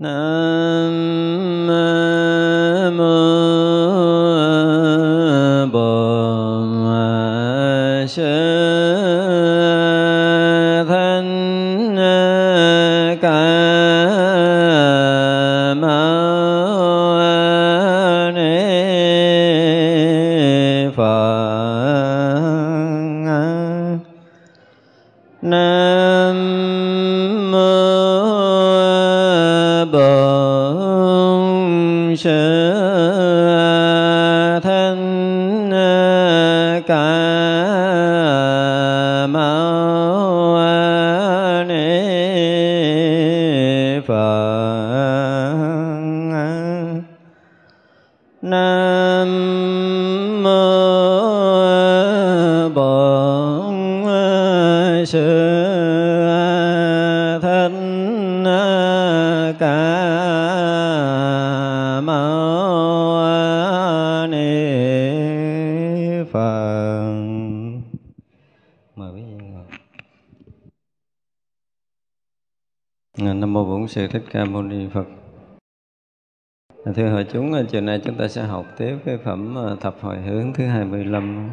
نعم sư thích ca mâu ni phật. Thưa hội chúng chiều nay chúng ta sẽ học tiếp cái phẩm ờ, thập hồi hướng thứ 25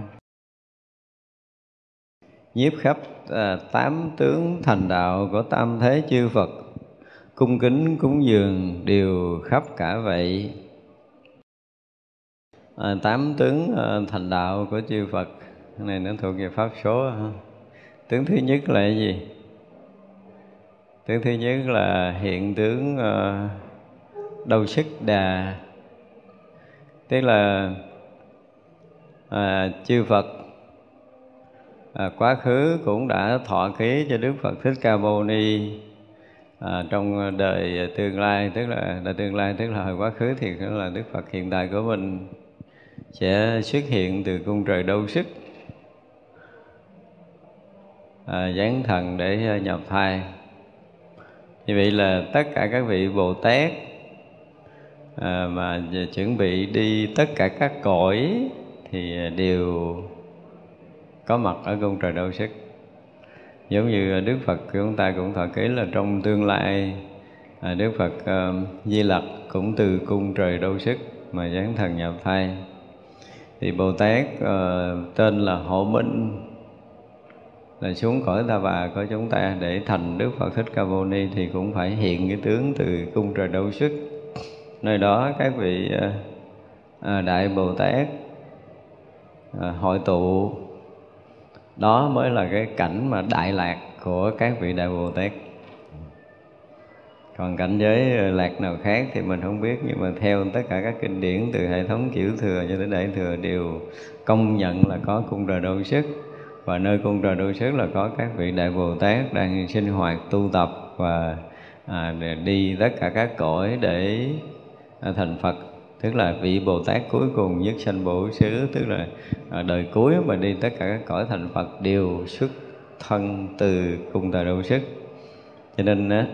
nhiếp khắp à, tám tướng thành đạo của tam thế chư Phật cung kính cúng dường đều khắp cả vậy. À, tám tướng à, thành đạo của chư Phật cái này nó thuộc về pháp số tướng thứ nhất là cái gì? Tướng thứ nhất là hiện tướng ờ, đầu sức đà. Tức là à, chư Phật à, quá khứ cũng đã thọ ký cho Đức Phật Thích Ca Mâu Ni à, trong đời tương lai. Tức là đời tương lai tức là hồi quá khứ thì là Đức Phật hiện tại của mình sẽ xuất hiện từ cung trời đâu sức à, giáng thần để nhập thai như vậy là tất cả các vị bồ tát à, mà chuẩn bị đi tất cả các cõi thì à, đều có mặt ở cung trời đâu sức. Giống như đức phật của chúng ta cũng thọ ký là trong tương lai à, đức phật à, di lặc cũng từ cung trời đâu sức mà giáng thần nhập thai. Thì bồ tát à, tên là hộ minh là xuống cõi ta bà của chúng ta để thành Đức Phật Thích Ca Mâu Ni thì cũng phải hiện cái tướng từ cung trời đâu sức. Nơi đó các vị à, đại Bồ Tát à, hội tụ. Đó mới là cái cảnh mà đại lạc của các vị đại Bồ Tát. Còn cảnh giới lạc nào khác thì mình không biết nhưng mà theo tất cả các kinh điển từ hệ thống kiểu thừa cho đến đại thừa đều công nhận là có cung trời đâu sức và nơi cung trời đô sức là có các vị đại bồ tát đang sinh hoạt tu tập và à, đi tất cả các cõi để à, thành phật. Tức là vị bồ tát cuối cùng nhất sanh bổ xứ tức là à, đời cuối mà đi tất cả các cõi thành phật đều xuất thân từ cung trời đô sức cho nên á,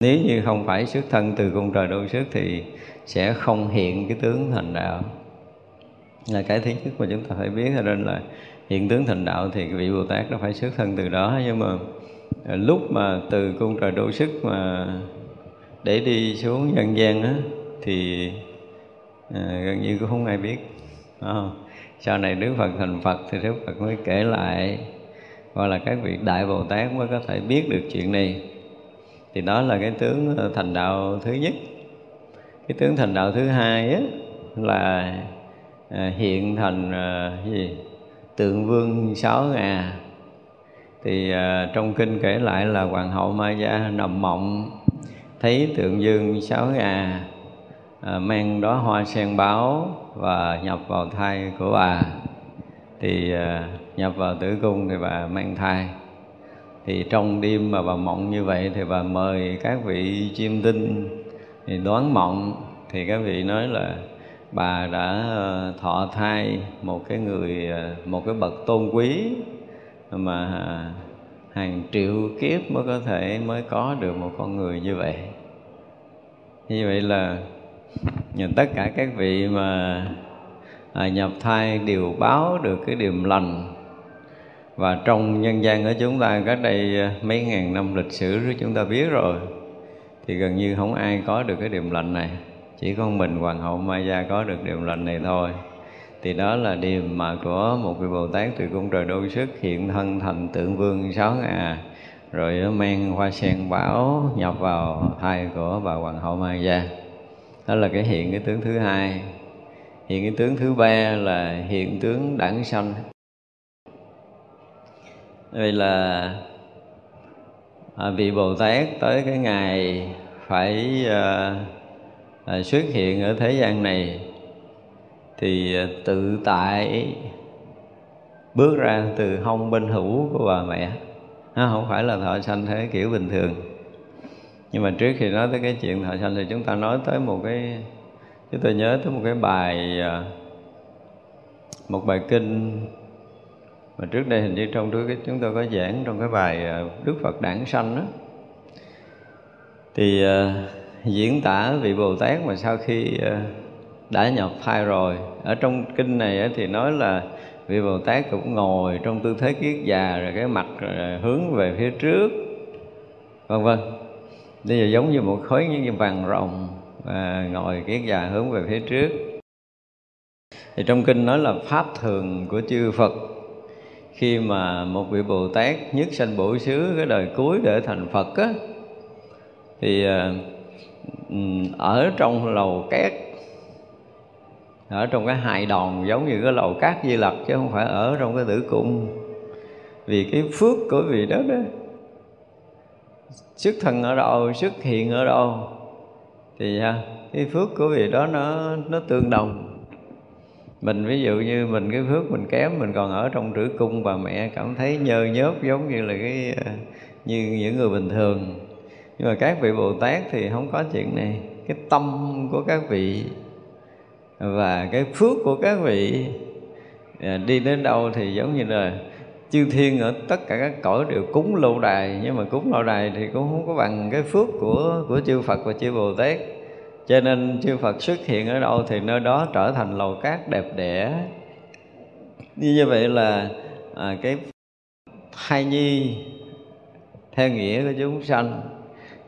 nếu như không phải xuất thân từ cung trời đô sức thì sẽ không hiện cái tướng thành đạo. Là cái thứ nhất mà chúng ta phải biết cho nên là hiện tướng thành đạo thì vị bồ tát nó phải xuất thân từ đó nhưng mà lúc mà từ cung trời đô sức mà để đi xuống nhân gian á thì à, gần như cũng không ai biết à, sau này đức phật thành phật thì đức phật mới kể lại hoặc là các vị đại bồ tát mới có thể biết được chuyện này. Thì đó là cái tướng ờ, thành đạo thứ nhất. Cái tướng thành đạo thứ hai á là à, hiện thành à, gì? Tượng vương sáu ngà. Thì uh, trong kinh kể lại là hoàng hậu ma gia nằm mộng thấy tượng dương sáu ngà uh, mang đó hoa sen báo và nhập vào thai của bà. Thì uh, nhập vào tử cung thì bà mang thai. Thì trong đêm mà bà mộng như vậy thì bà mời các vị chiêm tinh thì đoán mộng. Thì các vị nói là bà đã ờ, thọ thai một cái người ờ, một cái bậc tôn quý mà ờ, hàng triệu kiếp mới có thể mới có được một con người như vậy. Như vậy là nhìn tất cả các vị mà à, nhập thai đều báo được cái điềm lành. Và trong nhân gian của chúng ta cách đây mấy ngàn năm lịch sử chúng ta biết rồi thì gần như không ai có được cái điềm lành này chỉ có mình hoàng hậu Maya có được điều lệnh này thôi. Thì đó là điềm mà của một vị bồ tát từ cung trời đô sức hiện thân thành tượng vương sáu ngà rồi mang hoa sen bảo nhập vào thai của bà hoàng hậu ma gia đó là cái hiện cái tướng thứ hai. Hiện cái tướng thứ ba là hiện tướng đẳng sanh. Đây là à, vị bồ tát tới cái ngày phải uh, à, xuất hiện ở thế gian này thì à, tự tại bước ra từ hông bên hữu của bà mẹ. Nó không phải là thọ sanh thế kiểu bình thường. Nhưng mà trước khi nói tới cái chuyện thọ sanh thì chúng ta nói tới một cái chúng tôi nhớ tới một cái bài à, một bài kinh mà trước đây hình như trong cái chúng tôi có giảng trong cái bài à, Đức Phật Đản Sanh đó thì uh, diễn tả vị Bồ Tát mà sau khi ờ, đã nhập thai rồi. Ở trong kinh này thì nói là vị Bồ Tát cũng ngồi trong tư thế kiết già, rồi cái mặt, rồi hướng về phía trước, vân vân. Bây giờ giống như một khối như vàng rồng và ngồi kiết già hướng về phía trước. Thì trong kinh nói là pháp thường của chư Phật. Khi mà một vị Bồ Tát nhất sanh bổ xứ cái đời cuối để thành Phật á, thì ờ, Ừ, ở trong lầu cát ở trong cái hài đòn giống như cái lầu cát di lặc chứ không phải ở trong cái tử cung. Vì cái phước của vị đó đó. Xuất thân ở đâu, xuất hiện ở đâu, thì à, cái phước của vị đó nó nó tương đồng. Mình ví dụ như mình cái phước mình kém, mình còn ở trong tử cung và mẹ cảm thấy nhơ nhớp giống như là cái à, như những người bình thường nhưng mà các vị bồ tát thì không có chuyện này. Cái tâm của các vị và cái phước của các vị à, đi đến đâu thì giống như là chư thiên ở tất cả các cõi đều cúng lâu đài. Nhưng mà cúng lâu đài thì cũng không có bằng cái phước của của chư Phật và chư Bồ Tát. Cho nên chư Phật xuất hiện ở đâu thì nơi đó trở thành lầu cát đẹp đẽ. Như vậy là à, cái thai nhi theo nghĩa của chúng sanh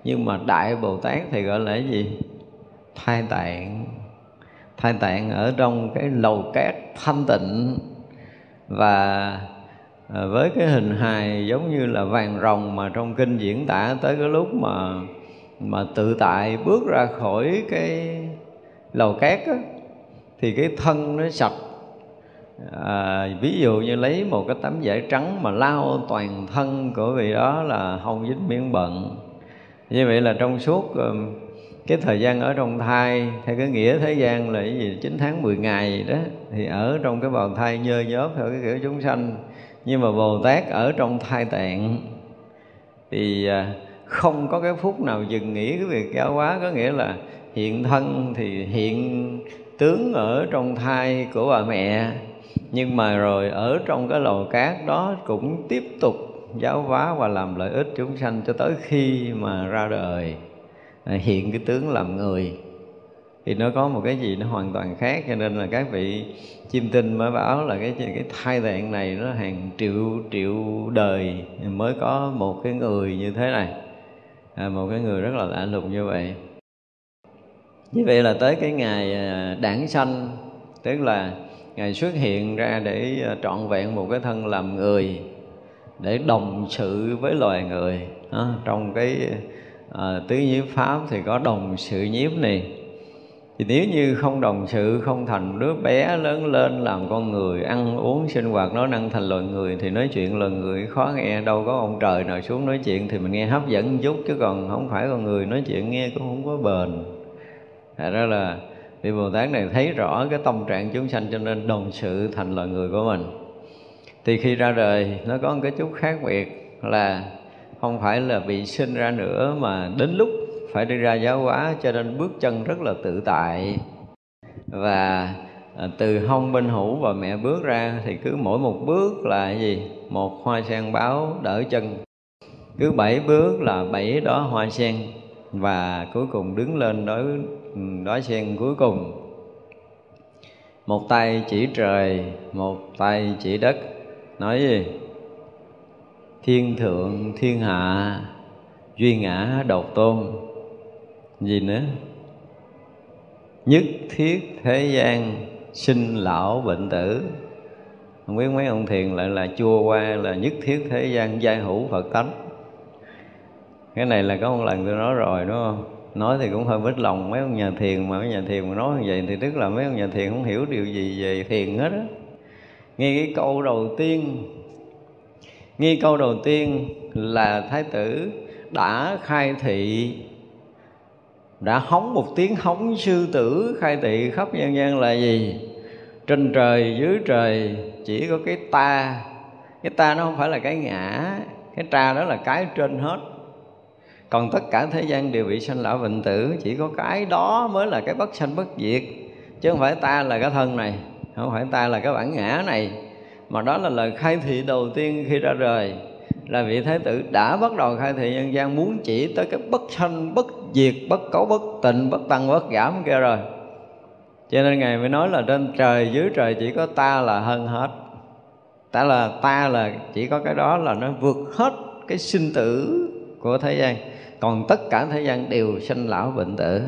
nhưng mà đại bồ tát thì gọi là cái gì? Thai tạng. Thai tạng ở trong cái lầu cát thanh tịnh. Và à, với cái hình hài giống như là vàng rồng mà trong kinh diễn tả tới cái lúc mà mà tự tại bước ra khỏi cái lầu cát á, thì cái thân nó sạch. À, ví dụ như lấy một cái tấm vải trắng mà lau toàn thân của vị đó là không dính miếng bận như vậy là trong suốt ờ, cái thời gian ở trong thai theo cái nghĩa thế gian là cái gì? 9 tháng 10 ngày đó, thì ở trong cái bào thai nhơ nhớp theo cái kiểu chúng sanh. Nhưng mà Bồ Tát ở trong thai tạng, thì à, không có cái phút nào dừng nghỉ cái việc giáo hóa. Có nghĩa là hiện thân thì hiện tướng ở trong thai của bà mẹ. Nhưng mà rồi ở trong cái lò cát đó cũng tiếp tục giáo hóa và làm lợi ích chúng sanh cho tới khi mà ra đời. À, hiện cái tướng làm người. Thì nó có một cái gì nó hoàn toàn khác cho nên là các vị chim tinh mới bảo là cái cái thai tạng này nó hàng triệu triệu đời mới có một cái người như thế này. À, một cái người rất là lạ lùng như vậy. Như vậy là tới cái ngày à, đản sanh tức là ngài xuất hiện ra để à, trọn vẹn một cái thân làm người để đồng sự với loài người. À, trong cái à, tứ nhiếp pháp thì có đồng sự nhiếp này. Thì nếu như không đồng sự không thành đứa bé lớn lên làm con người ăn uống sinh hoạt nó năng thành loài người thì nói chuyện loài người khó nghe. Đâu có ông trời nào xuống nói chuyện thì mình nghe hấp dẫn một chút chứ còn không phải con người nói chuyện nghe cũng không có bền. Thật ra là vị Bồ Tát này thấy rõ cái tâm trạng chúng sanh cho nên đồng sự thành loài người của mình thì khi ra đời, nó có một cái chút khác biệt là không phải là bị sinh ra nữa mà đến lúc phải đi ra giáo hóa cho nên bước chân rất là tự tại. Và à, từ hông bên hữu và mẹ bước ra thì cứ mỗi một bước là gì? Một hoa sen báo đỡ chân. Cứ bảy bước là bảy đó hoa sen và cuối cùng đứng lên đối đói sen cuối cùng. Một tay chỉ trời, một tay chỉ đất nói gì? Thiên thượng, thiên hạ, duy ngã, độc tôn. Gì nữa? Nhất thiết thế gian, sinh lão, bệnh tử. Không biết mấy ông thiền lại là chua qua là nhất thiết thế gian, giai hữu phật tánh. Cái này là có một lần tôi nói rồi, đúng không? Nói thì cũng hơi bích lòng mấy ông nhà thiền, mà mấy nhà thiền mà nói như vậy thì tức là mấy ông nhà thiền không hiểu điều gì về thiền hết á nghe cái câu đầu tiên. Nghe câu đầu tiên là thái tử đã khai thị, đã hóng một tiếng hóng sư tử khai thị khắp nhân gian là gì? Trên trời, dưới trời chỉ có cái ta. Cái ta nó không phải là cái ngã, cái tra đó là cái trên hết. Còn tất cả thế gian đều bị sanh lão bệnh tử, chỉ có cái đó mới là cái bất sanh bất diệt, chứ không phải ta là cái thân này không phải ta là cái bản ngã này, mà đó là lời khai thị đầu tiên khi ra đời. Là vị thái tử đã bắt đầu khai thị nhân gian muốn chỉ tới cái bất sanh, bất diệt, bất cấu, bất tịnh, bất tăng, bất giảm kia rồi. Cho nên ngài mới nói là trên trời, dưới trời chỉ có ta là hơn hết. Ta là ta là, chỉ có cái đó là nó vượt hết cái sinh tử của thế gian. Còn tất cả thế gian đều sanh lão bệnh tử.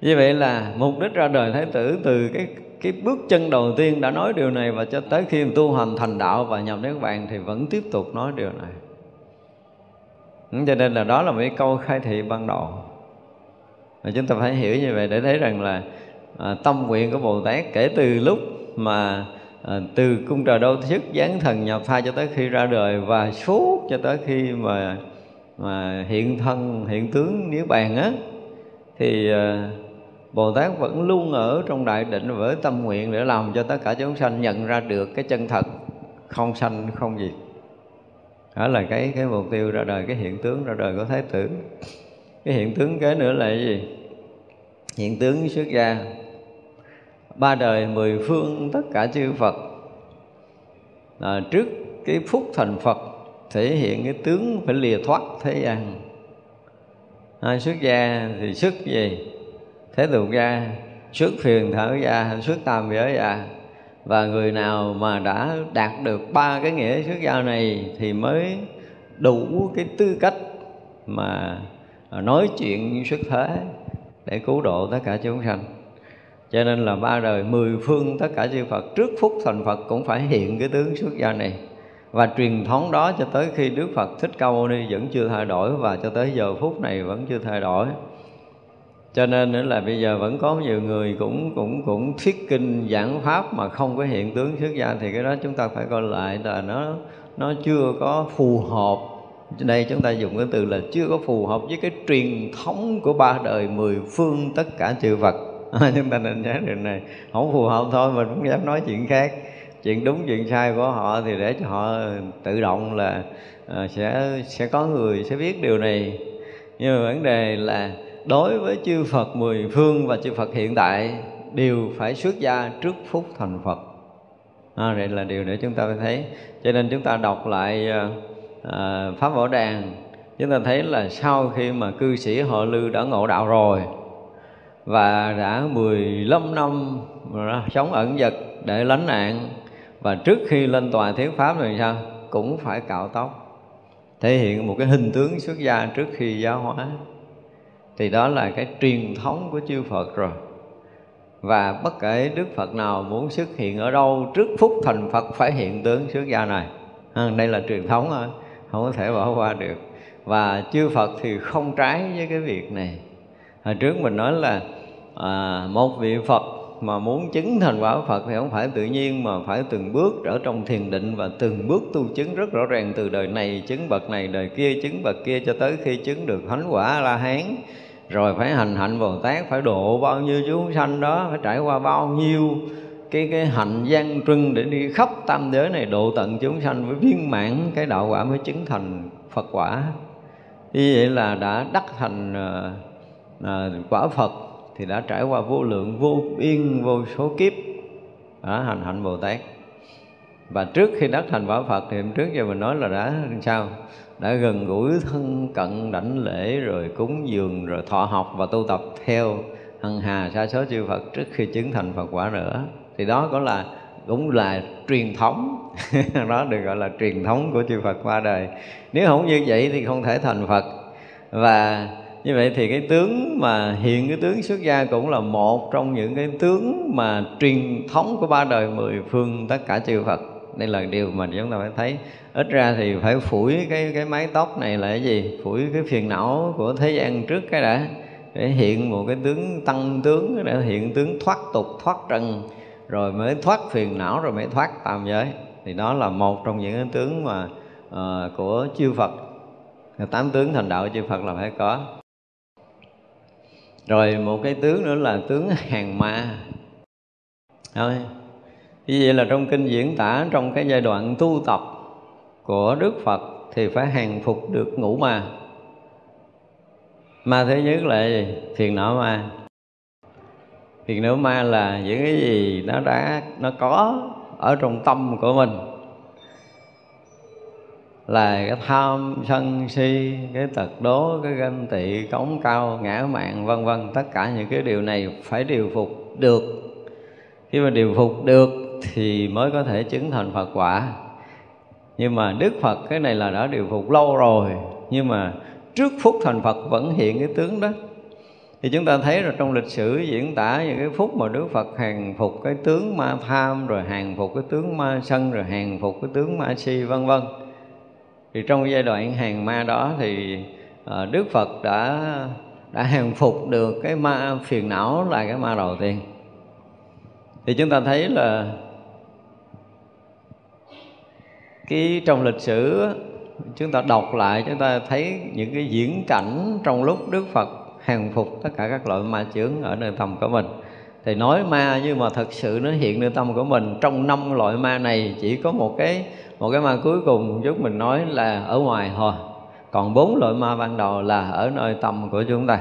Như vậy là mục đích ra đời thái tử từ cái cái bước chân đầu tiên đã nói điều này và cho tới khi tu hành thành đạo và nhập niết bàn thì vẫn tiếp tục nói điều này. Ừ, cho nên là đó là một cái câu khai thị ban đầu. Và chúng ta phải hiểu như vậy để thấy rằng là à, tâm nguyện của bồ tát kể từ lúc mà à, từ cung trời đô thức giáng thần nhập thai cho tới khi ra đời và suốt cho tới khi mà mà hiện thân hiện tướng niết bàn á thì à, Bồ Tát vẫn luôn ở trong đại định với tâm nguyện để làm cho tất cả chúng sanh nhận ra được cái chân thật. Không sanh không diệt. đó là cái cái mục tiêu ra đời cái hiện tướng ra đời của thái tử. Cái hiện tướng kế nữa là cái gì? Hiện tướng xuất gia. Ba đời mười phương tất cả chư Phật. À, trước cái phút thành Phật thể hiện cái tướng phải lìa thoát thế gian. À, xuất gia thì xuất gì? Thế tụng ra xuất phiền thở ra xuất tam giới ra và người nào mà đã đạt được ba cái nghĩa xuất gia này thì mới đủ cái tư cách mà nói chuyện xuất thế để cứu độ tất cả chúng sanh. Cho nên là ba đời mười phương tất cả chư Phật trước phút thành Phật cũng phải hiện cái tướng xuất gia này. Và truyền thống đó cho tới khi Đức Phật Thích Ca Mâu Ni vẫn chưa thay đổi và cho tới giờ phút này vẫn chưa thay đổi cho nên nữa là bây giờ vẫn có nhiều người cũng cũng cũng thuyết kinh giảng pháp mà không có hiện tướng xuất gia thì cái đó chúng ta phải coi lại là nó nó chưa có phù hợp. Đây chúng ta dùng cái từ là chưa có phù hợp với cái truyền thống của ba đời mười phương tất cả chư Phật. Chúng ta nên nhớ điều này. Không phù hợp thôi mình cũng dám nói chuyện khác. Chuyện đúng chuyện sai của họ thì để cho họ tự động là uh, sẽ sẽ có người sẽ biết điều này. Nhưng mà vấn đề là đối với chư Phật mười phương và chư Phật hiện tại đều phải xuất gia trước phút thành Phật. À, đây là điều để chúng ta phải thấy. Cho nên chúng ta đọc lại à, à pháp Võ đàn chúng ta thấy là sau khi mà cư sĩ họ lư đã ngộ đạo rồi và đã 15 năm sống ẩn dật để lánh nạn và trước khi lên tòa thuyết pháp thì sao? Cũng phải cạo tóc. Thể hiện một cái hình tướng xuất gia trước khi giáo hóa thì đó là cái truyền thống của chư Phật rồi. Và bất kể Đức Phật nào muốn xuất hiện ở đâu trước phút thành Phật phải hiện tướng xuất gia này. À, đây là truyền thống thôi không có thể bỏ qua được. Và chư Phật thì không trái với cái việc này. Hồi trước mình nói là à, một vị Phật mà muốn chứng thành quả Phật thì không phải tự nhiên mà phải từng bước ở trong thiền định và từng bước tu chứng rất rõ ràng từ đời này chứng bậc này đời kia chứng bậc kia cho tới khi chứng được thánh quả la hán rồi phải hành hạnh bồ tát phải độ bao nhiêu chúng sanh đó phải trải qua bao nhiêu cái cái hạnh gian trưng để đi khắp tam giới này độ tận chúng sanh với viên mãn cái đạo quả mới chứng thành phật quả. Như vậy là đã đắc thành à, quả phật thì đã trải qua vô lượng vô biên vô số kiếp đã hành hạnh bồ tát. Và trước khi đắc thành quả phật thì trước giờ mình nói là đã sao? Đã gần gũi thân cận đảnh lễ rồi cúng dường rồi thọ học và tu tập theo hằng hà sa số chư Phật trước khi chứng thành Phật quả nữa thì đó cũng là cũng là truyền thống. Đó được gọi là truyền thống của chư Phật qua đời. Nếu không như vậy thì không thể thành Phật. Và như vậy thì cái tướng mà hiện cái tướng xuất gia cũng là một trong những cái tướng mà truyền thống của ba đời mười phương tất cả chư Phật đây là điều mà chúng ta phải thấy. Ít ra thì phải phủi cái cái mái tóc này là cái gì? Phủi cái phiền não của thế gian trước cái đã. Để hiện một cái tướng tăng tướng để hiện tướng thoát tục thoát trần. Rồi mới thoát phiền não rồi mới thoát tam giới. Thì đó là một trong những cái tướng mà uh, của chư Phật. Tám tướng thành đạo chư Phật là phải có. Rồi một cái tướng nữa là tướng hàng ma. Thôi như vậy là trong kinh diễn tả, trong cái giai đoạn tu tập của Đức Phật thì phải hàng phục được ngũ ma. Ma thứ nhất là gì? Phiền não ma. Phiền não ma là những cái gì nó đã, nó có ở trong tâm của mình. Là cái tham sân si, cái tật đố, cái ganh tị, cống cao, ngã mạn vân vân. Tất cả những cái điều này phải điều phục được. Khi mà điều phục được thì mới có thể chứng thành phật quả. Nhưng mà đức phật, cái này là đã điều phục lâu rồi, nhưng mà trước phút thành phật vẫn hiện cái tướng đó. Thì chúng ta thấy là trong lịch sử diễn tả những cái phút mà Đức Phật hàng phục cái tướng ma tham, rồi hàng phục cái tướng ma sân, rồi hàng phục cái tướng ma si, vân vân. Thì trong giai đoạn hàng ma đó thì ờ, Đức Phật đã đã hàng phục được cái ma phiền não là cái ma đầu tiên. Thì chúng ta thấy là cái trong lịch sử chúng ta đọc lại, chúng ta thấy những cái diễn cảnh trong lúc Đức Phật hàng phục tất cả các loại ma chướng ở nơi tâm của mình. Thì nói ma, nhưng mà thật sự nó hiện nơi tâm của mình. Trong năm loại ma này, chỉ có một cái một cái ma cuối cùng chút mình nói là ở ngoài thôi. Còn bốn loại ma ban đầu là ở nơi tâm của chúng ta.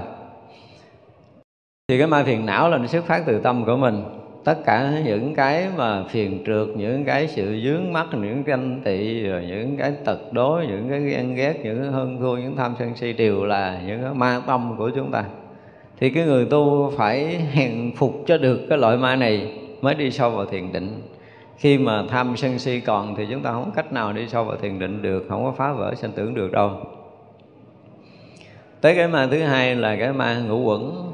Thì cái ma phiền não là nó xuất phát từ tâm của mình tất cả những cái mà phiền trượt, những cái sự dướng mắt, những cái ganh tị, rồi những cái tật đố, những cái ghen ghét, những cái hơn thua, những tham sân si đều là những cái ma tâm của chúng ta. Thì cái người tu phải hèn phục cho được cái loại ma này mới đi sâu vào thiền định. Khi mà tham sân si còn thì chúng ta không có cách nào đi sâu vào thiền định được, không có phá vỡ sanh tưởng được đâu. Tới cái ma thứ hai là cái ma ngũ quẩn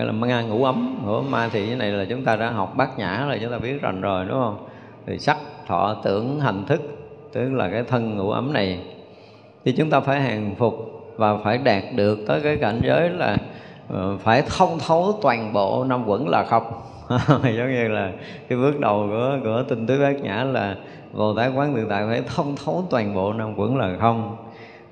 gọi là ma ngủ ấm. Ngũ ma thì cái này là chúng ta đã học bát nhã là chúng ta biết rành rồi, đúng không? Thì sắc, thọ, tưởng, hành thức, tức là cái thân ngủ ấm này. Thì chúng ta phải hàng phục và phải đạt được tới cái cảnh giới là ờ, phải thông thấu toàn bộ năm quẩn là không. Giống như là cái bước đầu của của tinh tứ bát nhã là bồ tát quán tự tại phải thông thấu toàn bộ năm quẩn là không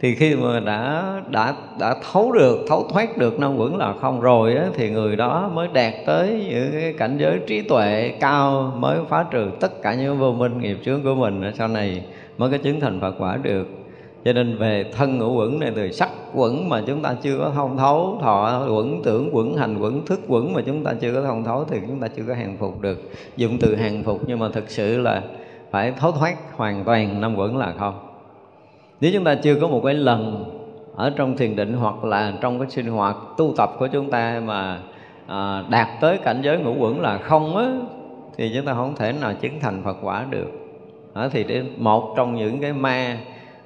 thì khi mà đã đã đã thấu được thấu thoát được năm quẩn là không rồi á, thì người đó mới đạt tới những cái cảnh giới trí tuệ cao mới phá trừ tất cả những vô minh nghiệp chướng của mình. Ở sau này mới có chứng thành Phật quả được. Cho nên về thân ngũ quẩn này từ sắc quẩn mà chúng ta chưa có thông thấu thọ quẩn tưởng quẩn hành quẩn thức quẩn mà chúng ta chưa có thông thấu thì chúng ta chưa có hàng phục được. Dùng từ hàng phục nhưng mà thực sự là phải thấu thoát hoàn toàn năm quẩn là không nếu chúng ta chưa có một cái lần ở trong thiền định hoặc là trong cái sinh hoạt tu tập của chúng ta mà à, đạt tới cảnh giới ngũ quẩn là không á thì chúng ta không thể nào chứng thành Phật quả được. Đó, thì để một trong những cái ma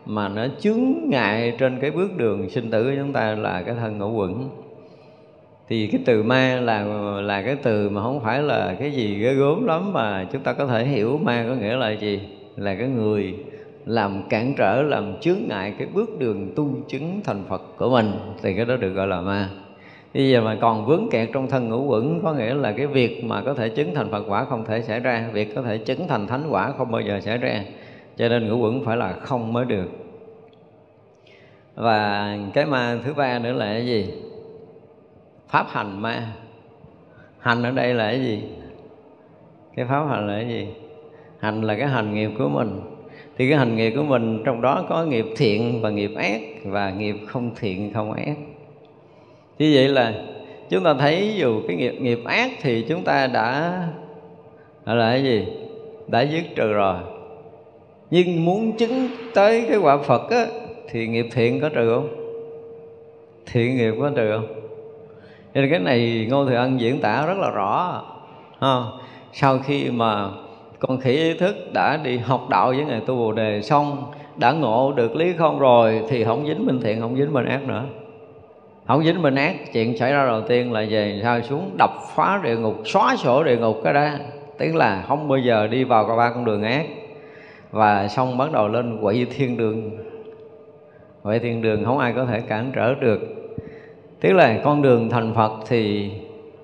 mà nó chướng ngại trên cái bước đường sinh tử của chúng ta là cái thân ngũ quẩn. Thì cái từ ma là là cái từ mà không phải là cái gì ghê gớm lắm mà chúng ta có thể hiểu. Ma có nghĩa là gì? Là cái người làm cản trở, làm chướng ngại cái bước đường tu chứng thành phật của mình, thì cái đó được gọi là ma. Bây giờ mà còn vướng kẹt trong thân ngũ quẩn, có nghĩa là cái việc mà có thể chứng thành phật quả không thể xảy ra, việc có thể chứng thành thánh quả không bao giờ xảy ra. Cho nên ngũ quẩn phải là không mới được. Và cái ma thứ ba nữa là cái gì? Pháp hành ma. Hành ở đây là cái gì? Cái pháp hành là cái gì? Hành là cái hành nghiệp của mình thì cái hành nghiệp của mình trong đó có nghiệp thiện và nghiệp ác và nghiệp không thiện, không ác. Như vậy là chúng ta thấy dù cái nghiệp nghiệp ác thì chúng ta đã là cái gì? Đã dứt trừ rồi. Nhưng muốn chứng tới cái quả phật á, thì nghiệp thiện có trừ không? Thiện nghiệp có trừ không? Nên cái này ngô thừa ân diễn tả rất là rõ, ha. sau khi mà còn khỉ ý thức đã đi học đạo với ngài tu bồ đề xong, đã ngộ được lý không rồi, thì không dính bên thiện, không dính bên ác nữa. Không dính bên ác, chuyện xảy ra đầu tiên là về sao xuống, đập phá địa ngục, xóa sổ địa ngục cái đó. Tức là không bao giờ đi vào cả ba con đường ác. Và xong bắt đầu lên quậy thiên đường. Quậy thiên đường không ai có thể cản trở được. Tức là con đường thành phật thì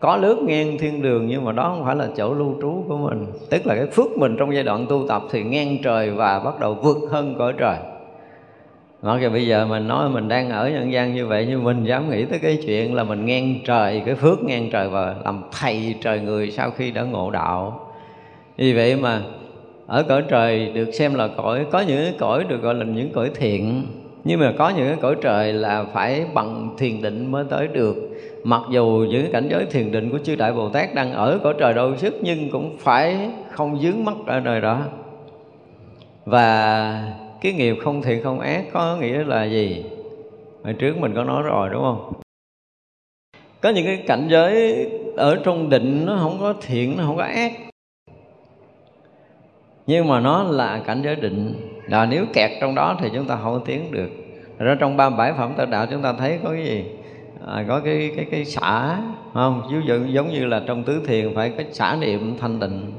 có lướt ngang thiên đường nhưng mà đó không phải là chỗ lưu trú của mình. Tức là cái phước mình trong giai đoạn tu tập thì ngang trời và bắt đầu vượt hơn cõi trời. Nói dù bây giờ mình nói mình đang ở nhân gian như vậy nhưng mình dám nghĩ tới cái chuyện là mình ngang trời, cái phước ngang trời và làm thầy trời người sau khi đã ngộ đạo. Vì vậy mà ở cõi trời được xem là cõi, có những cái cõi được gọi là những cõi thiện. Nhưng mà có những cái cõi trời là phải bằng thiền định mới tới được mặc dù những cảnh giới thiền định của chư đại bồ tát đang ở cõi trời đâu sức, nhưng cũng phải không dướng mắt ở nơi đó. Và cái nghiệp không thiện không ác có nghĩa là gì? Hồi trước mình có nói rồi, đúng không? Có những cái cảnh giới ở trong định nó không có thiện, nó không có ác. Nhưng mà nó là cảnh giới định. Là nếu kẹt trong đó thì chúng ta không tiến được. Rồi trong ba bảy phẩm tự đạo chúng ta thấy có cái gì? À, có cái cái cái xả không? Ví dụ giống như là trong tứ thiền phải có xả niệm thanh định.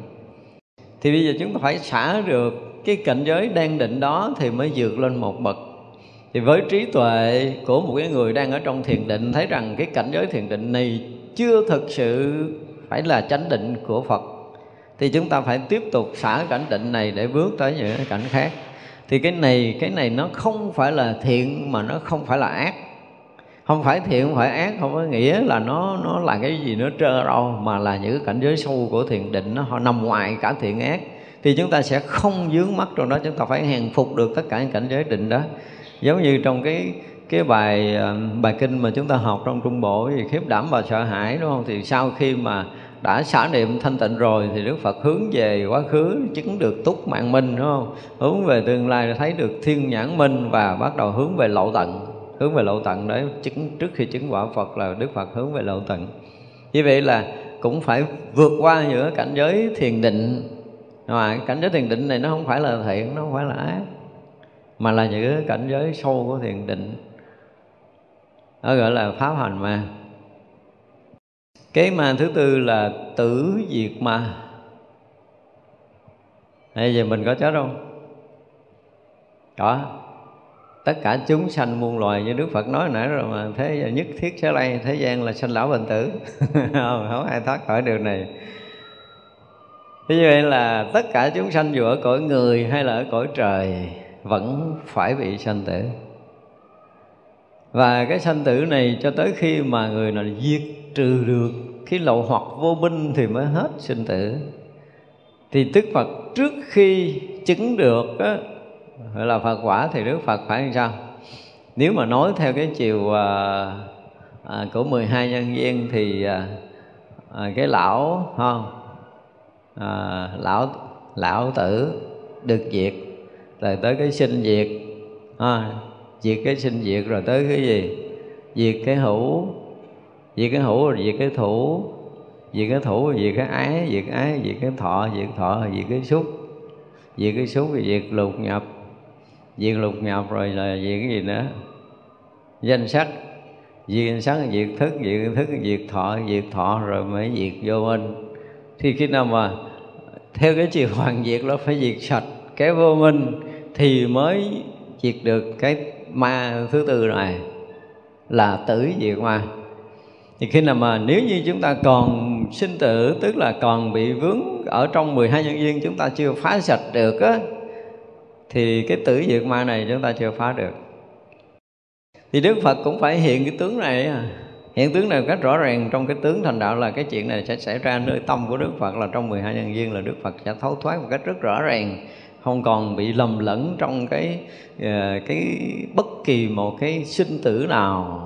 Thì bây giờ chúng ta phải xả được cái cảnh giới đang định đó thì mới vượt lên một bậc. Thì với trí tuệ của một cái người đang ở trong thiền định thấy rằng cái cảnh giới thiền định này chưa thực sự phải là chánh định của Phật thì chúng ta phải tiếp tục xả cảnh định này để bước tới những cảnh khác. Thì cái này cái này nó không phải là thiện mà nó không phải là ác không phải thiện, không phải ác, không có nghĩa là nó nó là cái gì nó trơ đâu mà là những cảnh giới sâu của thiền định nó họ nằm ngoài cả thiện ác thì chúng ta sẽ không dướng mắt trong đó, chúng ta phải hàng phục được tất cả những cảnh giới định đó giống như trong cái cái bài ờ, bài kinh mà chúng ta học trong trung bộ gì, khiếp đảm và sợ hãi đúng không thì sau khi mà đã xả niệm thanh tịnh rồi, thì Đức Phật hướng về quá khứ, chứng được túc mạng minh đúng không? Hướng về tương lai, thấy được thiên nhãn minh và bắt đầu hướng về lậu tận. Hướng về lậu tận đấy, chứng, trước khi chứng quả Phật là Đức Phật hướng về lậu tận. Như vậy là cũng phải vượt qua giữa cảnh giới thiền định. Mà cảnh giới thiền định này nó không phải là thiện, nó không phải là ác, mà là những cảnh giới sâu của thiền định. Nó gọi là pháp hành ma cái ma thứ tư là tử diệt ma. Bây giờ mình có chết không? Có tất cả chúng sanh muôn loài như đức phật nói nãy rồi mà thế nhất thiết sẽ lay thế gian là sanh lão bệnh tử. Không, không ai thoát khỏi điều này. Như vậy là tất cả chúng sanh dù ở cõi người hay là ở cõi trời vẫn phải bị sanh tử. Và cái sanh tử này cho tới khi mà người nào diệt trừ được khi lậu hoặc vô minh thì mới hết sinh tử. Thì Đức Phật trước khi chứng được á, gọi là Phật quả thì Đức Phật phải làm sao? Nếu mà nói theo cái chiều à, à, của 12 nhân viên thì à, à, cái lão không à, lão lão tử được diệt. Rồi tới cái sinh diệt à, diệt cái sinh diệt rồi tới cái gì? Diệt cái hữu diệt cái hữu rồi diệt cái thủ diệt cái thủ diệt cái ái diệt ái diệt cái thọ diệt thọ diệt cái xúc diệt cái xúc thì diệt lục nhập diện lục nhập rồi là diện cái gì nữa? Danh sắc diện sắc diệt thức diện thức, diệt thọ diệt thọ rồi mới diệt vô minh. Thì khi nào mà theo cái chiều hoàn diệt nó phải diệt sạch cái vô minh thì mới diệt được cái ma thứ tư này, là tử diệt ma. Thì khi nào mà nếu như chúng ta còn sinh tử, tức là còn bị vướng ở trong 12 nhân duyên chúng ta chưa phá sạch được á thì cái tử diệt ma này chúng ta chưa phá được. Thì Đức Phật cũng phải hiện cái tướng này à. hiện tướng này cách rõ ràng trong cái tướng thành đạo là cái chuyện này sẽ xảy ra nơi tâm của Đức Phật, là trong 12 nhân duyên là Đức Phật sẽ thấu thoát một cách rất rõ ràng, không còn bị lầm lẫn trong cái ờ, cái bất kỳ một cái sinh tử nào.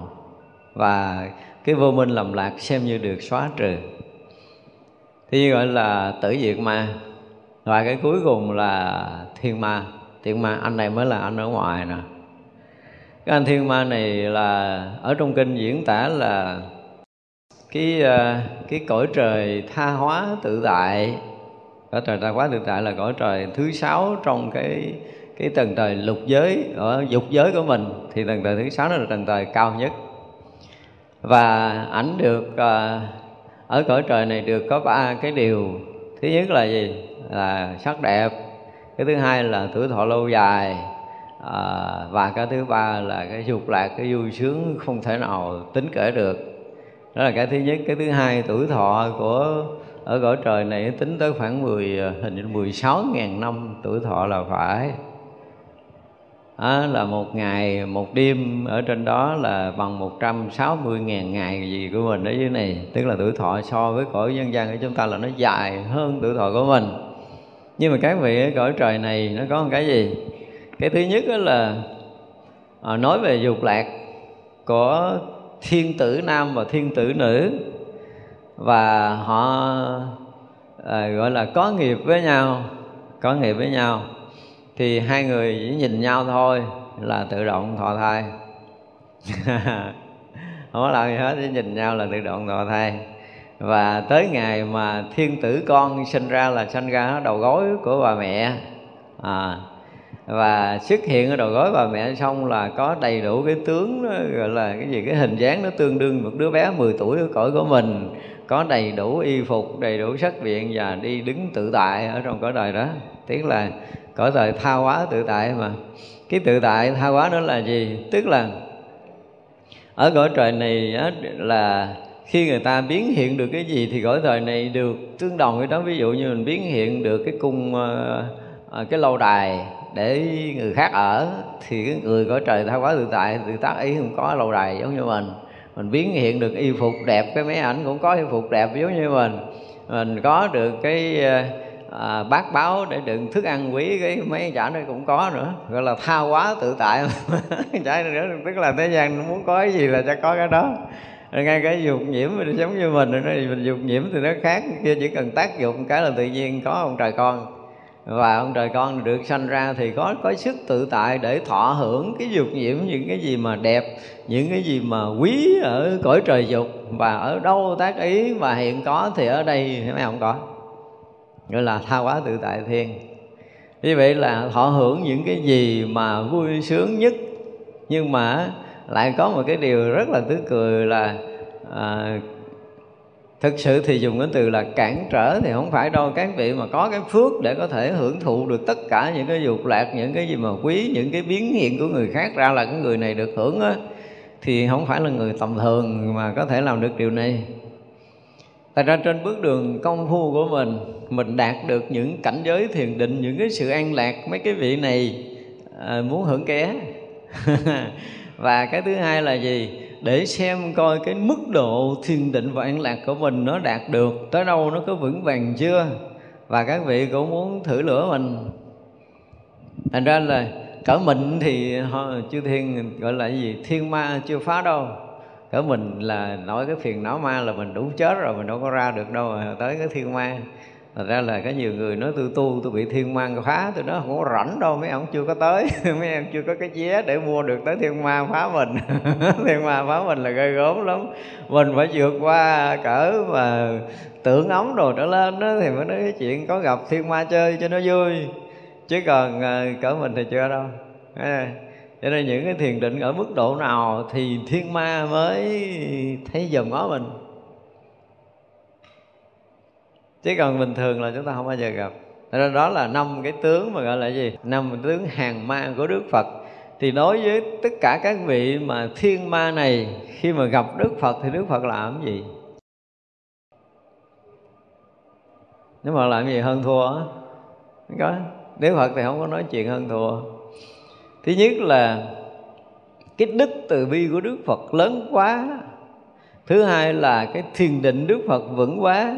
Và cái vô minh lầm lạc xem như được xóa trừ. Thì gọi là tử diệt ma. Và cái cuối cùng là thiên ma thiên ma, anh này mới là anh ở ngoài nè. Cái anh thiên ma này là ở trong kinh diễn tả là cái ờ, cái cõi trời tha hóa tự tại. Cõi trời tha hóa tự tại là cõi trời thứ sáu trong cái cái tầng trời lục giới, ở dục giới của mình. Thì tầng trời thứ sáu nó là tầng trời cao nhất. Và ảnh được ờ, ở cõi trời này được có ba cái điều. Thứ nhất là gì? Là sắc đẹp cái thứ hai là tuổi thọ lâu dài. À, và cái thứ ba là cái dục lạc cái vui sướng không thể nào tính kể được. Đó là cái thứ nhất. Cái thứ hai tuổi thọ của ở cõi trời này tính tới khoảng 10 hình như 16 ngàn năm tuổi thọ là phải. Đó là một ngày một đêm ở trên đó là bằng 160 ngàn ngày gì của mình ở dưới này. Tức là tuổi thọ so với cõi nhân gian của chúng ta là nó dài hơn tuổi thọ của mình nhưng mà các vị ở cõi trời này nó có một cái gì? Cái thứ nhất đó là à, nói về dục lạc của thiên tử nam và thiên tử nữ. Và họ à, gọi là có nghiệp với nhau có nghiệp với nhau. Thì hai người chỉ nhìn nhau thôi là tự động thọ thai. Không có làm gì hết chỉ nhìn nhau là tự động thọ thai và tới ngày mà thiên tử con sinh ra là sinh ra đầu gối của bà mẹ. À, và xuất hiện ở đầu gối bà mẹ xong là có đầy đủ cái tướng đó, gọi là cái gì cái hình dáng nó tương đương một đứa bé 10 tuổi ở cõi của mình. Có đầy đủ y phục đầy đủ sắc viện và đi đứng tự tại ở trong cõi đời đó. Tiếng là cõi đời tha hóa tự tại mà. Cái tự tại tha hóa đó là gì? Tức là ở cõi trời này là khi người ta biến hiện được cái gì thì cõi đời này được tương đồng với đó. Ví dụ như mình biến hiện được cái cung uh, cái lâu đài để người khác ở thì cái người cõi trời tha quá tự tại tự tác ý không có lâu đài giống như mình. Mình biến hiện được y phục đẹp cái máy ảnh cũng có y phục đẹp giống như mình. Mình có được cái à, bát báo để đựng thức ăn quý cái mấy chả nó cũng có nữa. Gọi là tha quá tự tại. Chả nữa tức là thế gian muốn có cái gì là cho có cái đó ngay cái dục nhiễm mình giống như mình mình dục nhiễm thì nó khác kia, chỉ cần tác dụng cái là tự nhiên có ông trời con. Và ông trời con được sanh ra thì có có sức tự tại để thọ hưởng cái dục nhiễm, những cái gì mà đẹp, những cái gì mà quý ở cõi trời dục. Và ở đâu tác ý mà hiện có thì ở đây mấy không có. Gọi là tha hóa tự tại thiên như vậy là thọ hưởng những cái gì mà vui sướng nhất. Nhưng mà lại có một cái điều rất là tức cười là à, thực sự thì dùng cái từ là cản trở thì không phải đâu. Các vị mà có cái phước để có thể hưởng thụ được tất cả những cái dục lạc những cái gì mà quý những cái biến hiện của người khác ra là cái người này được hưởng á thì không phải là người tầm thường mà có thể làm được điều này. Tại ra trên bước đường công phu của mình Mình đạt được những cảnh giới thiền định Những cái sự an lạc Mấy cái vị này à, muốn hưởng ké. Và cái thứ hai là gì? Để xem coi cái mức độ thiền định và an lạc của mình Nó đạt được, tới đâu nó có vững vàng chưa? Và các vị cũng muốn thử lửa mình. Thành ra là cỡ mình thì chư thiên gọi là gì? Thiên ma chưa phá đâu. Cỡ mình là nói cái phiền não ma là mình đủ chết rồi, mình đâu có ra được đâu, tới cái thiên ma. Thật ra là có nhiều người nói tôi tu, tôi bị thiên ma phá tôi nói không có rảnh đâu, mấy ông chưa có tới, mấy em chưa có cái vé để mua được tới thiên ma phá mình. Thiên ma phá mình là gây gớm lắm. Mình phải vượt qua cỡ mà tưởng ống đồ trở lên đó thì mới nói cái chuyện có gặp thiên ma chơi cho nó vui. Chứ còn à, cỡ mình thì chưa đâu. Cho nên những cái thiền định ở mức độ nào thì thiên ma mới thấy dòm ngó mình chứ còn bình thường là chúng ta không bao giờ gặp. Thế đó là năm cái tướng mà gọi là gì? Năm tướng hàng ma của đức phật. Thì đối với tất cả các vị mà thiên ma này, khi mà gặp đức phật thì đức phật làm cái gì? Nếu mà làm gì? Hơn thua. Á có. Đức phật thì không có nói chuyện hơn thua. Thứ nhất là cái đức từ bi của đức phật lớn quá. Thứ hai là cái thiền định đức phật vững quá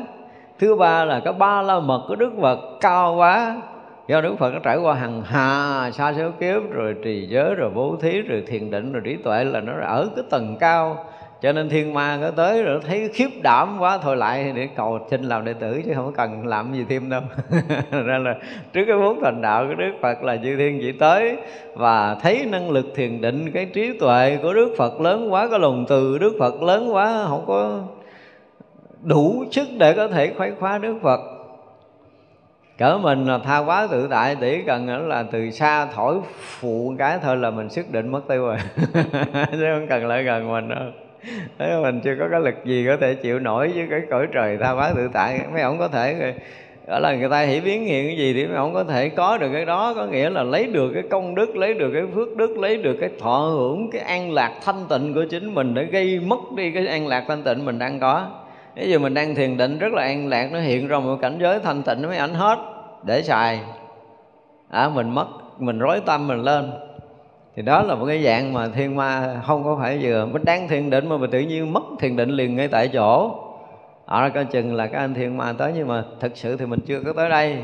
thứ ba là cái ba la mật của đức phật cao quá. Do đức phật đã trải qua hàng hà xa số kiếp, rồi trì giới, rồi bố thí, rồi thiền định, rồi trí tuệ là nó ở cái tầng cao. Cho nên thiên ma có tới rồi thấy khiếp đảm quá, thôi lại để cầu xin làm đệ tử chứ không cần làm gì thêm đâu. Ra là trước cái vốn thành đạo của đức phật là chư thiên chỉ tới và thấy năng lực thiền định, cái trí tuệ của đức phật lớn quá, cái lòng từ đức phật lớn quá, không có đủ sức để có thể khoái khóa đức phật. Cỡ mình là tha quá tự tại chỉ cần là từ xa thổi phụ cái thôi là mình xác định mất tiêu rồi. Chứ không cần lại gần mình đâu. Thế mình chưa có cái lực gì có thể chịu nổi với cái cõi trời tha hóa tự tại. Mấy ông có thể đó là người ta hiểu biến hiện cái gì thì mấy ông có thể có được cái đó. Có nghĩa là lấy được cái công đức, lấy được cái phước đức, lấy được cái thọ hưởng, cái an lạc thanh tịnh của chính mình để gây mất đi cái an lạc thanh tịnh mình đang có ví dụ mình đang thiền định rất là an lạc nó hiện ra một cảnh giới thanh tịnh nó mới ảnh hết để xài. À, mình mất mình rối tâm mình lên. Thì đó là một cái dạng mà thiên ma không có phải vừa. Mình đang thiền định mà mình tự nhiên mất thiền định liền ngay tại chỗ. Ở đó coi chừng là các anh thiên ma tới nhưng mà thực sự thì mình chưa có tới đây.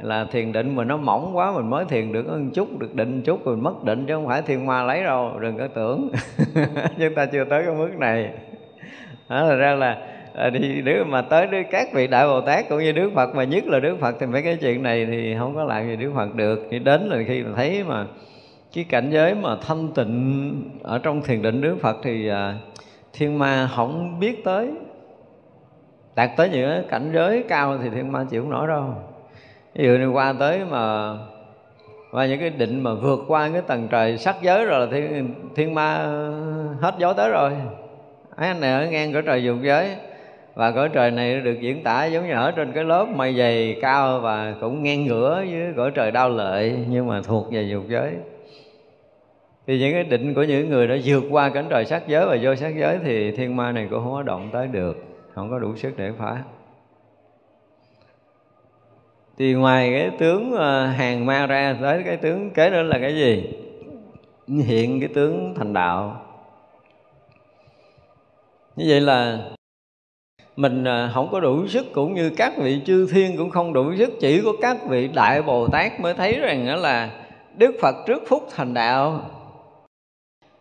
Là thiền định mà nó mỏng quá mình mới thiền được một chút được định chút rồi mất định chứ không phải thiên ma lấy đâu đừng có tưởng. Chúng ta chưa tới cái mức này. Đó là ra là Ờ, à, đi nếu mà tới đến các vị đại bồ tát cũng như đức phật mà nhất là đức phật thì mấy cái chuyện này thì không có làm gì đức phật được. Thì đến là khi mà thấy mà cái cảnh giới mà thanh tịnh ở trong thiền định đức phật thì à, thiên ma không biết tới. Đạt tới những cái cảnh giới cao thì thiên ma chịu không nổi đâu. Ví dụ như qua tới mà và những cái định mà vượt qua cái tầng trời sắc giới rồi là thiên, thiên ma hết dối tới rồi. Ấy anh này ở ngang cõi trời dục giới và cõi trời này được diễn tả giống như ở trên cái lớp mây dày cao và cũng ngang ngửa với cõi trời đau lợi, nhưng mà thuộc về dục giới. Thì những cái định của những người đã vượt qua cánh trời sắc giới và vô sắc giới thì thiên ma này cũng không có động tới được, không có đủ sức để phá. Thì ngoài cái tướng ờ, hàng ma ra, tới cái tướng kế nữa là cái gì? Hiện cái tướng thành đạo. Như vậy là mình à, không có đủ sức cũng như các vị chư thiên cũng không đủ sức, chỉ có các vị đại bồ tát mới thấy rằng là đức phật trước phút thành đạo.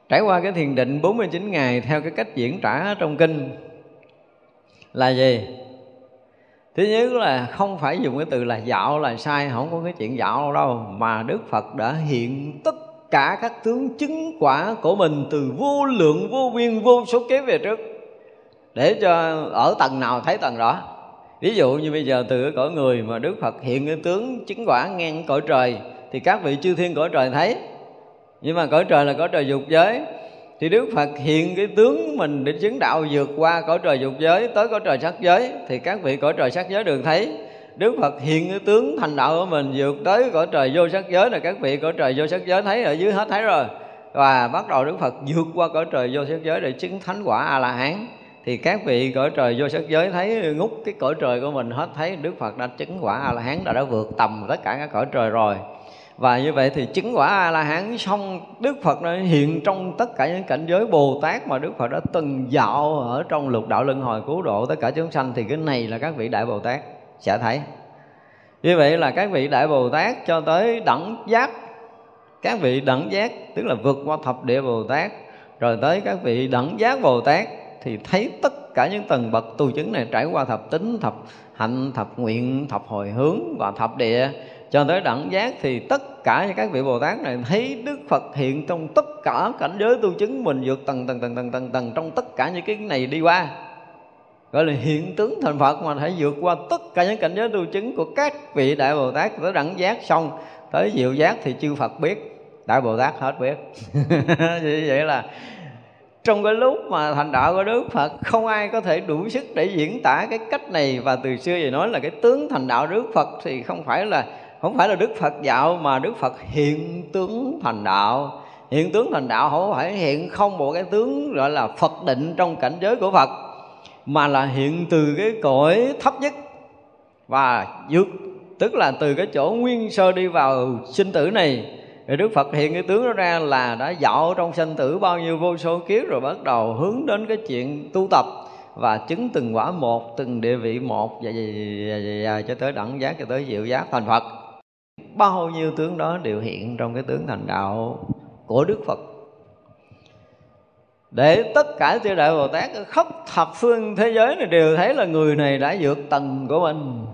Trải qua cái thiền định 49 ngày theo cái cách diễn tả trong kinh là gì? Thứ nhất là không phải dùng cái từ là dạo là sai, không có cái chuyện dạo đâu, mà đức phật đã hiện tất cả các tướng chứng quả của mình từ vô lượng, vô biên, vô số kế về trước để cho ở tầng nào thấy tầng đó. Ví dụ như bây giờ từ cái cõi người mà đức phật hiện cái tướng chứng quả ngang cõi trời, thì các vị chư thiên cõi trời thấy. Nhưng mà cõi trời là cõi trời dục giới. Thì Đức Phật hiện cái tướng mình để chứng đạo vượt qua cõi trời dục giới, tới cõi trời sắc giới, thì các vị cõi trời sắc giới được thấy. Đức Phật hiện cái tướng thành đạo của mình vượt tới cõi trời vô sắc giới là các vị cõi trời vô sắc giới thấy ở dưới hết thấy rồi. Và bắt đầu Đức Phật vượt qua cõi trời vô sắc giới để chứng thánh quả A La Hán thì các vị cõi trời vô sắc giới thấy ngút cái cõi trời của mình hết, thấy Đức Phật đã chứng quả A La Hán đã đã vượt tầm tất cả các cõi trời rồi. Và như vậy thì chứng quả a la hán xong, đức phật nó hiện trong tất cả những cảnh giới bồ tát mà đức phật đã từng dạo ở trong lục đạo luân hồi cứu độ tất cả chúng sanh, thì cái này là các vị đại bồ tát sẽ thấy. Như vậy là các vị đại bồ tát cho tới đẳng giác, các vị đẳng giác, tức là vượt qua thập địa bồ tát, rồi tới các vị đẳng giác bồ tát thì thấy tất cả những tầng bậc tu chứng này trải qua thập tính, thập hạnh, thập nguyện, thập hồi hướng và thập địa. Cho tới đẳng giác thì tất cả những các vị Bồ Tát này thấy Đức Phật hiện trong tất cả cảnh giới tu chứng mình vượt tầng tầng tầng tầng tầng tầng trong tất cả những cái này đi qua. Gọi là hiện tướng thành Phật mà hãy vượt qua tất cả những cảnh giới tu chứng của các vị Đại Bồ Tát tới đẳng giác xong, tới diệu giác thì chư Phật biết, Đại Bồ Tát hết biết. Như vậy là trong cái lúc mà thành đạo của Đức Phật, không ai có thể đủ sức để diễn tả cái cách này. Và từ xưa giờ nói là cái tướng thành đạo Đức Phật thì không phải là, không phải là đức phật dạo, mà đức phật hiện tướng thành đạo. Hiện tướng thành đạo không phải hiện không một cái tướng gọi là phật định trong cảnh giới của phật, mà là hiện từ cái cõi thấp nhất và vượt, tức là từ cái chỗ nguyên sơ đi vào sinh tử này thì Đức Phật hiện cái tướng đó ra là đã dạo trong sinh tử bao nhiêu vô số kiếp rồi bắt đầu hướng đến cái chuyện tu tập và chứng từng quả một, từng địa vị một và, và, và, và, và cho tới đẳng giác cho tới diệu giác thành Phật. Bao nhiêu tướng đó đều hiện trong cái tướng thành đạo của Đức Phật. Để tất cả chư đại Bồ Tát khắp thập phương thế giới này đều thấy là người này đã vượt tầng của mình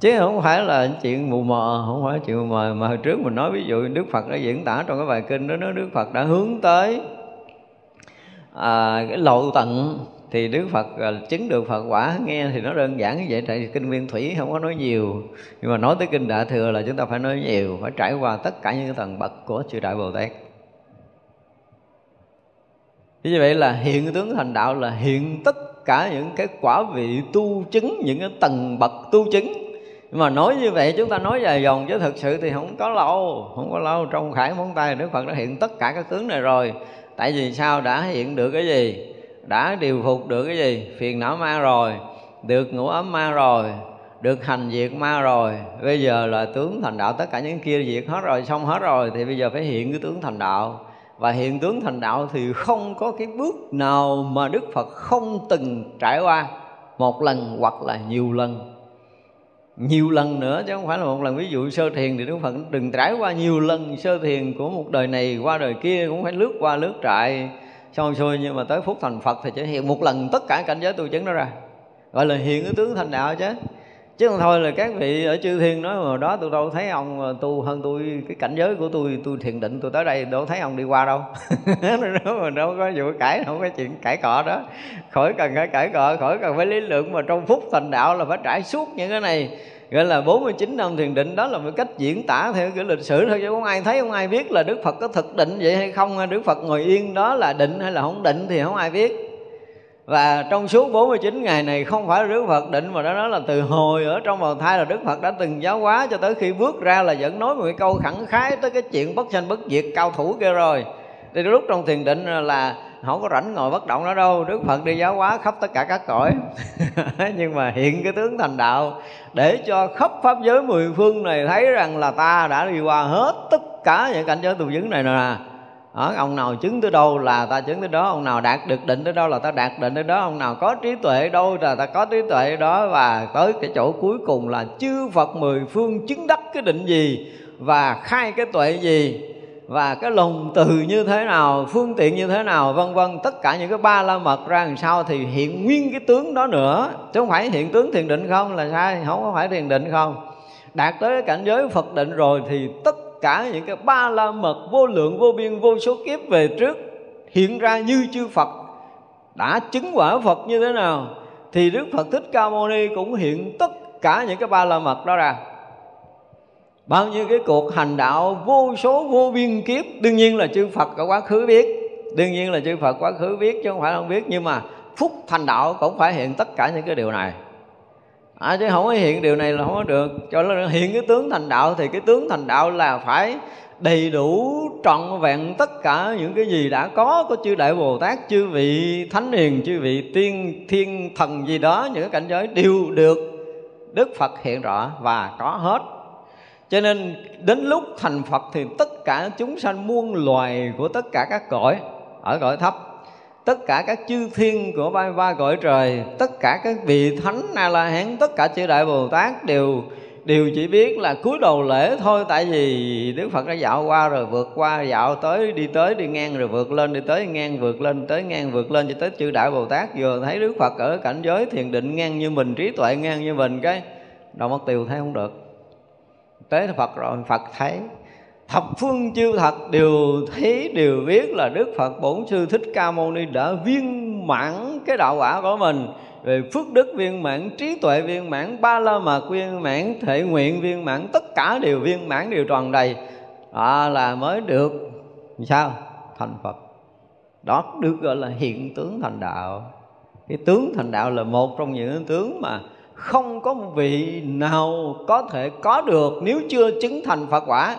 chứ không phải là chuyện mù mờ không phải chuyện mù mờ. Mà hồi trước mình nói ví dụ Đức Phật đã diễn tả trong cái bài kinh đó nói Đức Phật đã hướng tới à, cái lộ tận thì Đức Phật à, chứng được Phật quả. Nghe thì nó đơn giản như vậy tại kinh Nguyên Thủy không có nói nhiều. Nhưng mà nói tới kinh Đại Thừa là chúng ta phải nói nhiều phải trải qua tất cả những tầng bậc của chư Đại Bồ Tát. Như vậy là hiện tướng thành đạo là hiện tất cả những cái quả vị tu chứng những cái tầng bậc tu chứng nhưng mà nói như vậy, chúng ta nói dài dòng, chứ thực sự thì không có lâu. Không có lâu, trong khải móng tay đức phật đã hiện tất cả các tướng này rồi. Tại vì sao? Đã hiện được cái gì? Đã điều phục được cái gì? Phiền não ma rồi, được ngủ ấm ma rồi, được hành diệt ma rồi. Bây giờ là tướng thành đạo, tất cả những kia diệt hết rồi, xong hết rồi, thì bây giờ phải hiện cái tướng thành đạo. Và hiện tướng thành đạo thì không có cái bước nào mà đức phật không từng trải qua. Một lần hoặc là nhiều lần nhiều lần nữa, chứ không phải là một lần. Ví dụ sơ thiền thì đức phật đừng trải qua nhiều lần sơ thiền của một đời này qua đời kia, cũng phải lướt qua lướt trại, xong xuôi. Nhưng mà tới phút thành phật thì chỉ hiện một lần tất cả cảnh giới tu chứng đó ra. Gọi là hiện cái tướng thành đạo chứ chứ không thôi là các vị ở chư thiên nói mà đó, tôi đâu thấy ông tu hơn tôi, cái cảnh giới của tôi tôi thiền định, tôi tới đây đâu thấy ông đi qua đâu. Đó mà đâu có vụ cãi không có chuyện cãi cọ đó. Khỏi cần phải cãi cọ, khỏi cần phải lý lượng, mà trong phút thành đạo là phải trải suốt những cái này. Gọi là 49 năm thiền định, đó là một cách diễn tả theo cái lịch sử thôi, chứ không ai thấy, không ai biết là Đức Phật có thực định vậy hay không Đức Phật ngồi yên đó là định hay là không định thì không ai biết và trong suốt 49 ngày này, không phải là Đức Phật định mà đó nói là từ hồi ở trong bào thai là Đức Phật đã từng giáo hóa cho tới khi bước ra là vẫn nói một cái câu khẳng khái tới cái chuyện bất sanh bất diệt cao thủ kia rồi. Thì lúc trong thiền định là không có rảnh ngồi bất động đó đâu, Đức Phật đi giáo hóa khắp tất cả các cõi. Nhưng mà hiện cái tướng thành đạo để cho khắp pháp giới mười phương này thấy rằng là ta đã đi qua hết tất cả những cảnh giới tu dứng này nè ở ông nào chứng tới đâu là ta chứng tới đó, ông nào đạt được định tới đâu là ta đạt định tới đó, ông nào có trí tuệ đâu là ta có trí tuệ đó. Và tới cái chỗ cuối cùng là chư Phật mười phương chứng đắc cái định gì và khai cái tuệ gì và cái lòng từ như thế nào, phương tiện như thế nào, vân vân. Tất cả những cái ba la mật ra làm sao thì hiện nguyên cái tướng đó nữa. Chứ không phải hiện tướng thiền định không, là sai, không có phải thiền định không. Đạt tới cảnh giới phật định rồi thì tất cả những cái ba la mật vô lượng vô biên vô số kiếp về trước hiện ra như chư Phật, đã chứng quả Phật như thế nào thì Đức Phật Thích Ca Mâu Ni cũng hiện tất cả những cái ba la mật đó ra. Bao nhiêu cái cuộc hành đạo vô số vô biên kiếp, đương nhiên là chư Phật ở quá khứ biết, đương nhiên là chư Phật quá khứ biết chứ không phải không biết, nhưng mà phúc thành đạo cũng phải hiện tất cả những cái điều này à, chứ không có hiện điều này là không có được. Cho nên hiện cái tướng thành đạo thì cái tướng thành đạo là phải đầy đủ trọn vẹn tất cả những cái gì đã có của chư đại bồ tát chư vị thánh hiền chư vị tiên thiên thần gì đó những cái cảnh giới đều được đức phật hiện rõ và có hết. Cho nên đến lúc thành phật thì tất cả chúng sanh muôn loài của tất cả các cõi ở cõi thấp tất cả các chư thiên của ba ba cõi trời, tất cả các vị thánh a la hán tất cả chư đại bồ tát đều đều chỉ biết là cúi đầu lễ thôi. Tại vì đức phật đã dạo qua rồi, vượt qua, dạo tới, đi tới, đi ngang, rồi vượt lên, đi tới ngang, vượt lên, tới ngang, vượt lên, cho tới chư đại bồ tát. Vừa thấy đức phật ở cảnh giới thiền định ngang như mình, trí tuệ ngang như mình, cái đầu mất tiêu thấy không được. Tới phật rồi, phật thấy thập phương chư thật đều thấy đều biết là đức phật bổn sư thích ca mâu ni đã viên mãn cái đạo quả của mình. Về phước đức viên mãn trí tuệ viên mãn ba la mật viên mãn thể nguyện viên mãn tất cả đều viên mãn đều tròn đầy. À, là mới được sao? Thành phật. Đó được gọi là hiện tướng thành đạo. Cái tướng thành đạo là một trong những tướng mà không có vị nào có thể có được nếu chưa chứng thành phật quả.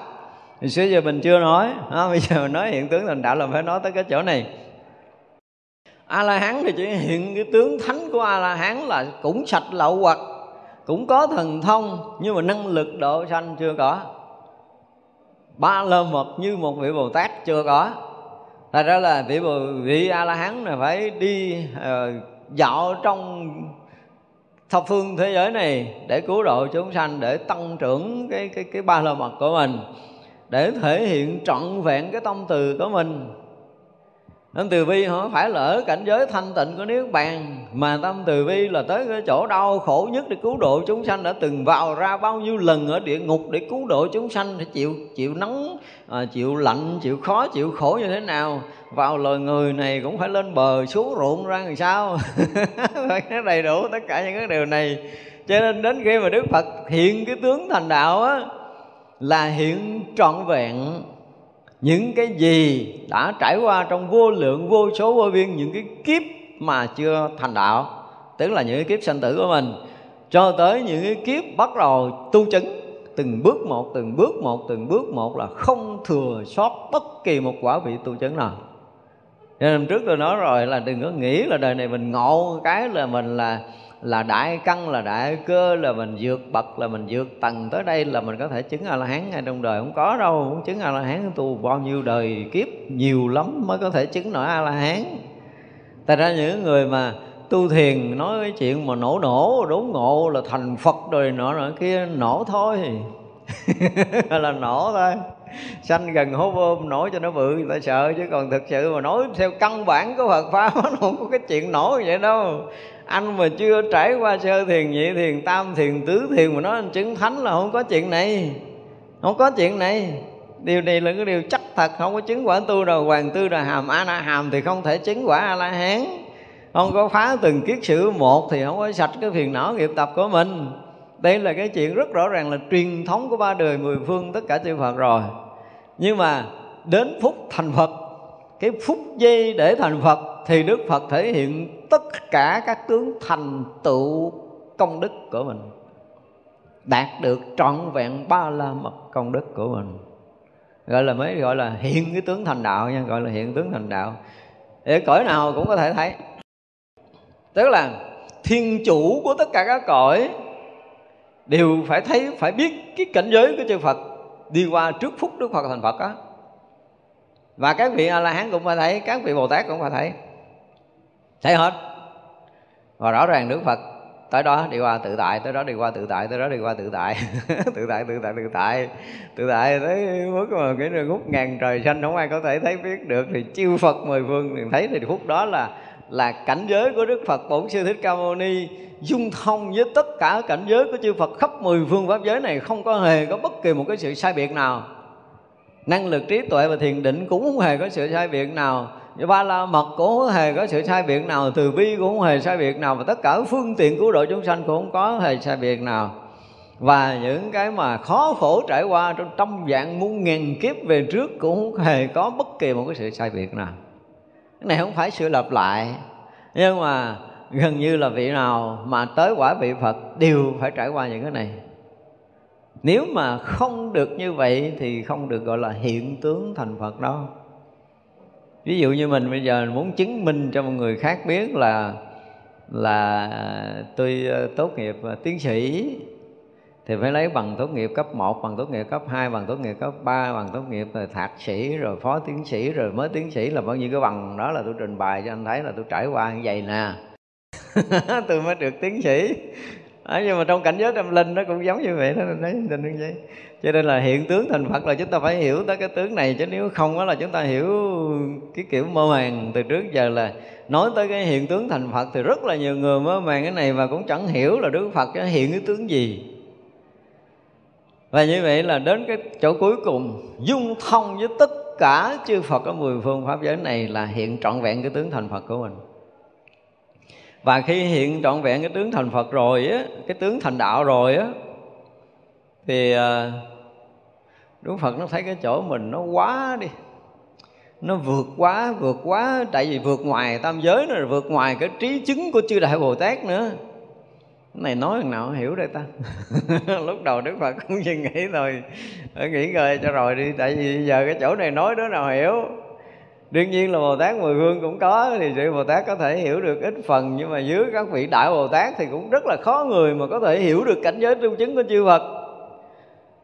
Hồi xưa giờ mình chưa nói. Đó, Bây giờ mình nói hiện tướng thành đạo là phải nói tới cái chỗ này. A la hán thì chỉ hiện cái tướng thánh của a la hán là cũng sạch lậu hoặc cũng có thần thông nhưng mà năng lực độ sanh chưa có. Ba lơ mật như một vị bồ tát chưa có. Thật ra là vị bồ vị a la hán này phải đi uh, dạo trong thập phương thế giới này để cứu độ chúng sanh để tăng trưởng cái cái cái ba la mật của mình để thể hiện trọn vẹn cái tâm từ của mình. Tâm từ bi họ phải là ở cảnh giới thanh tịnh của Niết Bàn Mà tâm từ bi là tới cái chỗ đau khổ nhất để cứu độ chúng sanh Đã từng vào ra bao nhiêu lần ở địa ngục để cứu độ chúng sanh để chịu chịu nắng, à, chịu lạnh, chịu khó, chịu khổ như thế nào. Vào lời người này cũng phải lên bờ xuống ruộng ra làm sao? Phải đầy đủ tất cả những cái điều này. Cho nên đến khi mà Đức Phật hiện cái tướng thành đạo á là hiện trọn vẹn. Những cái gì đã trải qua trong vô lượng, vô số, vô biên, những cái kiếp mà chưa thành đạo, tức là những cái kiếp sanh tử của mình, cho tới những cái kiếp bắt đầu tu chứng, từng bước một, từng bước một, từng bước một là không thừa sót bất kỳ một quả vị tu chứng nào. Nên trước tôi nói rồi là đừng có nghĩ là đời này mình ngộ cái là mình là là đại căn, là đại cơ, là mình vượt bậc, là mình vượt tầng. Tới đây là mình có thể chứng a la hán ngay trong đời. Không có đâu muốn chứng a la hán tu bao nhiêu đời kiếp, nhiều lắm mới có thể chứng nổi a la hán tại ra những người mà tu thiền nói cái chuyện mà nổ nổ, đốn ngộ là thành phật rồi nọ nọ kia, nổ thôi. Là nổ thôi. Sanh gần hố bơm nổ cho nó bự, người ta sợ chứ còn thực sự mà nói theo căn bản của Phật pháp nó không có cái chuyện nổ vậy đâu anh mà chưa trải qua sơ thiền, nhị thiền, tam thiền, tứ thiền mà nói anh chứng thánh là không có chuyện này. Không có chuyện này. Điều này là cái điều chắc thật, không có chứng quả tu đầu hoàng, tư đà hàm, a na hàm thì không thể chứng quả a la hán. Không có phá từng kiết sử một thì không có sạch cái phiền não nghiệp tập của mình. Đây là cái chuyện rất rõ ràng là truyền thống của ba đời mười phương tất cả chư Phật rồi. Nhưng mà đến phút thành Phật cái phút giây để thành Phật thì Đức Phật thể hiện tất cả các tướng thành tựu công đức của mình, đạt được trọn vẹn ba la mật công đức của mình. Gọi là mới gọi là hiện cái tướng thành đạo nha, gọi là hiện tướng thành đạo. Để cõi nào cũng có thể thấy. Tức là thiên chủ của tất cả các cõi đều phải thấy, phải biết cái cảnh giới của chư Phật đi qua trước phút Đức Phật thành Phật á và các vị A La Hán cũng phải thấy, các vị Bồ Tát cũng phải thấy. Thấy hết. Và rõ ràng Đức Phật tới đó đi qua tự tại, tới đó đi qua tự tại, tới đó đi qua tự tại. Tự tại tự tại tự tại. Tự tại tới mức mà cái đường hút ngàn trời xanh không ai có thể thấy biết được. Thì chiêu Phật mười phương thì thấy thì phút đó là là cảnh giới của Đức Phật. Bổn Sư Thích Ca Mâu Ni dung thông với tất cả cảnh giới của chư Phật khắp mười phương pháp giới này không có hề có bất kỳ một cái sự sai biệt nào năng lực trí tuệ và thiền định cũng không hề có sự sai biệt nào. Ba la mật cũng không hề có sự sai biệt nào. Từ bi cũng không hề sai biệt nào. Và tất cả phương tiện cứu độ chúng sanh cũng không có hề sai biệt nào. Và những cái mà khó khổ trải qua trong trăm dạng muôn ngàn kiếp về trước cũng không hề có bất kỳ một cái sự sai biệt nào. Cái này không phải sự lặp lại. Nhưng mà gần như là vị nào mà tới quả vị phật đều phải trải qua những cái này nếu mà không được như vậy thì không được gọi là hiện tướng thành phật đâu ví dụ như mình bây giờ muốn chứng minh cho một người khác biết là là tôi ờ, tốt nghiệp ờ, tiến sĩ thì phải lấy bằng tốt nghiệp cấp 1, bằng tốt nghiệp cấp 2, bằng tốt nghiệp cấp 3, bằng tốt nghiệp rồi thạc sĩ, rồi phó tiến sĩ, rồi mới tiến sĩ là bao nhiêu cái bằng đó là tôi trình bày cho anh thấy là tôi trải qua như vậy nè. tôi mới được tiến sĩ. À, nhưng mà trong cảnh giới tâm linh nó cũng giống như vậy đó đấy tình như vậy. Cho nên là hiện tướng thành phật là chúng ta phải hiểu tới cái tướng này chứ nếu không đó là chúng ta hiểu cái kiểu mơ màng từ trước giờ là nói tới cái hiện tướng thành phật thì rất là nhiều người mơ màng cái này và cũng chẳng hiểu là đức phật hiện cái tướng gì. Và như vậy là đến cái chỗ cuối cùng dung thông với tất cả chư Phật ở mười phương pháp giới này là hiện trọn vẹn cái tướng thành Phật của mình và khi hiện trọn vẹn cái tướng thành Phật rồi á cái tướng thành đạo rồi á thì ờ, Đức Phật nó thấy cái chỗ mình nó quá đi. Nó vượt quá vượt quá tại vì vượt ngoài tam giới nó vượt ngoài cái trí chứng của chư đại bồ tát nữa. Này nói thằng nào hiểu đây ta? Lúc đầu đức phật cũng suy nghĩ rồi, nghĩ ngơi cho rồi đi tại vì giờ cái chỗ này nói đứa nào hiểu đương nhiên là bồ tát mười phương cũng có, thì sự bồ tát có thể hiểu được ít phần, nhưng mà dưới các vị đại bồ tát thì cũng rất là khó người mà có thể hiểu được cảnh giới trung chứng của chư phật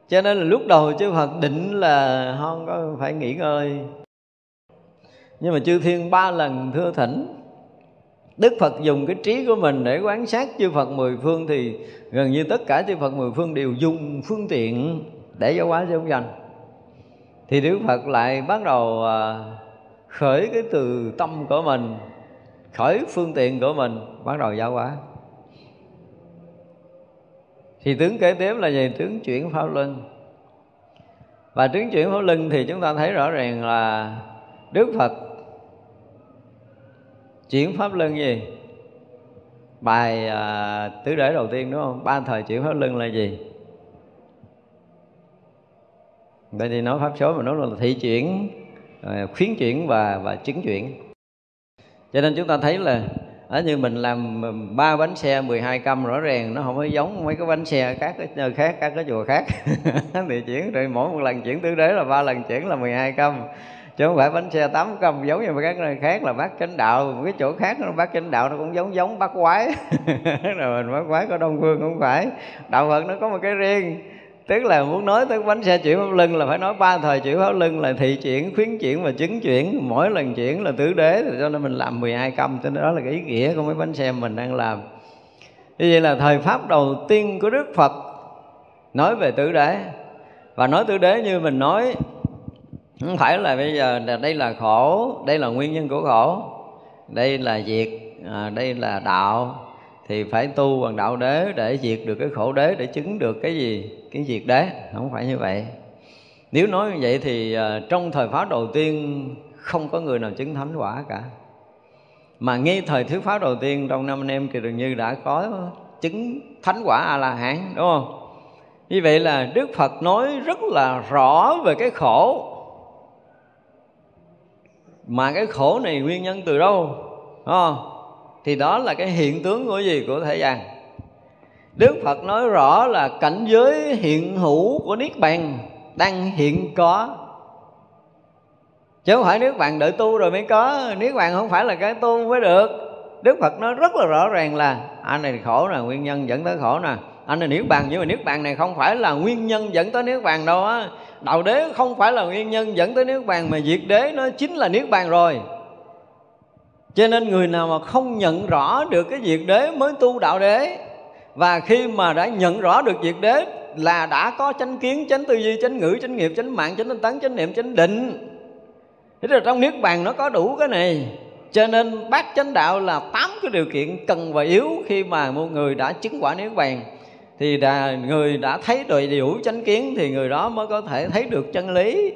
cho nên là lúc đầu chư phật định là không có phải nghỉ ngơi nhưng mà chư thiên ba lần thưa thỉnh, Đức Phật dùng cái trí của mình để quán sát chư Phật mười phương thì gần như tất cả chư Phật mười phương đều dùng phương tiện để giáo hóa cho ông dành. Thì Đức Phật lại bắt đầu à, khởi cái từ tâm của mình, khởi phương tiện của mình, bắt đầu giáo hóa. Thì tướng kế tiếp là gì? Tướng chuyển pháp luân. Và tướng chuyển pháp luân thì chúng ta thấy rõ ràng là Đức Phật chuyển pháp luân gì bài à, tứ đế đầu tiên đúng không ba thời chuyển pháp luân là gì vậy thì nói pháp số mà nói là thị chuyển Ờ, khuyến chuyển và và chứng chuyển. Cho nên chúng ta thấy là, ở như mình làm ba bánh xe 12 câm rõ ràng, nó không có giống mấy cái bánh xe các cái nơi khác, các cái chùa khác. Thì chuyển, rồi mỗi một lần chuyển tứ đế là ba lần chuyển là 12 câm chứ không phải bánh xe tám câm giống như các nơi khác là bác chánh đạo. Một cái chỗ khác nó, bác chánh đạo nó cũng giống giống bác quái. Rồi mình bác quái có đông phương không phải. Đạo phật nó có một cái riêng tức là muốn nói tới bánh xe chuyển pháp lưng là phải nói ba thời chuyển pháp lưng là thị chuyển khuyến chuyển và chứng chuyển. Mỗi lần chuyển là tứ đế cho nên mình làm 12 công cho nên đó là cái ý nghĩa của mấy bánh xe mình đang làm. Như vậy là thời pháp đầu tiên của đức phật nói về tứ đế. Và nói tứ đế như mình nói không phải là bây giờ là đây là khổ đây là nguyên nhân của khổ đây là diệt à, đây là đạo. Thì phải tu bằng đạo đế để diệt được cái khổ đế để chứng được cái gì? Cái việc đấy không phải như vậy. Nếu nói như vậy thì uh, trong thời pháp đầu tiên không có người nào chứng thánh quả cả. Mà ngay thời thuyết pháp đầu tiên trong năm anh em kỳ dường như đã có chứng thánh quả a la hán đúng không? Như vậy là đức phật nói rất là rõ về cái khổ. Mà cái khổ này nguyên nhân từ đâu đúng không? Thì đó là cái hiện tướng của gì của thế gian. Đức Phật nói rõ là cảnh giới hiện hữu của Niết Bàn đang hiện có. Chứ không phải Niết Bàn đợi tu rồi mới có. Niết Bàn không phải là cái tu mới được. Đức Phật nói rất là rõ ràng là Anh này khổ nè, nguyên nhân dẫn tới khổ nè. Anh này Niết Bàn nhưng mà Niết Bàn này không phải là nguyên nhân dẫn tới Niết Bàn đâu á. Đạo đế không phải là nguyên nhân dẫn tới Niết Bàn Mà diệt đế nó chính là Niết Bàn rồi. Cho nên người nào mà không nhận rõ được cái diệt đế mới tu đạo đế và khi mà đã nhận rõ được việc đế là đã có chánh kiến chánh tư duy chánh ngữ chánh nghiệp chánh mạng chánh tinh tấn chánh niệm chánh định. Thế là trong niết bàn nó có đủ cái này. Cho nên bát chánh đạo là tám cái điều kiện cần và yếu khi mà một người đã chứng quả niết bàn. Thì đã, người đã thấy đầy đủ chánh kiến thì người đó mới có thể thấy được chân lý.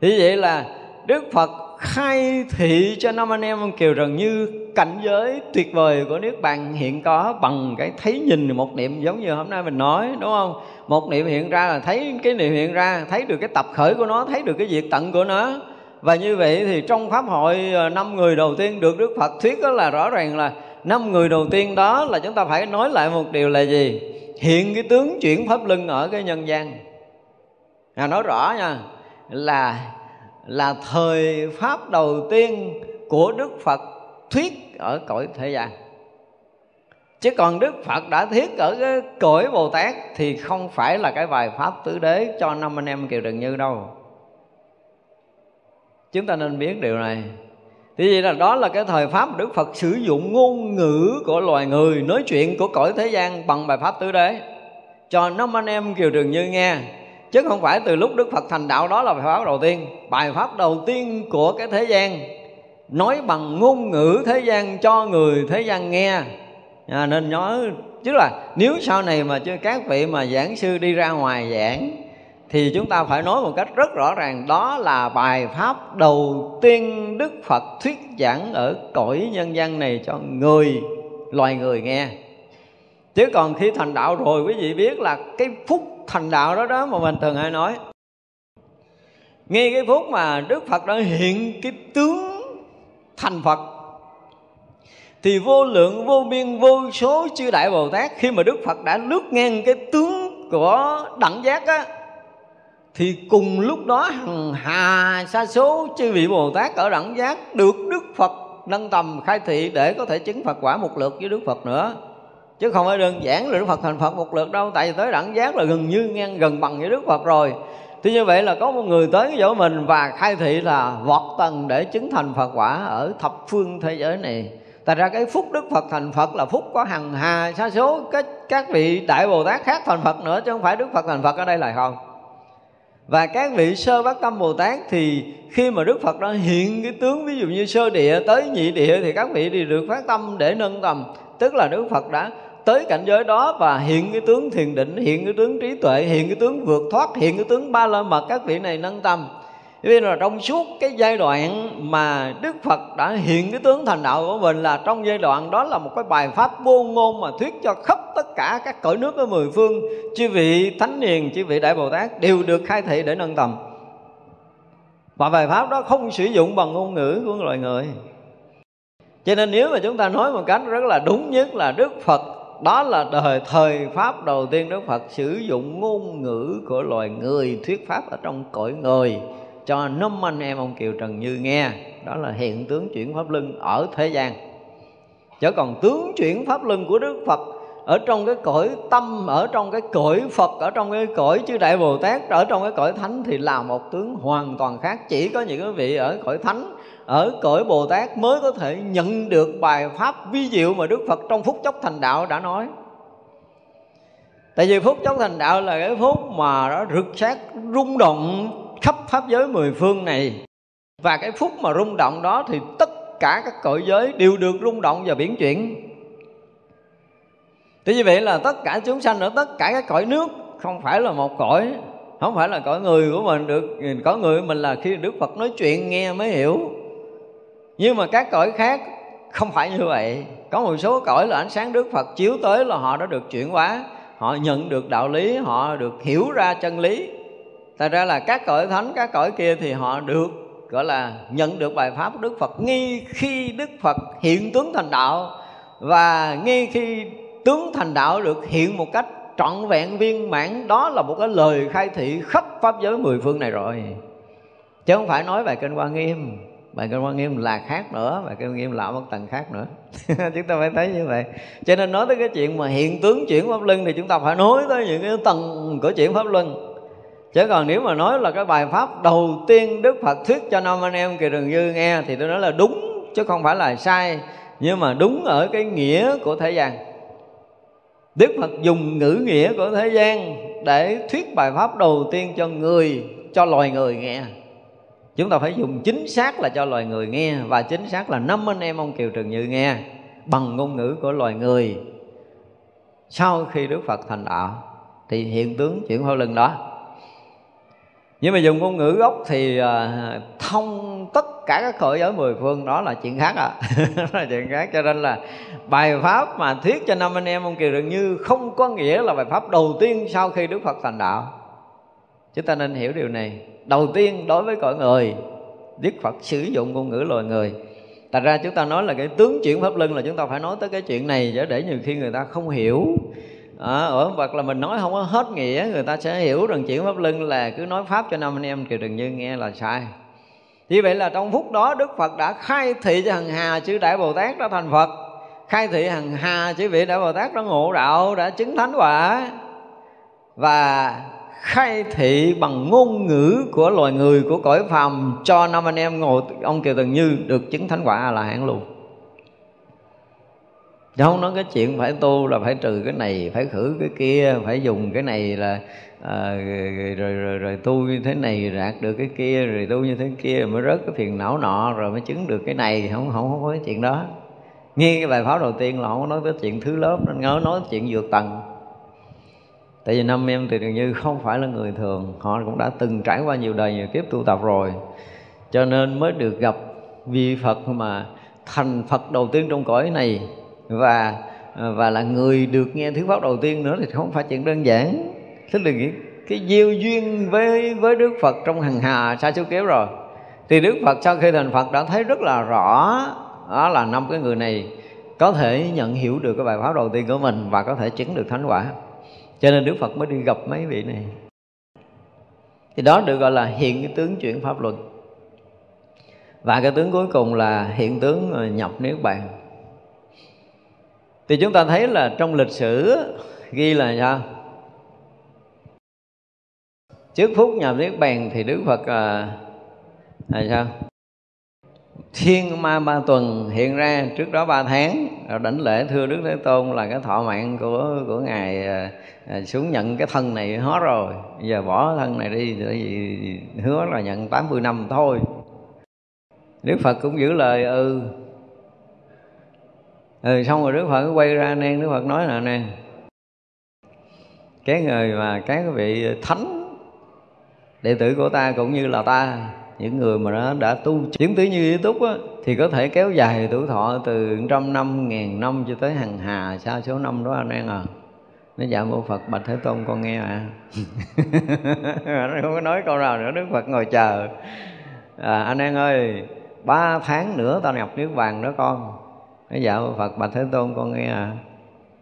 Thì vậy là đức phật khai thị cho năm anh em kiều rằng như cảnh giới tuyệt vời của nước bàn hiện có bằng cái thấy nhìn một niệm giống như hôm nay mình nói đúng không? Một niệm hiện ra là thấy cái niệm hiện ra thấy được cái tập khởi của nó thấy được cái diệt tận của nó. Và như vậy thì trong pháp hội ờ, năm người đầu tiên được đức phật thuyết đó là rõ ràng là năm người đầu tiên đó là chúng ta phải nói lại một điều là gì? Hiện cái tướng chuyển pháp lưng ở cái nhân gian. À, nói rõ nha là là thời pháp đầu tiên của Đức Phật thuyết ở cõi thế gian. Chứ còn Đức Phật đã thuyết ở cái cõi Bồ Tát thì không phải là cái bài pháp tứ đế cho năm anh em kiều trần như đâu. Chúng ta nên biết điều này. Thì vậy là đó là cái thời pháp Đức Phật sử dụng ngôn ngữ của loài người nói chuyện của cõi thế gian bằng bài pháp tứ đế. Cho năm anh em kiều trường như nghe chứ không phải từ lúc đức phật thành đạo đó là bài pháp đầu tiên. Bài pháp đầu tiên của cái thế gian nói bằng ngôn ngữ thế gian cho người thế gian nghe. À, nên nhớ chứ là nếu sau này mà chưa các vị mà giảng sư đi ra ngoài giảng thì chúng ta phải nói một cách rất rõ ràng đó là bài pháp đầu tiên đức phật thuyết giảng ở cõi nhân gian này cho người loài người nghe. Chứ còn khi thành đạo rồi quý vị biết là cái phúc thành đạo đó đó mà mình thường hay nói. Ngay cái phút mà đức phật đã hiện cái tướng thành phật, thì vô lượng, vô biên, vô số chư đại bồ tát, khi mà đức phật đã lướt ngang cái tướng của đẳng giác á, thì cùng lúc đó hằng hà sa số chư vị bồ tát ở đẳng giác được đức phật nâng tầm khai thị để có thể chứng phật quả một lượt với đức phật nữa chứ không phải đơn giản là đức phật thành phật một lượt đâu, tại vì tới đẳng giác là gần như ngang, gần bằng với đức phật rồi. Thì như vậy là có một người tới chỗ mình và khai thị là vọt tầng để chứng thành phật quả ở thập phương thế giới này. Tại ra cái phúc đức phật thành phật là phúc có hằng hà, sa số các các vị đại bồ tát khác thành phật nữa chứ không phải đức phật thành phật ở đây là không. Và các vị sơ bát tâm bồ tát thì khi mà đức phật đã hiện cái tướng, ví dụ như sơ địa tới nhị địa thì các vị thì được phát tâm để nâng tầm. Tức là đức phật đã tới cảnh giới đó và hiện cái tướng thiền định, hiện cái tướng trí tuệ, hiện cái tướng vượt thoát, hiện cái tướng ba la mật, các vị này nâng tâm Vì là trong suốt cái giai đoạn mà Đức Phật đã hiện cái tướng thành đạo của mình là trong giai đoạn đó là một cái bài pháp vô ngôn mà thuyết cho khắp tất cả các cõi nước ở mười phương, chư vị thánh hiền, chư vị đại bồ tát đều được khai thị để nâng tầm. Và bài pháp đó không sử dụng bằng ngôn ngữ của loài người. Cho nên nếu mà chúng ta nói một cách rất là đúng nhất là đức phật đó là đời, thời pháp đầu tiên đức phật sử dụng ngôn ngữ của loài người, thuyết pháp ở trong cõi người. Cho năm anh em ông kiều trần như nghe, đó là hiện tướng chuyển pháp luân ở thế gian. Chứ còn tướng chuyển pháp luân của đức phật ở trong cái cõi tâm, ở trong cái cõi phật, ở trong cái cõi chư đại bồ tát, ở trong cái cõi thánh thì là một tướng hoàn toàn khác. Chỉ có những cái vị ở cõi thánh ở cõi bồ tát mới có thể nhận được bài pháp vi diệu mà đức phật trong phút chốc thành đạo đã nói. Tại vì phút chốc thành đạo là cái phút mà nó rực sát rung động khắp pháp giới mười phương này. Và cái phút mà rung động đó thì tất cả các cõi giới đều được rung động và biến chuyển. Thế như vậy là tất cả chúng sanh ở tất cả các cõi nước, không phải là một cõi, không phải là cõi người của mình được, cõi người của mình là khi Đức Phật nói chuyện nghe mới hiểu nhưng mà các cõi khác không phải như vậy. Có một số cõi là ánh sáng Đức Phật chiếu tới là họ đã được chuyển hóa. Họ nhận được đạo lý, họ được hiểu ra chân lý. Thật ra là các cõi thánh, các cõi kia thì họ được, gọi là, nhận được bài pháp của Đức Phật ngay khi Đức Phật hiện tướng thành đạo. Và ngay khi tướng thành đạo được hiện một cách trọn vẹn, viên mãn, đó là một cái lời khai thị khắp pháp giới mười phương này rồi. Chứ không phải nói bài kinh quan nghiêm bài kinh quan nghiêm là khác nữa bài kinh quan nghiêm là một tầng khác nữa. Chúng ta phải thấy như vậy. Cho nên nói tới cái chuyện mà hiện tướng chuyển pháp luân thì chúng ta phải nói tới những cái tầng của chuyển pháp luân. Chứ còn nếu mà nói là cái bài pháp đầu tiên đức phật thuyết cho năm anh em kỳ đường dư nghe thì tôi nói là đúng chứ không phải là sai. Nhưng mà đúng ở cái nghĩa của thế gian. Đức Phật dùng ngữ nghĩa của thế gian để thuyết bài pháp đầu tiên cho người, cho loài người nghe. Chúng ta phải dùng chính xác là cho loài người nghe và chính xác là năm anh em ông Kiều trường Như nghe bằng ngôn ngữ của loài người. Sau khi Đức Phật thành đạo, thì hiện tướng chuyển hô lưng đó. Nhưng mà dùng ngôn ngữ gốc thì à, thông tất cả các cõi giới mười phương, đó là chuyện khác à là chuyện khác, cho nên là bài pháp mà thuyết cho năm anh em ông kiều dường như không có nghĩa là bài pháp đầu tiên sau khi đức phật thành đạo. Chúng ta nên hiểu điều này đầu tiên đối với cõi người đức phật sử dụng ngôn ngữ loài người. Tại ra chúng ta nói là cái tướng chuyển pháp luân là chúng ta phải nói tới cái chuyện này để, để nhiều khi người ta không hiểu. À, ở hoặc là mình nói không có hết nghĩa người ta sẽ hiểu rằng chuyển pháp luân là cứ nói pháp cho năm anh em kiều đừng như nghe là sai. Như vậy là trong phút đó đức phật đã khai thị cho hằng hà chư đại bồ tát đã thành phật. Khai thị hằng hà chư vị đại bồ tát đã ngộ đạo đã chứng thánh quả. Và khai thị bằng ngôn ngữ của loài người của cõi phàm cho năm anh em ngồi ông kiều tần như được chứng thánh quả là hạng luôn. Chứ không nói cái chuyện phải tu là phải trừ cái này phải khử cái kia phải dùng cái này là à, rồi, rồi, rồi, rồi tu như thế này rạc được cái kia rồi tu như thế kia mới rớt cái phiền não nọ rồi mới chứng được cái này. Không không, không có cái chuyện đó. Nghe cái bài pháp đầu tiên là không có nói tới chuyện thứ lớp nên ngớ nói chuyện vượt tầng tại vì năm em thì dường như không phải là người thường. Họ cũng đã từng trải qua nhiều đời nhiều kiếp tu tập rồi. Cho nên mới được gặp vi phật mà thành phật đầu tiên trong cõi này. Và và là người được nghe thuyết pháp đầu tiên nữa thì không phải chuyện đơn giản. Tức là cái, cái diêu duyên với với đức phật trong hằng hà xa số kéo rồi. Thì đức phật sau khi thành phật đã thấy rất là rõ đó là năm cái người này có thể nhận hiểu được cái bài pháp đầu tiên của mình và có thể chứng được thánh quả cho nên đức phật mới đi gặp mấy vị này. Thì đó được gọi là hiện cái tướng chuyển pháp luật và cái tướng cuối cùng là hiện tướng ờ, nhập niết bàn. Thì chúng ta thấy là trong lịch sử ghi là sao? Trước phút nhập niết bàn thì đức phật à, là sao? Thiên ma ba tuần hiện ra trước đó ba tháng rồi đảnh lễ thưa đức thế tôn là cái thọ mạng của của ngài ờ, à, xuống nhận cái thân này hết rồi. Giờ bỏ thân này đi thì hứa là nhận 80 năm thôi. Đức phật cũng giữ lời ừ. Ừ xong rồi đức phật quay ra nên đức phật nói là nè cái người mà các vị thánh đệ tử của ta cũng như là ta những người mà đã, đã tu chứng tứ như ý túc á, thì có thể kéo dài tuổi thọ từ trăm năm ngàn năm cho tới hàng hà xa số năm đó anh em à nó dạ mô phật bạch thế tôn con nghe à nó không có nói câu nào nữa đức phật ngồi chờ. À, anh em ơi ba tháng nữa tao nhập niết bàn đó con. Nó dạ mô phật bạch thế tôn con nghe à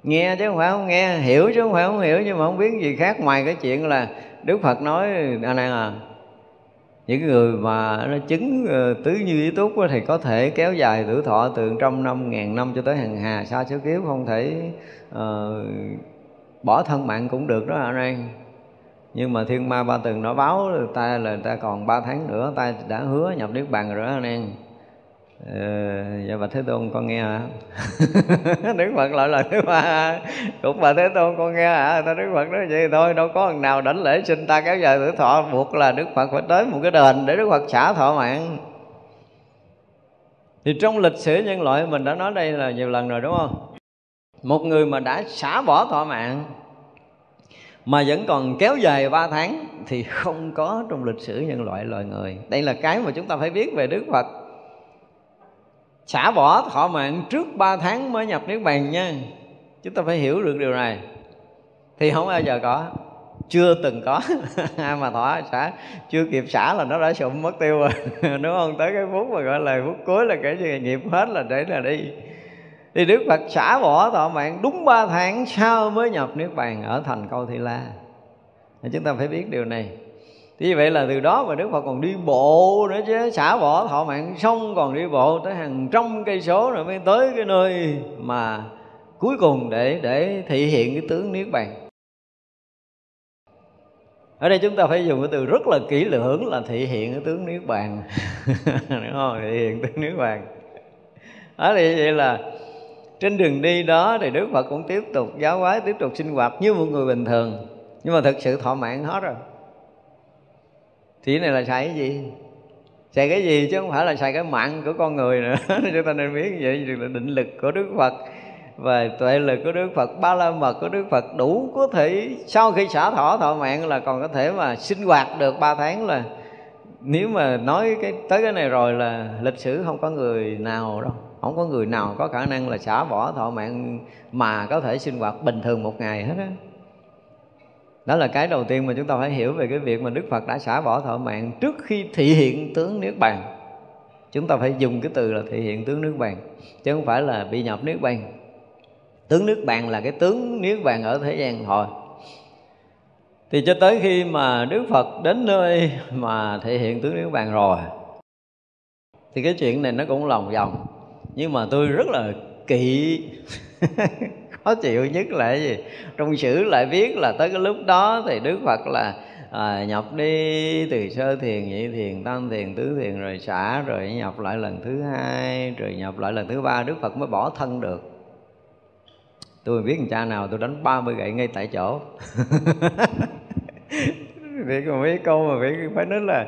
nghe chứ không phải không nghe hiểu chứ không phải không hiểu nhưng mà không biết gì khác ngoài cái chuyện là đức phật nói anh em à những người mà nó chứng ờ, tứ như ý túc thì có thể kéo dài tuổi thọ từ trăm năm ngàn năm cho tới hàng hà xa số kiếp không thể uh, bỏ thân mạng cũng được đó anh em nhưng mà thiên ma ba tầng nó báo ta là ta còn ba tháng nữa ta đã hứa nhập niết bàn rồi đó anh em Ờ, dạ bà thế tôn con nghe hả? Đức phật lại là thứ ba. Cũng bà thế tôn con nghe hả? Ta đức phật nói vậy thôi đâu có thằng nào đảnh lễ xin ta kéo dài tuổi thọ. Buộc là đức phật phải tới một cái đền để đức phật xả thọ mạng. Thì trong lịch sử nhân loại mình đã nói đây là nhiều lần rồi đúng không? Một người mà đã xả bỏ thọ mạng, mà vẫn còn kéo dài ba tháng, thì không có trong lịch sử nhân loại loài người. Đây là cái mà chúng ta phải biết về đức phật. Xả bỏ thọ mạng trước 3 tháng mới nhập niết bàn nha. Chúng ta phải hiểu được điều này. Thì không bao giờ có. Chưa từng có. Ai mà thọ xả, chưa kịp xả là nó đã sụm mất tiêu rồi. Đúng không? Tới cái phút mà gọi là phút cuối là cái gì nghiệp hết là để là đi thì đức phật xả bỏ thọ mạng đúng ba tháng sau mới nhập niết bàn ở thành câu thi la. Chúng ta phải biết điều này. Thì vậy là từ đó mà Đức Phật còn đi bộ nữa chứ, xả bỏ thọ mạng xong còn đi bộ tới hàng trăm cây số rồi mới tới cái nơi mà cuối cùng để để thể hiện cái tướng niết bàn. Ở đây chúng ta phải dùng cái từ rất là kỹ lưỡng là thể hiện cái tướng niết bàn. Đúng không? Thể hiện tướng niết bàn. Đó thì vậy là trên đường đi đó thì Đức Phật cũng tiếp tục giáo hóa, tiếp tục sinh hoạt như một người bình thường. Nhưng mà thực sự thọ mạng hết rồi. Thì này là xài cái gì? Xài cái gì chứ không phải là xài cái mạng của con người nữa. Chúng ta nên biết vậy là định lực của đức phật. Và tuệ lực của đức phật, ba la mật của đức phật đủ có thể sau khi xả thọ thọ mạng là còn có thể mà sinh hoạt được ba tháng là. Nếu mà nói cái, tới cái này rồi là lịch sử không có người nào đâu không có người nào có khả năng là xả bỏ thọ mạng mà có thể sinh hoạt bình thường một ngày hết á. Đó là cái đầu tiên mà chúng ta phải hiểu về cái việc mà Đức Phật đã xả bỏ thọ mạng trước khi thị hiện tướng Niết Bàn. Chúng ta phải dùng cái từ là thị hiện tướng Niết Bàn, chứ không phải là bị nhập Niết Bàn. Tướng Niết Bàn là cái tướng Niết Bàn ở thế gian thôi thì cho tới khi mà Đức Phật đến nơi mà thể hiện tướng Niết Bàn rồi, thì cái chuyện này nó cũng lòng vòng nhưng mà tôi rất là kỵ. Khó chịu nhất là cái gì? Trong sử lại viết là tới cái lúc đó thì đức phật là à, nhập đi từ sơ thiền nhị thiền tam thiền tứ thiền rồi xả rồi nhập lại lần thứ hai rồi nhập lại lần thứ ba đức phật mới bỏ thân được. Tôi biết cha nào tôi đánh 30 gậy ngay tại chỗ. Vì còn mấy câu mà phải phải nói là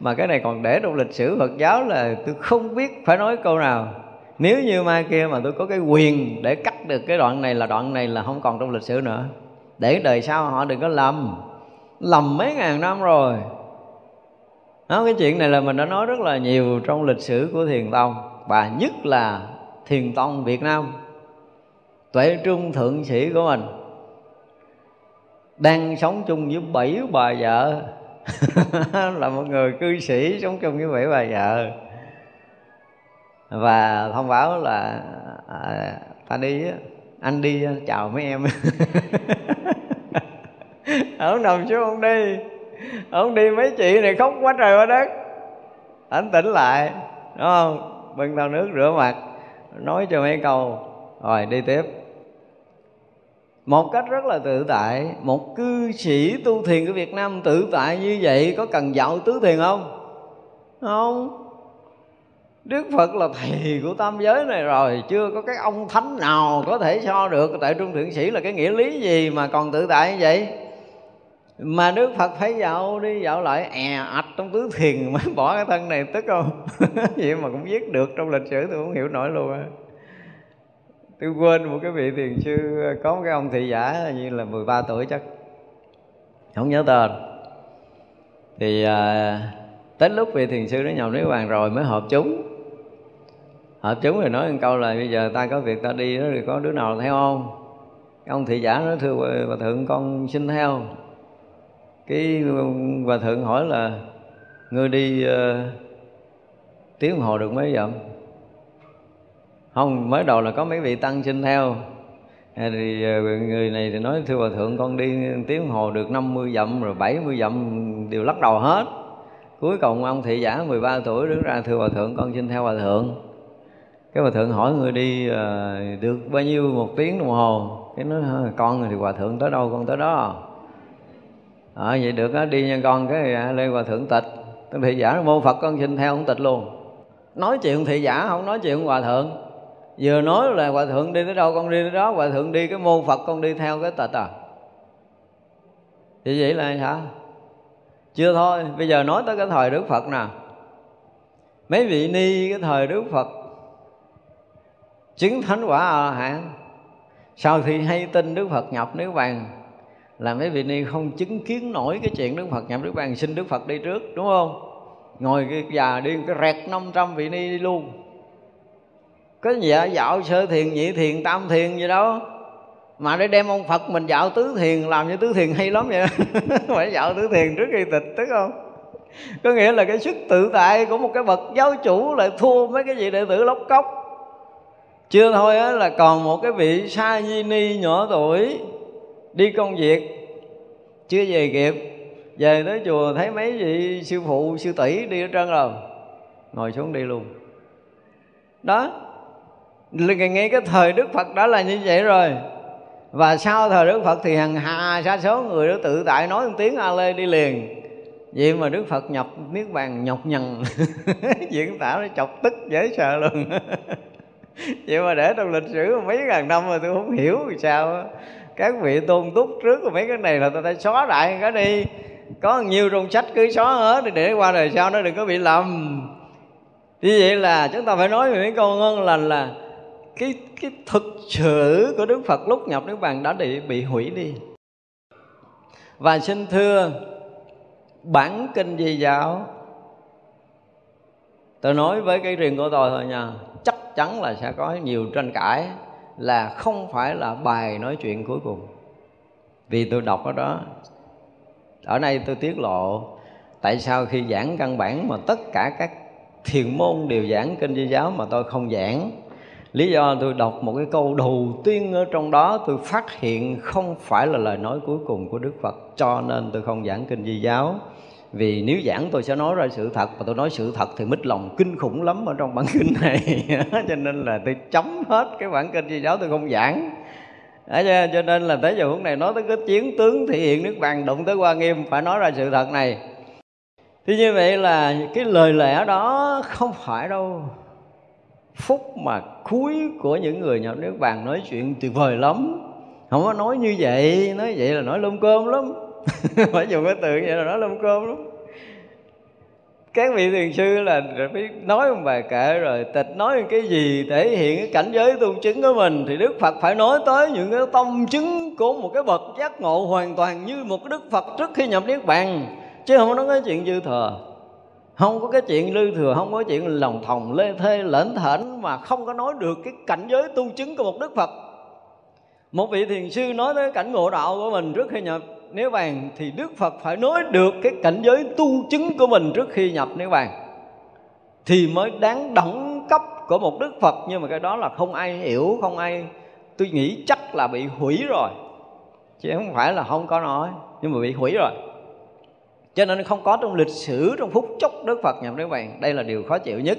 mà cái này còn để trong lịch sử Phật giáo là tôi không biết phải nói câu nào nếu như mai kia mà tôi có cái quyền để cắt được cái đoạn này là đoạn này là không còn trong lịch sử nữa. Để đời sau họ đừng có lầm. Lầm mấy ngàn năm rồi. Đó, cái chuyện này là mình đã nói rất là nhiều trong lịch sử của thiền tông và nhất là thiền tông việt nam. Tuệ trung thượng sĩ của mình đang sống chung với bảy bà vợ. Là một người cư sĩ sống chung với bảy bà vợ và thông báo là à, ta đi anh đi chào mấy em. Ông nằm xuống ông đi. Ông đi mấy chị này khóc quá trời quá đất. Anh tỉnh lại đúng không? Bưng tao nước rửa mặt nói cho mấy câu. Rồi đi tiếp. Một cách rất là tự tại một cư sĩ tu thiền của việt nam tự tại như vậy có cần dạo tứ thiền không? Không. Đức Phật là thầy của tam giới này rồi Chưa có cái ông thánh nào có thể so được. Tại Trung Thượng Sĩ là cái nghĩa lý gì mà còn tự tại như vậy? Mà Đức Phật phải dạo đi dạo lại è ạch trong tứ thiền mới bỏ cái thân này tức không? Vậy mà cũng viết được trong lịch sử tôi không hiểu nổi luôn á. Tôi quên một cái vị thiền sư Có một cái ông thị giả như là 13 tuổi chắc Không nhớ tên. Thì à, tới lúc vị thiền sư nó nhào niết bàn rồi mới hợp chúng hợp chúng rồi nói một câu là bây giờ ta có việc ta đi đó thì có đứa nào theo không? Ông thị giả nói thưa bà thượng con xin theo. Cái bà thượng hỏi là ngươi đi ờ, uh, tiếng hồ được mấy dặm? Không mới đầu là có mấy vị tăng xin theo. Ờ, thì ờ, người này thì nói thưa bà thượng con đi tiếng hồ được 50 dặm rồi 70 dặm đều lắc đầu hết. Cuối cùng ông thị giả 13 tuổi đứng ra thưa bà thượng con xin theo bà thượng cái hòa thượng hỏi người đi uh, được bao nhiêu một tiếng đồng hồ? Cái nói con thì hòa thượng tới đâu con tới đó. À, vậy được á đi nha con cái à, lên hòa thượng tịch. Thị giả mô phật con xin theo ông tịch luôn. Nói chuyện thị giả không nói chuyện hòa thượng. Vừa nói là hòa thượng đi tới đâu con đi tới đó. Hòa thượng đi cái mô phật con đi theo cái tịch à. Thì vậy là sao chưa thôi bây giờ nói tới cái thời đức phật nè. Mấy vị ni cái thời đức phật chứng thánh quả a hạn sau khi hay tin đức phật nhập nước bàn, là mấy vị ni không chứng kiến nổi cái chuyện đức phật nhập nước bàn, xin đức phật đi trước, đúng không? Ngồi cái già đi cái rẹt 500 vị ni đi luôn. Có dạ dạo sơ thiền, nhị thiền, tam thiền gì đâu mà để đem ông phật mình dạo tứ thiền, làm như tứ thiền hay lắm vậy phải dạo tứ thiền trước khi tịch, tức không? Có nghĩa là cái sức tự tại của một cái bậc giáo chủ lại thua mấy cái gì đệ tử lóc cốc chưa thôi á, là còn một cái vị sa di ni nhỏ tuổi đi công việc. Chưa về kịp, về tới chùa thấy mấy vị sư phụ, sư tỷ đi ở trơn rồi. Ngồi xuống đi luôn. Đó ngay cái thời đức phật đó là như vậy rồi. Và sau thời đức phật thì hằng hà sa số người đó tự tại nói một tiếng a lê đi liền. Vậy mà đức phật nhập niết bàn nhọc nhằn. Diễn tả nó chọc tức, dễ sợ luôn. vậy mà để trong lịch sử mấy ngàn năm mà tôi không hiểu vì sao các vị tôn túc trước mấy cái này là tôi đã xóa đại cái đi. Có nhiều trong sách cứ xóa hết để qua đời sau nó đừng có bị lầm. Như vậy là chúng ta phải nói về mấy câu ngon lành là cái cái thực sự của Đức Phật lúc nhập Niết Bàn đã bị, bị hủy đi. Và xin thưa bản kinh di giáo tôi nói với cái riêng của tôi thôi nha chắc chắn là sẽ có nhiều tranh cãi là không phải là bài nói chuyện cuối cùng. Vì tôi đọc ở đó, ở đây tôi tiết lộ tại sao khi giảng căn bản mà tất cả các thiền môn đều giảng kinh di giáo mà tôi không giảng. Lý do tôi đọc một cái câu đầu tiên ở trong đó, tôi phát hiện không phải là lời nói cuối cùng của đức phật, cho nên tôi không giảng kinh di giáo vì nếu giảng tôi sẽ nói ra sự thật và tôi nói sự thật thì mít lòng kinh khủng lắm ở trong bản kinh này. Cho nên là tôi chấm hết cái bản kinh di giáo tôi không giảng. Đấy, cho nên là tới giờ phút này nói tới cái chiến tướng thể hiện nước vàng đụng tới qua nghiêm phải nói ra sự thật này. Thì như vậy là cái lời lẽ đó không phải đâu. Phúc mà cuối của những người nhập nước vàng nói chuyện tuyệt vời lắm. Không có nói như vậy nói vậy là nói lông cơm lắm. phải dùng cái từ vậy là nói lông cơm lắm. Các vị thiền sư là phải nói một bài kệ rồi, tịch nói cái gì thể hiện cái cảnh giới tu chứng của mình thì đức phật phải nói tới những cái tâm chứng của một cái bậc giác ngộ hoàn toàn như một cái đức phật trước khi nhập niết bàn. Chứ không có nói cái chuyện dư thừa. Không có cái chuyện lư thừa, không có chuyện lòng thòng, lê thê, lễn thển mà không có nói được cái cảnh giới tu chứng của một đức phật. Một vị thiền sư nói tới cảnh ngộ đạo của mình trước khi nhập niết bàn thì đức phật phải nói được cái cảnh giới tu chứng của mình trước khi nhập niết bàn thì mới đáng đẳng cấp của một đức phật. Nhưng mà cái đó là không ai hiểu, không ai, tôi nghĩ chắc là bị hủy rồi. Chứ không phải là không có nói, nhưng mà bị hủy rồi. Cho nên không có trong lịch sử, trong phút chốc đức phật nhập niết bàn đây là điều khó chịu nhất.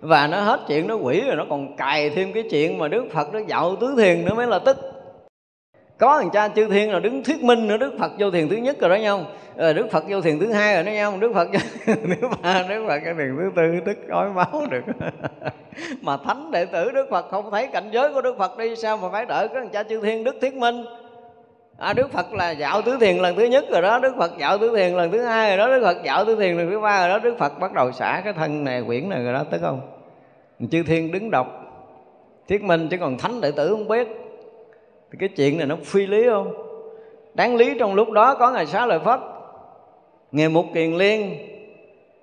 Và nó hết chuyện nó quỷ rồi, nó còn cài thêm cái chuyện mà đức phật nó dạo tứ thiền nữa mới là tức có thằng cha chư thiên là đứng thuyết minh nữa đức phật vô thiền thứ nhất rồi đó nhau rồi đức phật vô thiền thứ hai rồi đó nhau đức phật thứ ba đức phật cái thiền thứ tư tức ói máu được mà thánh đệ tử đức phật không thấy cảnh giới của đức phật đi sao mà phải đợi có thằng cha chư thiên đức thuyết minh à, đức phật là dạo tứ thiền lần thứ nhất rồi đó đức phật dạo tứ thiền lần thứ hai rồi đó đức phật dạo tứ thiền lần thứ ba rồi đó đức phật bắt đầu xả cái thân này quyển này rồi đó tức không chư thiên đứng đọc thuyết minh chứ còn thánh đệ tử không biết thì cái chuyện này nó phi lý không? Đáng lý trong lúc đó có ngày xá lợi phất. Ngày một kiền liên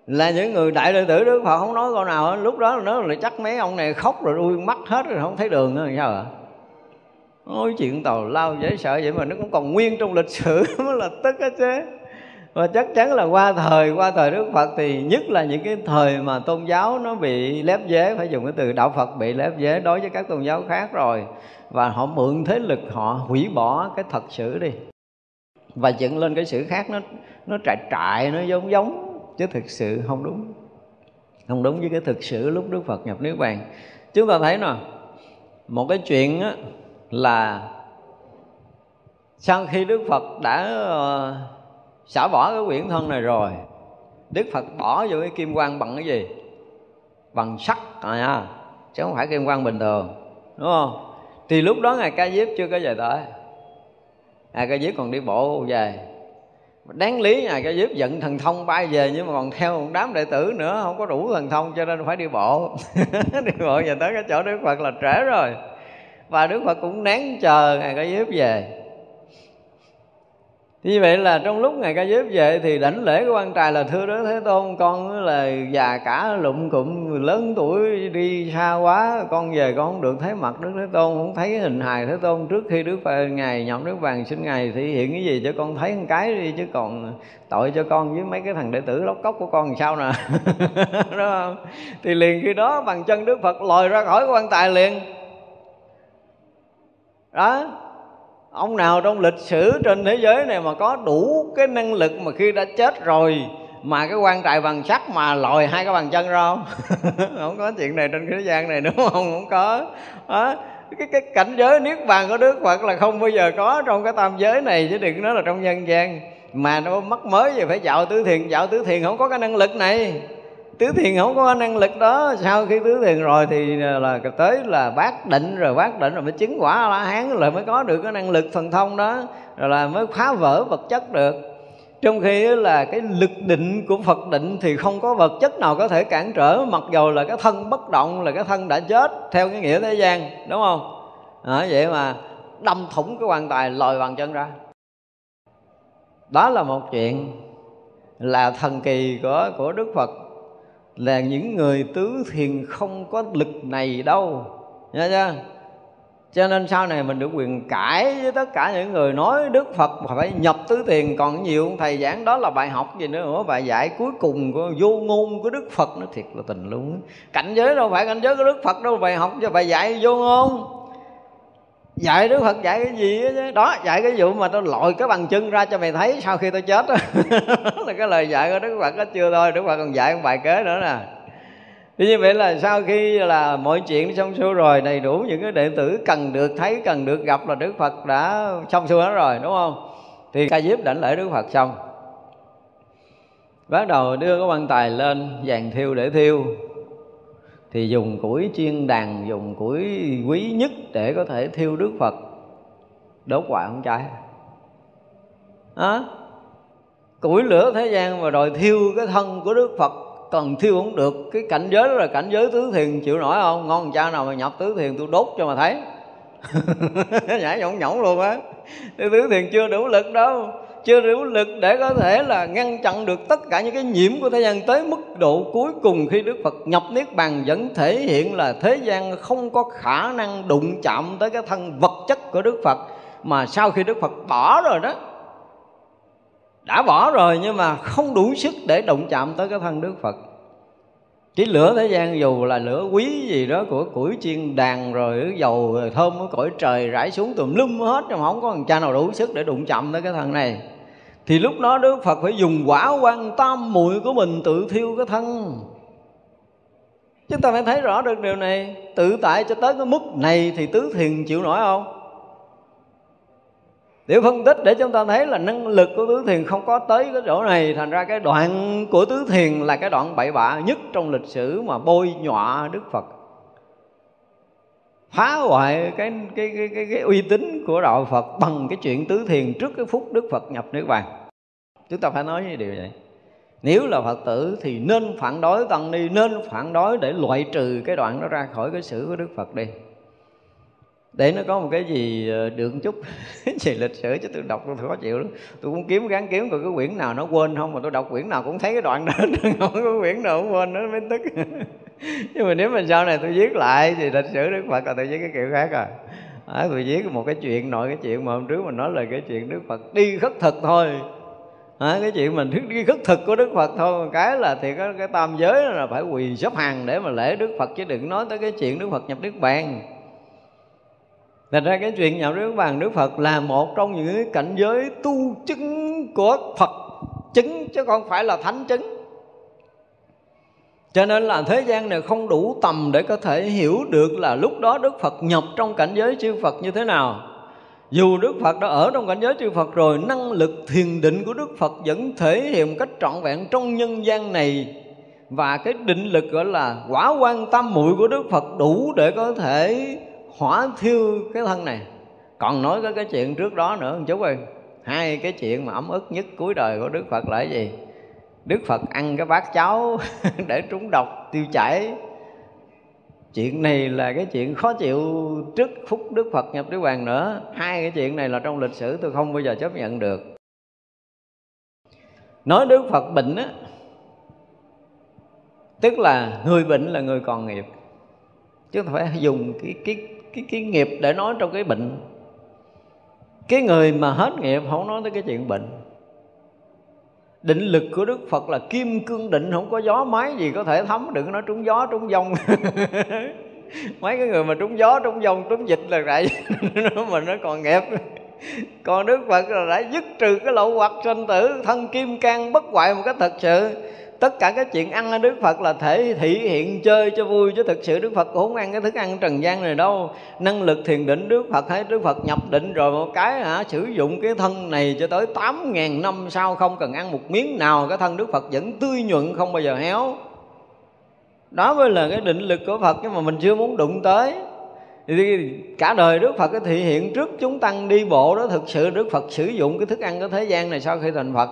là những người đại đệ tử Đức Phật, không nói câu nào hết. Lúc đó nó là chắc mấy ông này khóc rồi đuôi mắt hết rồi không thấy đường nữa, sao ạ? Nói chuyện tàu lao dễ sợ vậy mà nó cũng còn nguyên trong lịch sử mới là tức hết chứ và chắc chắn là qua thời qua thời Đức Phật thì nhất là những cái thời mà tôn giáo nó bị lép vế phải dùng cái từ đạo Phật bị lép vế đối với các tôn giáo khác rồi và họ mượn thế lực họ hủy bỏ cái thật sự đi. Và dựng lên cái sự khác nó nó trại trại nó giống giống chứ thực sự không đúng. Không đúng với cái thực sự lúc Đức Phật nhập niết bàn. Chúng ta thấy nè một cái chuyện á, là sau khi Đức Phật đã ờ, xả bỏ cái quyển thân này rồi. Đức Phật bỏ vô cái kim quang bằng cái gì? Bằng sắt à nha. Chứ không phải kim quang bình thường, đúng không? Thì lúc đó ngài ca diếp chưa có về tới. Ngài ca diếp còn đi bộ về. Đáng lý ngài ca diếp giận thần thông bay về, nhưng mà còn theo một đám đệ tử nữa, không có đủ thần thông cho nên phải đi bộ. Đi bộ về tới cái chỗ đức phật là trễ rồi. Và đức phật cũng nén chờ ngài ca diếp về như vậy là trong lúc ngày ca diếp về thì đảnh lễ của quan trài là thưa đó thế tôn, con là già cả lụm cụm lớn tuổi đi xa quá, con về con không được thấy mặt đức thế tôn, không thấy hình hài thế tôn. Trước khi đức phật, ngài nhậm đức vàng xin ngài thì hiện cái gì cho con thấy một cái đi, chứ còn tội cho con với mấy cái thằng đệ tử lóc cốc của con làm sao nè. Đúng không? Thì liền khi đó bằng chân đức phật lòi ra khỏi quan tài liền. Đó ông nào trong lịch sử trên thế giới này mà có đủ cái năng lực mà khi đã chết rồi mà cái quan tài bằng sắt mà lòi hai cái bàn chân ra không? Không có chuyện này trên thế gian này đúng không? Không có. Đó. Cái, cái cảnh giới niết bàn của đức phật là không bao giờ có trong cái tam giới này chứ đừng nói là trong nhân gian. Mà nó mắc mới gì phải dạo tứ thiền dạo tứ thiền không có cái năng lực này tứ thiền không có năng lực đó. Sau khi tứ thiền rồi thì à, là tới là bác định rồi bác định rồi mới chứng quả la hán rồi mới có được cái năng lực thần thông đó rồi là mới phá vỡ vật chất được. Trong khi là cái lực định của Phật định thì không có vật chất nào có thể cản trở mặc dầu là cái thân bất động là cái thân đã chết theo cái nghĩa thế gian đúng không? À, vậy mà đâm thủng cái quan tài lòi bàn chân ra. Đó là một chuyện là thần kỳ của của Đức Phật là những người tứ thiền không có lực này đâu. Nha chưa? Cho nên sau này mình được quyền cãi với tất cả những người nói Đức Phật phải nhập tứ thiền. Còn nhiều thầy giảng đó là bài học gì nữa, bài dạy cuối cùng của vô ngôn của Đức Phật. Nó thiệt là tình luôn cảnh giới đâu phải cảnh giới của Đức Phật đâu, bài học cho bài dạy vô ngôn dạy đức phật dạy cái gì đó, đó dạy cái vụ mà tôi lội cái bằng chân ra cho mày thấy sau khi tôi chết đó là cái lời dạy của đức phật đó chưa thôi? Đức phật còn dạy một bài kế nữa nè. Thì như vậy là sau khi là mọi chuyện xong xuôi rồi đầy đủ những cái đệ tử cần được thấy cần được gặp là đức phật đã xong xuôi hết rồi đúng không? Thì ca diếp đảnh lễ đức phật xong. Bắt đầu đưa cái quan tài lên vàng thiêu để thiêu thì dùng củi chiên đàn dùng củi quý nhất để có thể thiêu đức phật. Đốt hoài không cháy à, củi lửa thế gian mà đòi thiêu cái thân của đức phật còn thiêu không được. Cái cảnh giới đó là cảnh giới tứ thiền chịu nổi không? Ngon cha nào mà nhập tứ thiền tôi đốt cho mà thấy. Nhảy nhõng nhõng luôn á. Tứ thiền chưa đủ lực đâu chưa đủ lực để có thể là ngăn chặn được tất cả những cái nhiễm của thế gian tới mức độ cuối cùng khi Đức Phật nhập Niết Bàn vẫn thể hiện là thế gian không có khả năng đụng chạm tới cái thân vật chất của Đức Phật, mà sau khi Đức Phật bỏ rồi đó, đã bỏ rồi nhưng mà không đủ sức để đụng chạm tới cái thân Đức Phật. Cái lửa thế gian dù là lửa quý gì đó của củi chiên đàn rồi dầu rồi thơm của cõi trời rải xuống tùm lum hết, nhưng mà không có thằng cha nào đủ sức để đụng chạm tới cái thân này thì lúc đó Đức Phật phải dùng quả quan tam muội của mình tự thiêu cái thân. Chúng ta phải thấy rõ được điều này. Tự tại cho tới cái mức này thì tứ thiền chịu nổi không? Để phân tích để chúng ta thấy là năng lực của tứ thiền không có tới cái chỗ này. Thành ra cái đoạn của tứ thiền là cái đoạn bậy bạ nhất trong lịch sử mà bôi nhọa đức phật phá hoại cái cái, cái cái cái uy tín của đạo Phật bằng cái chuyện tứ thiền trước cái phút Đức Phật nhập niết bàn. Chúng ta phải nói như điều này. Nếu là Phật tử thì nên phản đối tăng ni nên phản đối để loại trừ cái đoạn đó ra khỏi cái sử của Đức Phật đi. để nó có một cái gì ờ, được một chút gì lịch sử chứ tôi đọc tôi khó chịu lắm tôi cũng kiếm gán kiếm coi cái quyển nào nó quên không mà tôi đọc quyển nào cũng thấy cái đoạn đó không có quyển nào cũng quên nó mới tức nhưng mà nếu mình sau này tôi viết lại thì lịch sử đức phật là tôi viết cái kiểu khác rồi à, tôi viết một cái chuyện nội cái chuyện mà hôm trước mình nói là cái chuyện đức phật đi khất thực thôi. À, cái chuyện mình đi khất thực của đức phật thôi cái là thì cái, cái tam giới là phải quỳ sắp hàng để mà lễ đức phật chứ đừng nói tới cái chuyện đức phật nhập Đức bàn. Thật ra cái chuyện nhập Đức bàn Đức Phật là một trong những cảnh giới tu chứng của Phật. Chứng chứ không phải là thánh chứng cho nên là thế gian này không đủ tầm để có thể hiểu được là lúc đó Đức Phật nhập trong cảnh giới chư Phật như thế nào. Dù Đức Phật đã ở trong cảnh giới chư Phật rồi Năng lực thiền định của Đức Phật vẫn thể hiện cách trọn vẹn trong nhân gian này. Và cái định lực gọi là quả quan tâm muội của Đức Phật đủ để có thể hỏa thiêu cái thân này. Còn nói cái, cái chuyện trước đó nữa chú ơi Hai cái chuyện mà ấm ức nhất cuối đời của Đức Phật là cái gì? Đức Phật ăn cái bát cháo để trúng độc, tiêu chảy. Chuyện này là cái chuyện khó chịu trước phút Đức Phật nhập Niết Bàn nữa. Hai cái chuyện này là trong lịch sử tôi không bao giờ chấp nhận được. Nói Đức Phật bệnh á, tức là người bệnh là người còn nghiệp. Chứ không phải dùng cái cái cái cái nghiệp để nói trong cái bệnh. Cái người mà hết nghiệp không nói tới cái chuyện bệnh định lực của đức phật là kim cương định, không có gió máy gì có thể thấm, đừng nói trúng gió, trúng dông. Mấy cái người mà trúng gió, trúng dông, trúng dịch là vậy mà nó còn nghiệp còn đức phật là đã dứt trừ cái lậu hoặc sanh tử, thân kim cang bất hoại một cách thật sự tất cả cái chuyện ăn ở Đức Phật là thể thị hiện chơi cho vui, chứ thực sự Đức Phật cũng không ăn cái thức ăn trần gian này đâu. Năng lực thiền định Đức Phật hay Đức Phật nhập định rồi một cái hả, sử dụng cái thân này cho tới tám ngàn năm sau không cần ăn một miếng nào, cái thân Đức Phật vẫn tươi nhuận, không bao giờ héo. Đó mới là cái định lực của Phật, nhưng mà mình chưa muốn đụng tới. Thì cả đời Đức Phật cái thị hiện trước chúng tăng đi bộ đó, thực sự Đức Phật sử dụng cái thức ăn của thế gian này sau khi thành Phật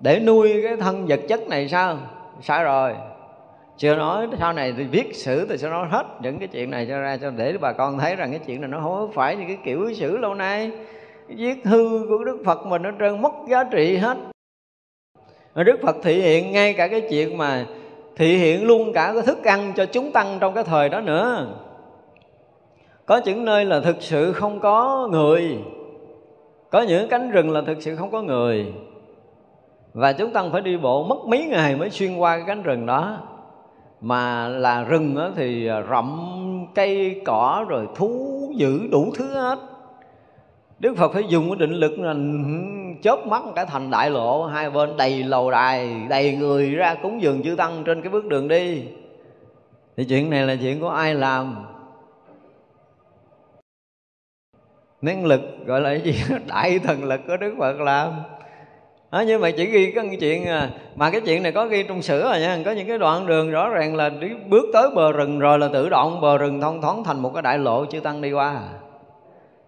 để nuôi cái thân vật chất này sao? Sai rồi. Chưa nói sau này thì viết sử thì sẽ nói hết những cái chuyện này cho ra cho để bà con thấy rằng cái chuyện này nó không phải như cái kiểu sử lâu nay. Viết hư của đức phật mình nó trơn mất giá trị hết. Đức phật thị hiện ngay cả cái chuyện mà thị hiện luôn cả cái thức ăn cho chúng tăng trong cái thời đó nữa. Có những nơi là thực sự không có người. Có những cánh rừng là thực sự không có người và chúng tăng phải đi bộ mất mấy ngày mới xuyên qua cái cánh rừng đó. Mà là rừng đó thì à, rậm cây cỏ rồi thú dữ đủ thứ hết. Đức Phật phải dùng cái định lực là ừ, chớp mắt cả thành đại lộ, hai bên đầy lầu đài, đầy người ra cúng dường chư tăng trên cái bước đường đi. Thì chuyện này là chuyện của ai làm? Năng lực gọi là cái gì? Đại thần lực của Đức Phật làm đó, nhưng mà chỉ ghi cái chuyện à, mà cái chuyện này có ghi trong sử rồi nha. Có những cái đoạn đường rõ ràng là đi bước tới bờ rừng rồi là tự động bờ rừng thông thoáng thành một cái đại lộ chư tăng đi qua.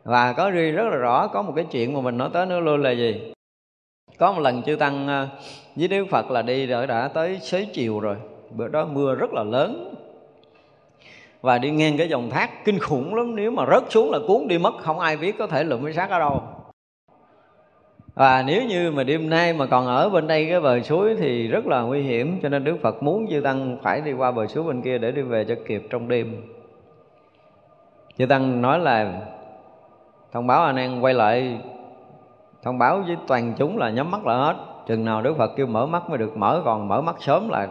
Và có ghi rất là rõ có một cái chuyện mà mình nói tới nữa luôn là gì? Có một lần chư tăng à, với đức phật là đi rồi đã tới xế chiều rồi. Bữa đó mưa rất là lớn. Và đi ngang cái dòng thác kinh khủng lắm. Nếu mà rớt xuống là cuốn đi mất không ai biết có thể lượm cái xác ở đâu và nếu như mà đêm nay mà còn ở bên đây cái bờ suối thì rất là nguy hiểm, cho nên Đức Phật muốn chư tăng phải đi qua bờ suối bên kia để đi về cho kịp trong đêm. Chư tăng nói là, thông báo anh em quay lại, thông báo với toàn chúng là nhắm mắt lại hết. Chừng nào Đức Phật kêu mở mắt mới được, mở còn mở mắt sớm là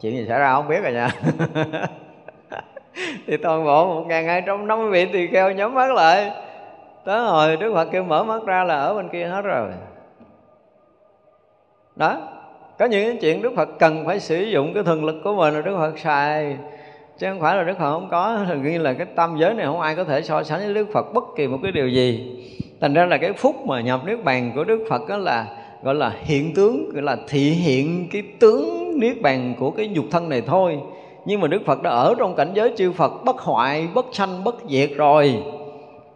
chuyện gì xảy ra không biết rồi nha. Thì toàn bộ một ngàn hai trăm năm mươi vị tỳ kheo nhắm mắt lại. Tới hồi Đức Phật kêu mở mắt ra là ở bên kia hết rồi đó, có những cái chuyện Đức Phật cần phải sử dụng cái thần lực của mình là Đức Phật xài. Chứ không phải là Đức Phật không có thường như là cái tâm giới này không ai có thể so sánh với Đức Phật bất kỳ một cái điều gì. Thành ra là cái phúc mà nhập niết bàn của Đức Phật đó là, gọi là hiện tướng, gọi là thị hiện cái tướng niết bàn của cái nhục thân này thôi. Nhưng mà Đức Phật đã ở trong cảnh giới chư Phật bất hoại, bất sanh, bất diệt rồi.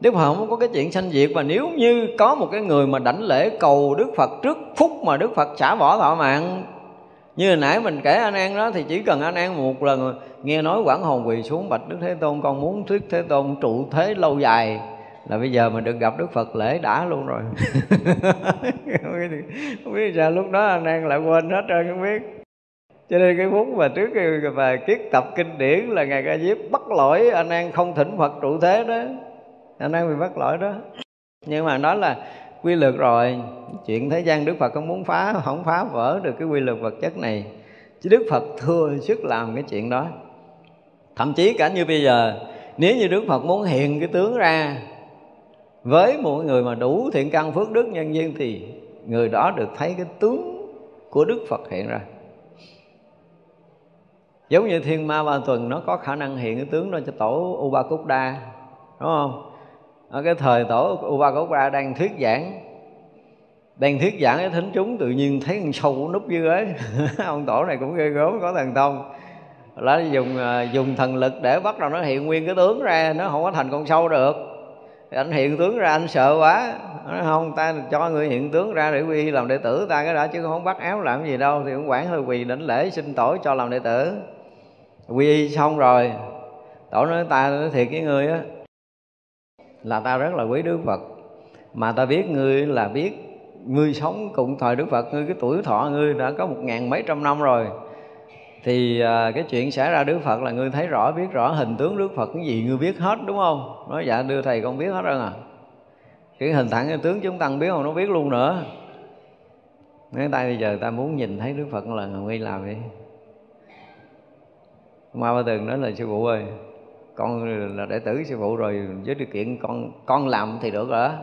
Đức Phật không có cái chuyện sanh diệt Và nếu như có một cái người mà đảnh lễ cầu Đức Phật trước phút mà Đức Phật xả bỏ thọ mạng, như hồi nãy mình kể anh an đó, thì chỉ cần anh an một lần nghe nói quảng hồn quỳ xuống, bạch đức thế tôn, con muốn thuyết thế tôn trụ thế lâu dài. Là bây giờ mình được gặp đức phật lễ đã luôn rồi. Không biết sao lúc đó anh an lại quên hết trơn, không biết. Cho nên cái phút mà trước khi mà kiết tập kinh điển là ngài ca diếp bắt lỗi anh an không thỉnh phật trụ thế đó anh an bị bắt lỗi đó. Nhưng mà đó là quy luật rồi. Chuyện thế gian đức phật không muốn phá, không phá vỡ được cái quy luật vật chất này. Chứ đức phật thừa sức làm cái chuyện đó. Thậm chí cả như bây giờ, nếu như đức phật muốn hiện cái tướng ra, với một người mà đủ thiện căn phước đức nhân duyên thì người đó được thấy cái tướng của đức phật hiện ra. Giống như thiên ma ba tuần, nó có khả năng hiện cái tướng đó cho tổ u ba cúc đa, đúng không? Ở cái thời tổ u ba đang thuyết giảng, đang thuyết giảng cái thính chúng, tự nhiên thấy con sâu núp dưới ấy. Ông tổ này cũng ghê gớm, có thần thông. Là dùng à, dùng thần lực để bắt đầu nó hiện nguyên cái tướng ra, nó không có thành con sâu được. Thì anh hiện tướng ra anh sợ quá. Nói, không, ta cho người hiện tướng ra để quy làm đệ tử ta cái đã, chứ không bắt áo làm gì đâu. Thì cũng quản hơi quỳ đảnh lễ xin tổ cho làm đệ tử. Quy xong rồi, tổ nói, ta nói thiệt với người á là ta rất là quý đức phật. Mà ta biết ngươi là biết ngươi sống cùng thời đức phật ngươi cái tuổi thọ ngươi đã có một ngàn mấy trăm năm rồi. Thì à, cái chuyện xảy ra đức phật là ngươi thấy rõ biết rõ hình tướng đức phật cái gì ngươi biết hết đúng không? Nói dạ đưa thầy con biết hết rồi à. Cái hình thẳng cái tướng chúng tăng biết không nó biết luôn nữa. Nói tay bây giờ ta muốn nhìn thấy đức phật là người làm đi ma ba tường nói là sư phụ ơi con là đệ tử sư phụ rồi, với điều kiện con con làm thì được rồi đó.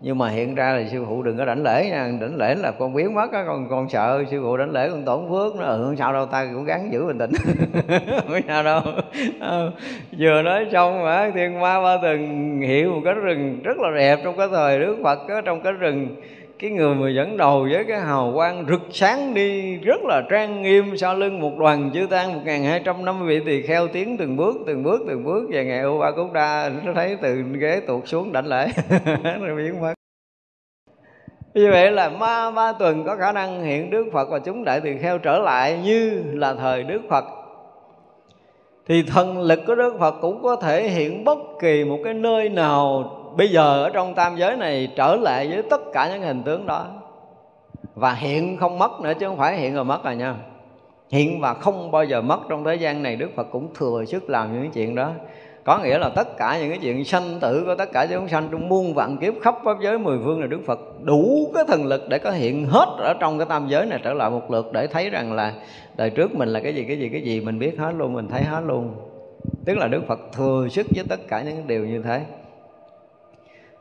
Nhưng mà hiện ra là sư phụ đừng có đảnh lễ nha. Đảnh lễ là con biến mất á, con con sợ sư phụ đảnh lễ, con tổn phước nó. Ừ không sao đâu, ta cũng gắng giữ bình tĩnh. Không sao đâu. Ờ, vừa nói xong mà thiên ma ba từng hiểu một cái rừng rất là đẹp trong cái thời đức phật á, trong cái rừng cái người mà dẫn đầu với cái hào quang rực sáng đi, rất là trang nghiêm, sau lưng một đoàn chư tăng một ngàn hai trăm năm vị tỳ kheo tiến từng bước từng bước từng bước và ngày u ba cúc đa. Nó thấy từ ghế tuột xuống đảnh lễ. Rồi biến mất. Như vậy là ma ba tuần có khả năng hiện Đức Phật và chúng đại tỳ kheo trở lại như là thời Đức Phật. Thì thần lực của Đức Phật cũng có thể hiện bất kỳ một cái nơi nào bây giờ ở trong tam giới này trở lại với tất cả những hình tướng đó. Và hiện không mất nữa, chứ không phải hiện rồi mất rồi nha. Hiện và không bao giờ mất trong thế gian này, Đức Phật cũng thừa sức làm những chuyện đó. Có nghĩa là tất cả những cái chuyện sanh tử của tất cả chúng sanh trong muôn vạn kiếp khắp pháp giới mười phương là Đức Phật đủ cái thần lực để có hiện hết ở trong cái tam giới này trở lại một lượt để thấy rằng là đời trước mình là cái gì cái gì cái gì, mình biết hết luôn, mình thấy hết luôn. Tức là Đức Phật thừa sức với tất cả những điều như thế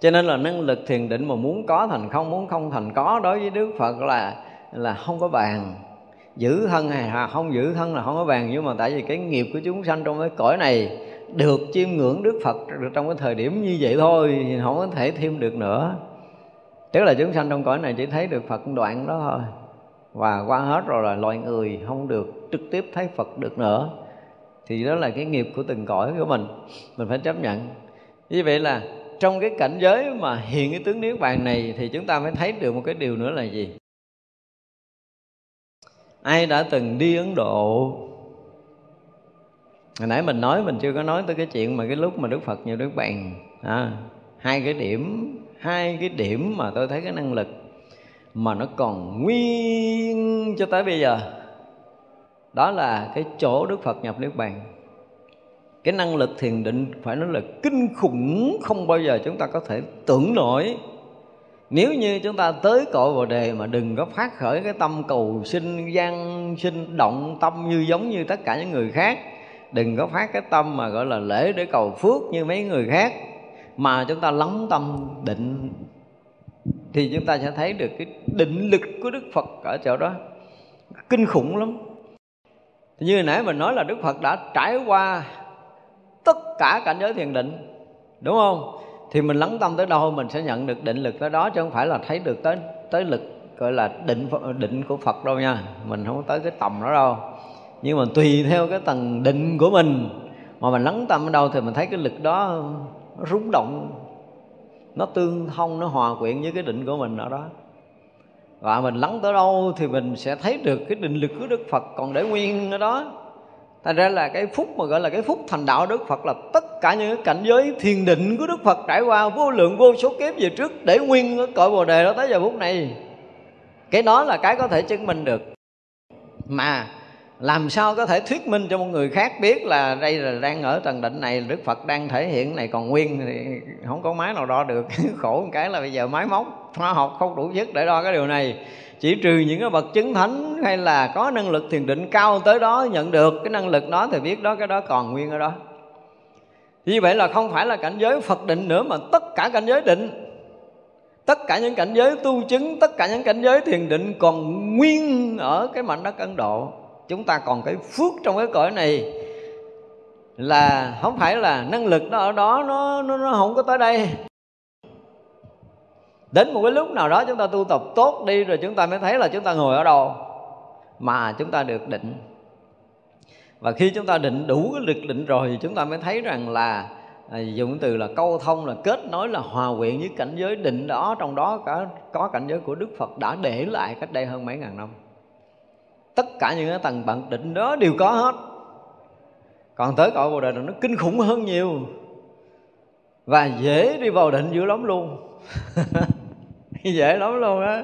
cho nên là năng lực thiền định mà muốn có thành không, muốn không thành có đối với đức phật là là không có bàn. Giữ thân hay là không giữ thân là không có bàn. Nhưng mà tại vì cái nghiệp của chúng sanh trong cái cõi này được chiêm ngưỡng đức phật trong cái thời điểm như vậy thôi thì không có thể thêm được nữa. Tức là chúng sanh trong cõi này chỉ thấy được phật đoạn đó thôi. Và qua hết rồi là loài người không được trực tiếp thấy phật được nữa. Thì đó là cái nghiệp của từng cõi của mình. Mình phải chấp nhận. Như vậy là trong cái cảnh giới mà hiện cái tướng niết bàn này thì chúng ta mới thấy được một cái điều nữa là gì? Ai đã từng đi ấn độ? Hồi nãy mình nói mình chưa có nói tới cái chuyện mà cái lúc mà đức phật nhiều đức bàn. À, hai cái điểm hai cái điểm mà tôi thấy cái năng lực mà nó còn nguyên cho tới bây giờ. Đó là cái chỗ đức phật nhập niết bàn cái năng lực thiền định phải nói là kinh khủng, không bao giờ chúng ta có thể tưởng nổi. Nếu như chúng ta tới cội bồ đề mà đừng có phát khởi cái tâm cầu sinh, gian sinh, động tâm như giống như tất cả những người khác, đừng có phát cái tâm mà gọi là lễ để cầu phước như mấy người khác, mà chúng ta lắng tâm định, thì chúng ta sẽ thấy được cái định lực của Đức Phật ở chỗ đó. Kinh khủng lắm. Như nãy mình nói là Đức Phật đã trải qua tất cả cảnh giới thiền định, đúng không? Thì mình lắng tâm tới đâu mình sẽ nhận được định lực tới đó, chứ không phải là thấy được tới tới lực, gọi là định định của Phật đâu nha. Mình không tới cái tầm đó đâu. Nhưng mà tùy theo cái tầng định của mình, mà mình lắng tâm ở đâu thì mình thấy cái lực đó nó rung động, nó tương thông, nó hòa quyện với cái định của mình ở đó. Và mình lắng tới đâu thì mình sẽ thấy được cái định lực của đức phật còn để nguyên ở đó thành ra là cái phúc mà gọi là cái phúc thành đạo đức phật là tất cả những cái cảnh giới thiền định của đức phật trải qua vô lượng vô số kiếp về trước để nguyên cái cõi bồ đề đó tới giờ phút này. Cái đó là cái có thể chứng minh được. Mà làm sao có thể thuyết minh cho một người khác biết là đây là đang ở tầng định này, đức phật đang thể hiện này, còn nguyên thì không có máy nào đo được. Khổ một cái là bây giờ máy móc khoa học không đủ sức để đo cái điều này chỉ trừ những cái bậc chứng thánh hay là có năng lực thiền định cao tới đó nhận được cái năng lực đó thì biết đó cái đó còn nguyên ở đó. Như vậy là không phải là cảnh giới phật định nữa mà tất cả cảnh giới định. Tất cả những cảnh giới tu chứng tất cả những cảnh giới thiền định còn nguyên ở cái mảnh đất ấn độ. Chúng ta còn cái phước trong cái cõi này là không phải là năng lực nó ở đó nó nó, nó không có tới đây đến một cái lúc nào đó chúng ta tu tập tốt đi rồi chúng ta mới thấy là chúng ta ngồi ở đâu. Mà chúng ta được định. Và khi chúng ta định đủ cái lực định rồi thì chúng ta mới thấy rằng là à, dùng từ là câu thông là kết nối là hòa quyện với cảnh giới định đó trong đó cả có cảnh giới của đức phật đã để lại cách đây hơn mấy ngàn năm. Tất cả những cái tầng bậc định đó đều có hết. Còn tới cõi bồ đề là nó kinh khủng hơn nhiều. Và dễ đi vào định dữ lắm luôn. dễ lắm luôn á.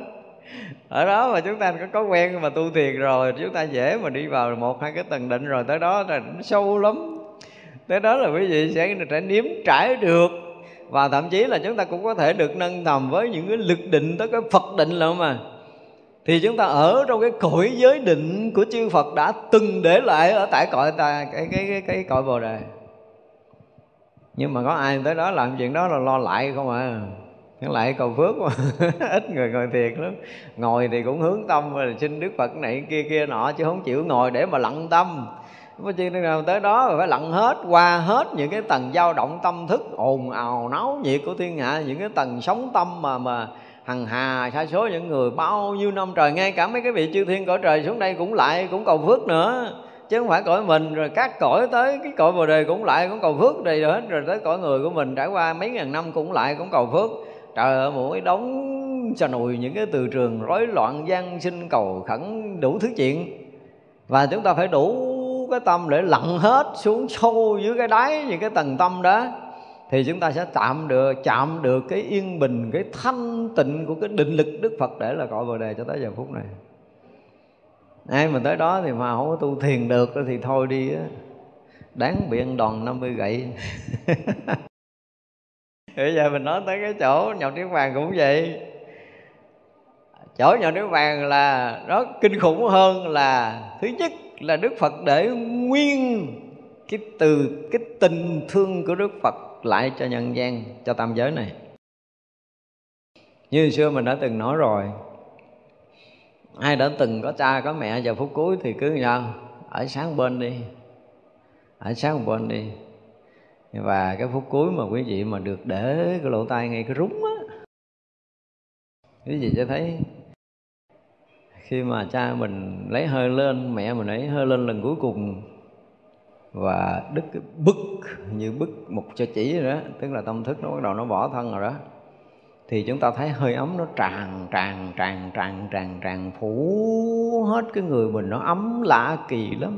Ở đó mà chúng ta có, có quen mà tu thiền rồi chúng ta dễ mà đi vào một hai cái tầng định rồi tới đó là sâu lắm. Tới đó là quý vị sẽ sẽ nếm trải được. Và thậm chí là chúng ta cũng có thể được nâng tầm với những cái lực định tới cái phật định lắm mà. Thì chúng ta ở trong cái cõi giới định của chư Phật đã từng để lại ở tại cõi ta cái cái cái, cái cõi bồ đề. Nhưng mà có ai tới đó làm chuyện đó là lo lại không à? Lại cầu phước mà ít người ngồi thiền lắm. Ngồi thì cũng hướng tâm, rồi xin đức phật này kia kia nọ, chứ không chịu ngồi để mà lặng tâm. Có chi nào tới đó rồi phải lặng hết, qua hết những cái tầng dao động tâm thức, ồn ào, náo nhiệt của thiên hạ, những cái tầng sống tâm mà mà hằng hà, sa số những người, bao nhiêu năm trời, ngay cả mấy cái vị chư thiên cõi trời xuống đây cũng lại cũng cầu phước nữa. Chứ không phải cõi mình, rồi các cõi tới cái cõi bồ đề cũng lại cũng cầu phước đầy hết, rồi tới cõi người của mình, trải qua mấy ngàn năm cũng lại cũng cầu phước trời ơi, mỗi đống xà nùi những cái từ trường rối loạn gian sinh cầu khẩn đủ thứ chuyện. Và chúng ta phải đủ cái tâm để lặn hết xuống sâu dưới cái đáy những cái tầng tâm đó. Thì chúng ta sẽ chạm được chạm được cái yên bình, cái thanh tịnh của cái định lực đức phật để là gọi bồ đề cho tới giờ phút này. Ai mà tới đó thì mà không có tu thiền được thì thôi đi á. Đáng bị ăn đòn 50 gậy. bây giờ mình nói tới cái chỗ nhậu tiếng vàng cũng vậy. Chỗ nhậu tiếng vàng là nó kinh khủng hơn là thứ nhất là đức phật để nguyên cái từ, cái tình thương của đức phật lại cho nhân gian, cho tam giới này. Như xưa mình đã từng nói rồi, ai đã từng có cha, có mẹ, giờ phút cuối thì cứ sao ở sáng bên đi, ở sáng bên đi và cái phút cuối mà quý vị mà được để cái lỗ tai ngay cái rúng á, quý vị sẽ thấy khi mà cha mình lấy hơi lên, mẹ mình lấy hơi lên lần cuối cùng, và đứt cái bức như bức một cho chỉ rồi đó, tức là tâm thức nó bắt đầu nó bỏ thân rồi đó, thì chúng ta thấy hơi ấm nó tràn tràn tràn tràn tràn tràn, phủ hết cái người mình, nó ấm lạ kỳ lắm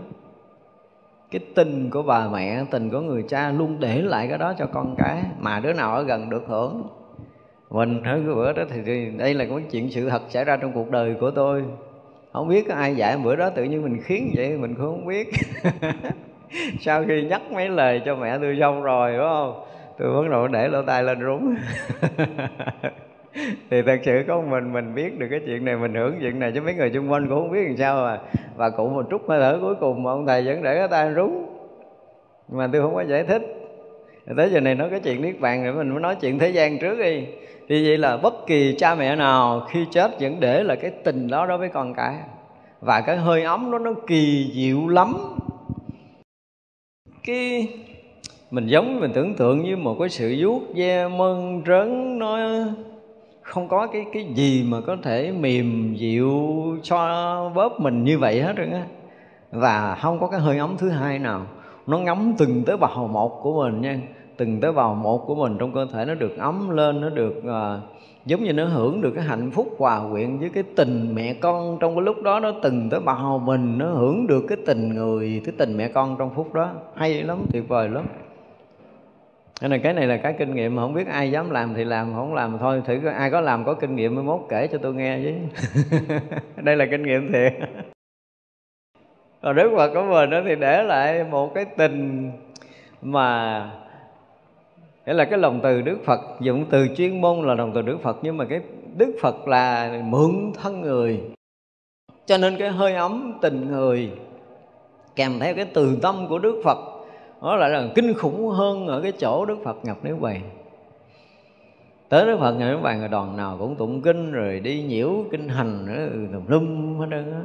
cái tình của bà mẹ tình của người cha luôn để lại cái đó cho con cái mà đứa nào ở gần được hưởng. Mình ở cái bữa đó thì, thì đây là cái chuyện sự thật xảy ra trong cuộc đời của tôi. Không biết có ai dạy bữa đó tự nhiên mình khiến vậy mình cũng không biết. Sau khi nhắc mấy lời cho mẹ tôi xong rồi đúng không? Tôi bắt đầu để lỗ tai lên rúng. thì thật sự có mình mình biết được cái chuyện này, mình hưởng chuyện này chứ mấy người xung quanh cũng không biết làm sao mà và cụ một chút hơi thở cuối cùng mà ông thầy vẫn để cái tay rúng. Mà tôi không có giải thích. Tới giờ này nói cái chuyện niết bàn rồi mình mới nói chuyện thế gian trước đi. Thì vậy là bất kỳ cha mẹ nào khi chết vẫn để là cái tình đó đối với con cái. Và cái hơi ấm đó nó kỳ diệu lắm. Cái, mình giống, mình tưởng tượng như một cái sự vuốt ve mơn trớn nó không có cái cái gì mà có thể mềm dịu cho bóp mình như vậy hết rồi á. Và không có cái hơi ấm thứ hai nào. Nó ngấm từng tới bào một của mình nha. Từng tế bào một của mình trong cơ thể nó được ấm lên nó được à, giống như nó hưởng được cái hạnh phúc hòa quyện với cái tình mẹ con. Trong cái lúc đó nó từng tế bào mình nó hưởng được cái tình người cái tình mẹ con trong phút đó. Hay lắm tuyệt vời lắm nên là cái này là cái kinh nghiệm mà không biết ai dám làm thì làm, không làm thôi, thử ai có làm có kinh nghiệm mới mốt kể cho tôi nghe chứ. Đây là kinh nghiệm thiệt. Còn đức phật của mình đó thì để lại một cái tình mà, nghĩa là cái lòng từ đức phật, dụng từ chuyên môn là lòng từ đức phật, nhưng mà cái đức phật là mượn thân người. Cho nên cái hơi ấm tình người kèm theo cái từ tâm của đức phật nó lại là kinh khủng hơn ở cái chỗ đức phật nhập niết bàn. Tới đức phật nhập niết bàn rồi đoàn nào cũng tụng kinh, rồi đi nhiễu kinh hành nữa, tùm lum hết trơn á.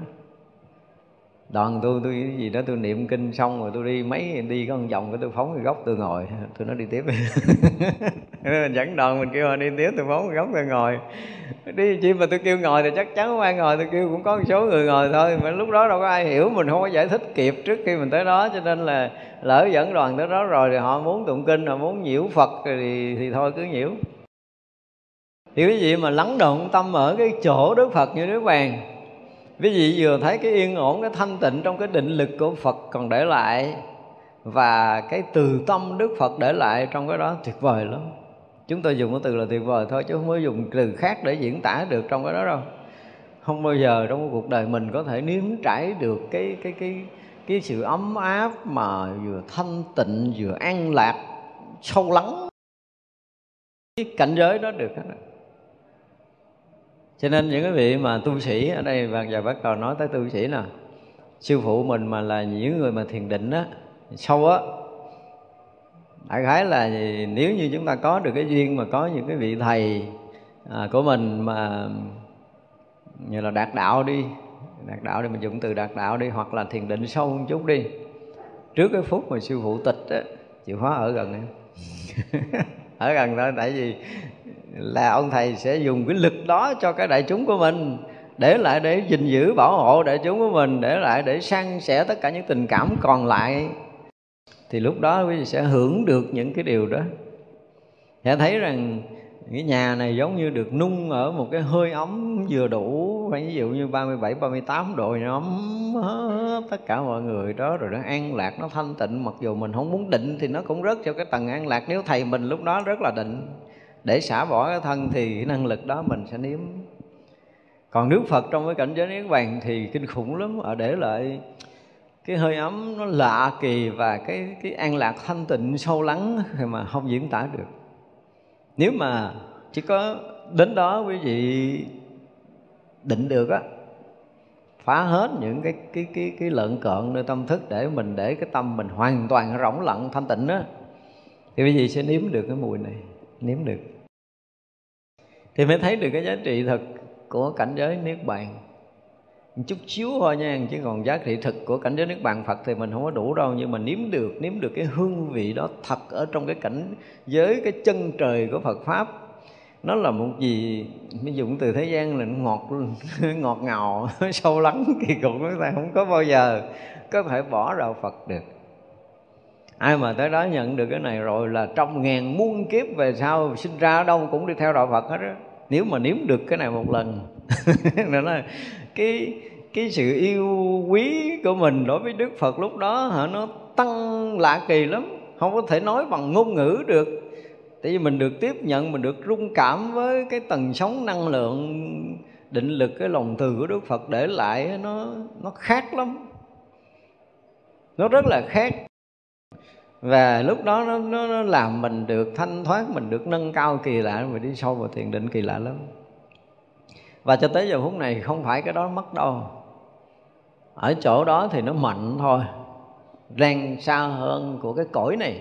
Đoàn tôi tôi gì đó tôi niệm kinh xong rồi tôi đi mấy, đi có một vòng cái tôi phóng cái góc tôi ngồi, tôi nói đi tiếp. Mình dẫn đoàn mình kêu họ đi tiếp, tôi phóng cái góc tôi ngồi đi chi mà tôi kêu ngồi thì chắc chắn không ai ngồi tôi kêu cũng có một số người ngồi thôi mà lúc đó đâu có ai hiểu mình không có giải thích kịp trước khi mình tới đó cho nên là lỡ dẫn đoàn tới đó rồi thì họ muốn tụng kinh họ muốn nhiễu phật thì, thì thôi cứ nhiễu. Thì quý vị mà lắng động tâm ở cái chỗ đức phật như nước vàng quý vị vừa thấy cái yên ổn cái thanh tịnh trong cái định lực của phật còn để lại và cái từ tâm đức phật để lại trong cái đó tuyệt vời lắm chúng tôi dùng cái từ là tuyệt vời thôi, chứ không có dùng từ khác để diễn tả được trong cái đó đâu. Không bao giờ trong cuộc đời mình có thể nếm trải được cái cái cái cái sự ấm áp mà vừa thanh tịnh, vừa an lạc, sâu lắng. Cái cảnh giới đó được hết cho nên những cái vị mà tu sĩ ở đây, và giờ bắt đầu nói tới tu sĩ nè, sư phụ mình mà là những người mà thiền định á, sâu á đại khái là nếu như chúng ta có được cái duyên mà có những cái vị thầy à, của mình mà như là đạt đạo đi đạt đạo đi mình dùng từ đạt đạo đi hoặc là thiền định sâu một chút đi. Trước cái phút mà sư phụ tịch á chịu khó ở gần em. Ở gần đó tại vì là ông thầy sẽ dùng cái lực đó cho cái đại chúng của mình để lại để gìn giữ bảo hộ đại chúng của mình để lại để san sẻ tất cả những tình cảm còn lại thì lúc đó quý vị sẽ hưởng được những cái điều đó. Sẽ thấy rằng cái nhà này giống như được nung ở một cái hơi ấm vừa đủ ví dụ như 37, 38 độ nó ấm tất cả mọi người đó rồi nó an lạc nó thanh tịnh. Mặc dù mình không muốn định thì nó cũng rớt cho cái tầng an lạc. Nếu thầy mình lúc đó rất là định để xả bỏ cái thân thì cái năng lực đó mình sẽ nếm. Còn nước Phật trong cái cảnh giới niết bàn thì kinh khủng lắm ở để lại cái hơi ấm nó lạ kỳ và cái cái an lạc thanh tịnh sâu lắng mà không diễn tả được. Nếu mà chỉ có đến đó quý vị định được á, phá hết những cái cái cái cái lợn cợn nơi tâm thức để mình, để cái tâm mình hoàn toàn rỗng lặng, thanh tịnh á, thì quý vị sẽ nếm được cái mùi này, nếm được. Thì mới thấy được cái giá trị thật của cảnh giới niết bàn một chút xíu thôi nha, chứ còn giá trị thực của cảnh giới nước bàn Phật thì mình không có đủ đâu, nhưng mà nếm được nếm được cái hương vị đó thật ở trong cái cảnh giới, cái chân trời của Phật pháp. Nó là một gì? Ví dụ từ thế gian là ngọt ngọt ngào, sâu lắng kỳ cục nó ta không có bao giờ có thể bỏ đạo Phật được. Ai mà tới đó nhận được cái này rồi là trong ngàn muôn kiếp về sau sinh ra ở đâu cũng đi theo đạo Phật hết á. Nếu mà nếm được cái này một lần, nó là cái cái sự yêu quý của mình đối với Đức Phật lúc đó hả nó tăng lạ kỳ lắm. Không có thể nói bằng ngôn ngữ được. Tại vì mình được tiếp nhận mình được rung cảm với cái tầng sóng năng lượng định lực cái lòng từ của Đức Phật để lại nó nó khác lắm. Nó rất là khác. Và lúc đó nó, nó, nó làm mình được thanh thoát mình được nâng cao kỳ lạ mình đi sâu vào thiền định kỳ lạ lắm và cho tới giờ phút này không phải cái đó mất đâu. Ở chỗ đó thì nó mạnh thôi. Rèn xa hơn của cái cõi này.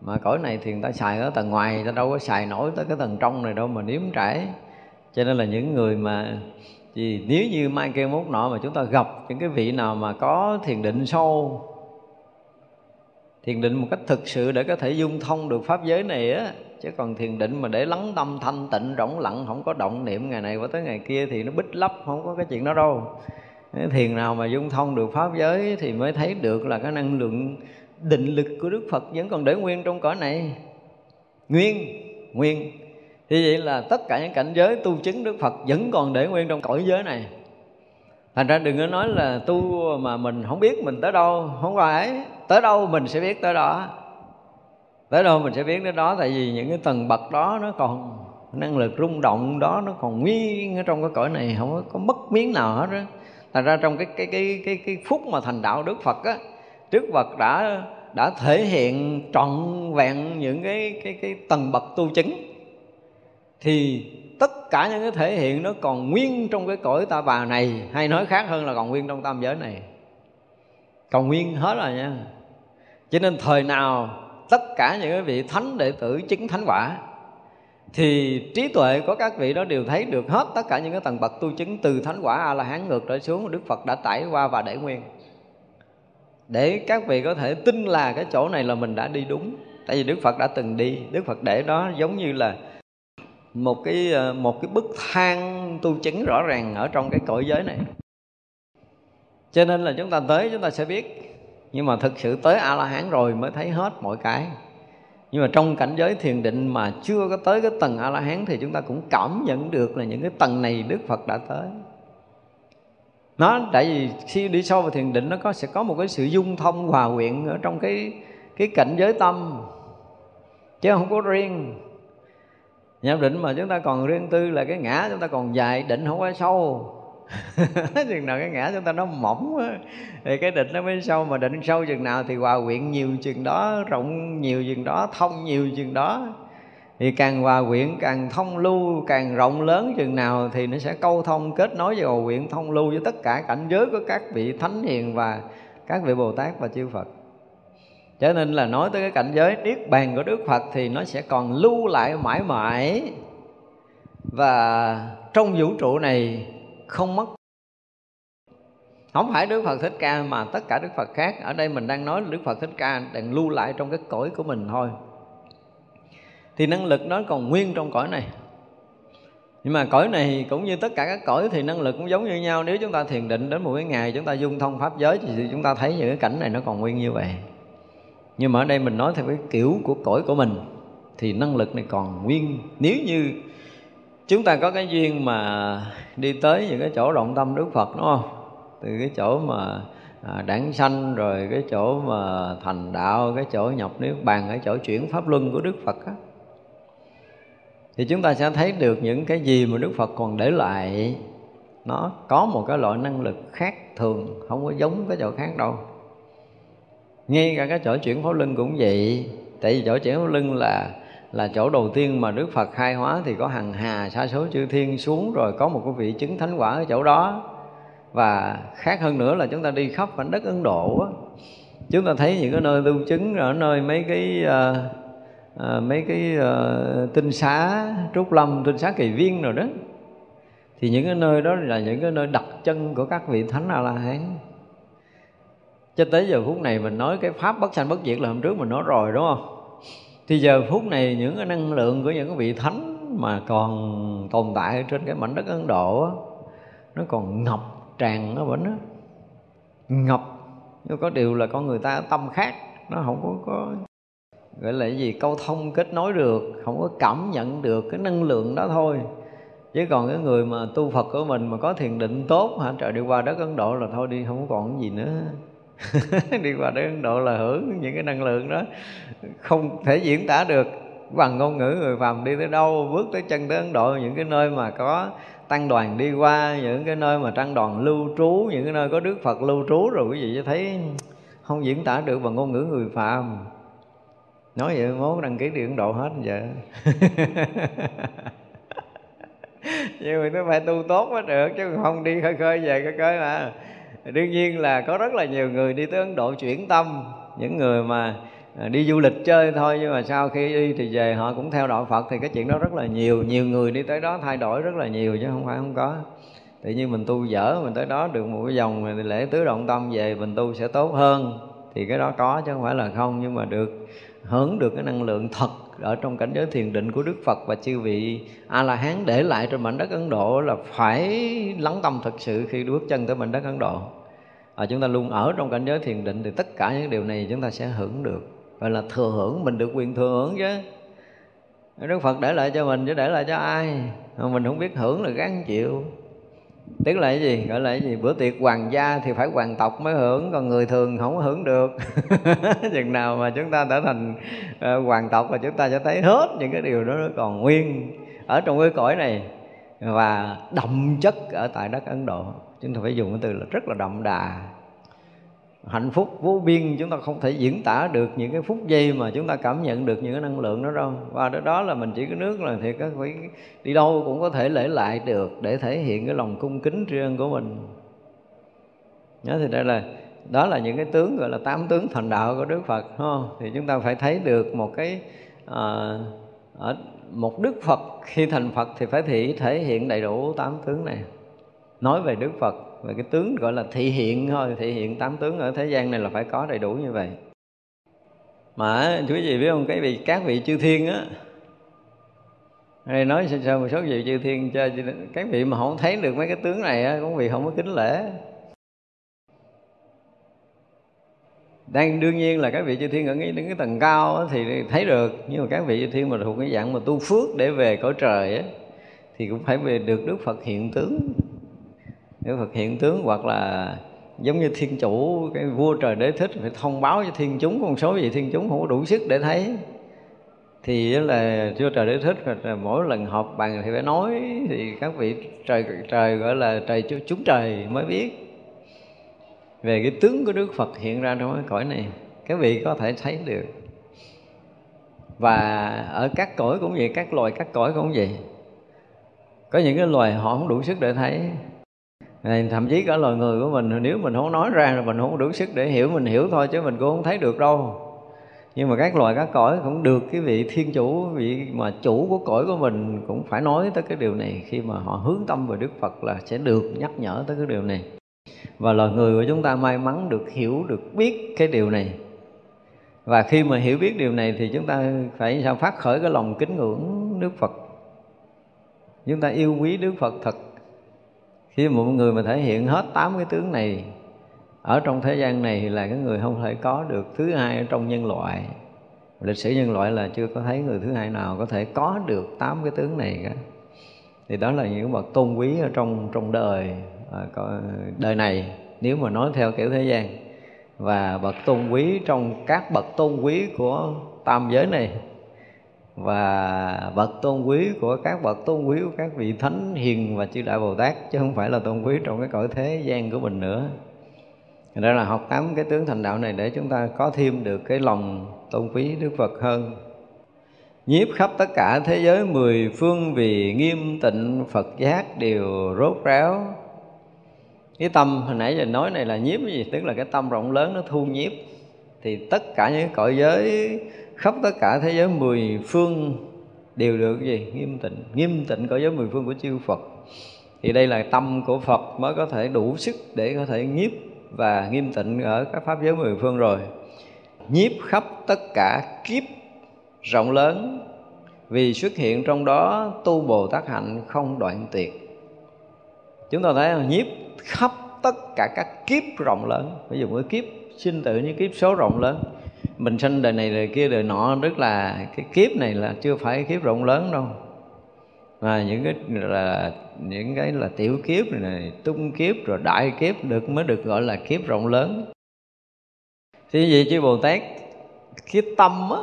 Mà cõi này thì người ta xài ở tầng ngoài, người ta đâu có xài nổi tới cái tầng trong này đâu mà nếm trải. Cho nên là những người mà thì nếu như mai kia mốt nọ mà chúng ta gặp những cái vị nào mà có thiền định sâu, thiền định một cách thực sự để có thể dung thông được pháp giới này á chứ còn thiền định mà để lắng tâm thanh tịnh, rỗng lặng, không có động niệm ngày này qua tới ngày kia thì nó bích lấp, không có cái chuyện đó đâu. Thiền nào mà dung thông được pháp giới thì mới thấy được là cái năng lượng định lực của đức phật vẫn còn để nguyên trong cõi này. Nguyên nguyên. Thì vậy là tất cả những cảnh giới tu chứng đức phật vẫn còn để nguyên trong cõi giới này. Thành ra đừng có nói là tu mà mình không biết mình tới đâu, không phải tới đâu mình sẽ biết tới đó tới đâu mình sẽ biết đến đó tại vì những cái tầng bậc đó nó còn năng lực rung động đó nó còn nguyên ở trong cái cõi này không có, có mất miếng nào hết á. Thành ra trong cái cái cái cái cái phút mà thành đạo đức phật á đức phật đã đã thể hiện trọn vẹn những cái cái cái tầng bậc tu chứng. Thì tất cả những cái thể hiện nó còn nguyên trong cái cõi ta bà này hay nói khác hơn là còn nguyên trong tam giới này. Còn nguyên hết rồi nha. Cho nên thời nào tất cả những vị thánh đệ tử chứng thánh quả, thì trí tuệ của các vị đó đều thấy được hết tất cả những cái tầng bậc tu chứng từ thánh quả a la hán ngược trở xuống, đức phật đã tải qua và để nguyên. Để các vị có thể tin là cái chỗ này là mình đã đi đúng. Tại vì đức phật đã từng đi, đức phật để đó giống như là một cái ờ, một cái bức thang tu chứng rõ ràng ở trong cái cõi giới này. Cho nên là chúng ta tới chúng ta sẽ biết nhưng mà thực sự tới a la hán rồi mới thấy hết mọi cái. Nhưng mà trong cảnh giới thiền định mà chưa có tới cái tầng a la hán thì chúng ta cũng cảm nhận được là những cái tầng này đức phật đã tới. Nó, tại vì khi đi sâu vào thiền định nó có, sẽ có một cái sự dung thông hòa quyện ở trong cái cái cảnh giới tâm, chứ không có riêng. Nhập định mà chúng ta còn riêng tư là cái ngã chúng ta còn dài, định không có sâu. chừng nào cái ngã chúng ta nó mỏng quá. Thì cái định nó mới sâu, mà định sâu chừng nào thì hòa quyện nhiều chừng đó, rộng nhiều chừng đó, thông nhiều chừng đó. Thì càng hòa quyện càng thông lưu, càng rộng lớn chừng nào thì nó sẽ câu thông, kết nối với hòa quyện thông lưu với tất cả cảnh giới của các vị thánh hiền và các vị bồ tát và chư phật. Cho nên là nói tới cái cảnh giới niết bàn của đức phật thì nó sẽ còn lưu lại mãi mãi. Và trong vũ trụ này không mất. Không phải Đức Phật Thích Ca mà tất cả Đức Phật khác. Ở đây mình đang nói Đức Phật Thích Ca đang lưu lại trong cái cõi của mình thôi. Thì năng lực nó còn nguyên trong cõi này. Nhưng mà cõi này cũng như tất cả các cõi thì năng lực cũng giống như nhau. Nếu chúng ta thiền định đến một cái ngày chúng ta dung thông pháp giới Thì chúng ta thấy những cái cảnh này nó còn nguyên như vậy. Nhưng mà ở đây mình nói theo cái kiểu của cõi của mình Thì năng lực này còn nguyên. Nếu như chúng ta có cái duyên mà đi tới những cái chỗ động tâm Đức Phật đúng không? Từ cái chỗ mà à, đảng sanh rồi cái chỗ mà thành đạo, cái chỗ nhập niết bàn, cái chỗ chuyển pháp luân của Đức Phật á. Thì chúng ta sẽ thấy được những cái gì mà Đức Phật còn để lại. Nó có một cái loại năng lực khác thường không có giống cái chỗ khác đâu. Ngay cả cái chỗ chuyển pháp luân cũng vậy. Tại vì chỗ chuyển pháp luân là là chỗ đầu tiên mà Đức Phật khai hóa thì có hằng hà sa số chư thiên xuống rồi có một cái vị chứng thánh quả ở chỗ đó. Và khác hơn nữa là chúng ta đi khắp mảnh đất Ấn Độ á chúng ta thấy những cái nơi tu chứng ở nơi mấy cái uh, uh, mấy cái uh, tinh xá trúc lâm tinh xá kỳ viên rồi đó. Thì những cái nơi đó là những cái nơi đặt chân của các vị thánh a la hán. Cho tới giờ phút này mình nói cái pháp bất sanh bất diệt là hôm trước mình nói rồi đúng không? Thì giờ phút này những cái năng lượng của những cái vị thánh mà còn tồn tại trên cái mảnh đất Ấn Độ đó, nó còn ngập tràn nó vẫn đó. Ngập. Nhưng có điều là con người ta tâm khác nó không có, có gọi là cái gì câu thông kết nối được không có cảm nhận được cái năng lượng đó thôi. Chứ còn cái người mà tu Phật của mình mà có thiền định tốt hả trời đi qua đất Ấn Độ là thôi đi không còn cái gì nữa. đi qua đến Ấn Độ là hưởng những cái năng lượng đó. Không thể diễn tả được bằng ngôn ngữ người phàm đi tới đâu, bước tới chân tới Ấn Độ, những cái nơi mà có tăng đoàn đi qua, những cái nơi mà tăng đoàn lưu trú, những cái nơi có Đức Phật lưu trú rồi, quý vị sẽ thấy không diễn tả được bằng ngôn ngữ người phàm. Nói vậy mốt đăng ký đi Ấn Độ hết vậy nhưng mà nó phải tu tốt mới được, chứ không đi khơi khơi về khơi khơi mà đương nhiên là có rất là nhiều người đi tới Ấn Độ chuyển tâm, những người mà à, đi du lịch chơi thôi, nhưng mà sau khi đi thì về họ cũng theo đạo Phật, thì cái chuyện đó rất là nhiều. Nhiều người đi tới đó thay đổi rất là nhiều chứ không phải không có. Tự nhiên mình tu dở, mình tới đó được một cái dòng lễ tứ động tâm về, mình tu sẽ tốt hơn. Thì cái đó có chứ không phải là không, nhưng mà được hưởng được cái năng lượng thật ở trong cảnh giới thiền định của Đức Phật và chư vị A La Hán để lại trên mảnh đất Ấn Độ là phải lắng tâm thật sự khi bước chân tới mảnh đất Ấn Độ và chúng ta luôn ở trong cảnh giới thiền định thì tất cả những điều này chúng ta sẽ hưởng được. Gọi là thừa hưởng mình được quyền thừa hưởng chứ. Đức Phật để lại cho mình chứ để lại cho ai? Mà mình không biết hưởng là gắn chịu. Tức là cái gì? Gọi là cái gì? Bữa tiệc hoàng gia thì phải hoàng tộc mới hưởng còn người thường không hưởng được. Chừng nào mà chúng ta trở thành uh, hoàng tộc là chúng ta sẽ thấy hết những cái điều đó nó còn nguyên ở trong cái cõi này và đậm chất ở tại đất ấn độ chúng ta phải dùng cái từ là rất là đậm đà. Hạnh phúc vô biên chúng ta không thể diễn tả được những cái phút giây mà chúng ta cảm nhận được những cái năng lượng đó đâu. Và đó, đó là mình chỉ có nước là thì các phải đi đâu cũng có thể lễ lại được để thể hiện cái lòng cung kính tri ân của mình. Đó thì đây là đó là những cái tướng gọi là tám tướng thành đạo của Đức Phật không? thì chúng ta phải thấy được một cái à, ở một Đức Phật khi thành Phật thì phải thể thể hiện đầy đủ tám tướng này nói về Đức Phật, về cái tướng gọi là thị hiện thôi, thị hiện tám tướng ở thế gian này là phải có đầy đủ như vậy. Mà quý vị biết không, cái vị, các vị chư thiên á, hay nói sơ sơ một số vị chư thiên cho các vị mà không thấy được mấy cái tướng này á, cũng vì không có kính lễ. Đang, đương nhiên là các vị chư thiên ở đến cái tầng cao thì thấy được, nhưng mà các vị chư thiên mà thuộc cái dạng mà tu phước để về cõi trời á, thì cũng phải về được Đức Phật hiện tướng nếu Phật hiện tướng hoặc là giống như thiên chủ, cái vua trời đế thích, phải thông báo cho thiên chúng, con số gì thiên chúng không có đủ sức để thấy. Thì là vua trời đế thích là mỗi lần họp bàn thì phải nói, thì các vị trời trời gọi là trời chúng trời mới biết. Về cái tướng của Đức Phật hiện ra trong cái cõi này, các vị có thể thấy được. Và ở các cõi cũng vậy, các loài các cõi cũng vậy. Có những cái loài họ không đủ sức để thấy này, thậm chí cả loài người của mình nếu mình không nói ra là mình không đủ sức để hiểu mình hiểu thôi chứ mình cũng không thấy được đâu. Nhưng mà các loài các cõi cũng được cái vị thiên chủ vị mà chủ của cõi của mình cũng phải nói tới cái điều này. Khi mà họ hướng tâm về đức phật là sẽ được nhắc nhở tới cái điều này. Và loài người của chúng ta may mắn được hiểu được biết cái điều này. Và khi mà hiểu biết điều này thì chúng ta phải sao? Phát khởi cái lòng kính ngưỡng đức phật. Chúng ta yêu quý đức phật thật khi một người mà thể hiện hết tám cái tướng này ở trong thế gian này là cái người không thể có được thứ hai ở trong nhân loại. Lịch sử nhân loại là chưa có thấy người thứ hai nào có thể có được tám cái tướng này cả. Thì đó là những bậc tôn quý ở trong trong đời à, đời này, nếu mà nói theo kiểu thế gian. Và bậc tôn quý trong các bậc tôn quý của tam giới này và bậc tôn quý của các bậc tôn quý của các vị thánh hiền và chư đại bồ tát, chứ không phải là tôn quý trong cái cõi thế gian của mình nữa. Đó là học tám cái tướng thành đạo này để chúng ta có thêm được cái lòng tôn quý Đức Phật hơn. Nhiếp khắp tất cả thế giới mười phương vì nghiêm tịnh Phật giác đều rốt ráo. Cái tâm hồi nãy giờ nói này là nhiếp cái gì? Tức là cái tâm rộng lớn nó thu nhiếp. Thì tất cả những cõi giới khắp tất cả thế giới mười phương đều được gì? Nghiêm tịnh. Nghiêm tịnh cõi giới mười phương của chư Phật. Thì đây là tâm của Phật mới có thể đủ sức để có thể nhiếp và nghiêm tịnh ở các pháp giới mười phương rồi. Nhiếp khắp tất cả kiếp rộng lớn. Vì xuất hiện trong đó tu bồ tát hạnh không đoạn tuyệt. Chúng ta thấy nhiếp khắp tất cả các kiếp rộng lớn. Ví dụ cái kiếp sinh tử như kiếp số rộng lớn mình sinh đời này đời kia đời nọ rất là cái kiếp này là chưa phải kiếp rộng lớn đâu. Mà những cái là những cái là tiểu kiếp này, này tung kiếp rồi đại kiếp được mới được gọi là kiếp rộng lớn. Thì vậy chứ bồ tát cái tâm á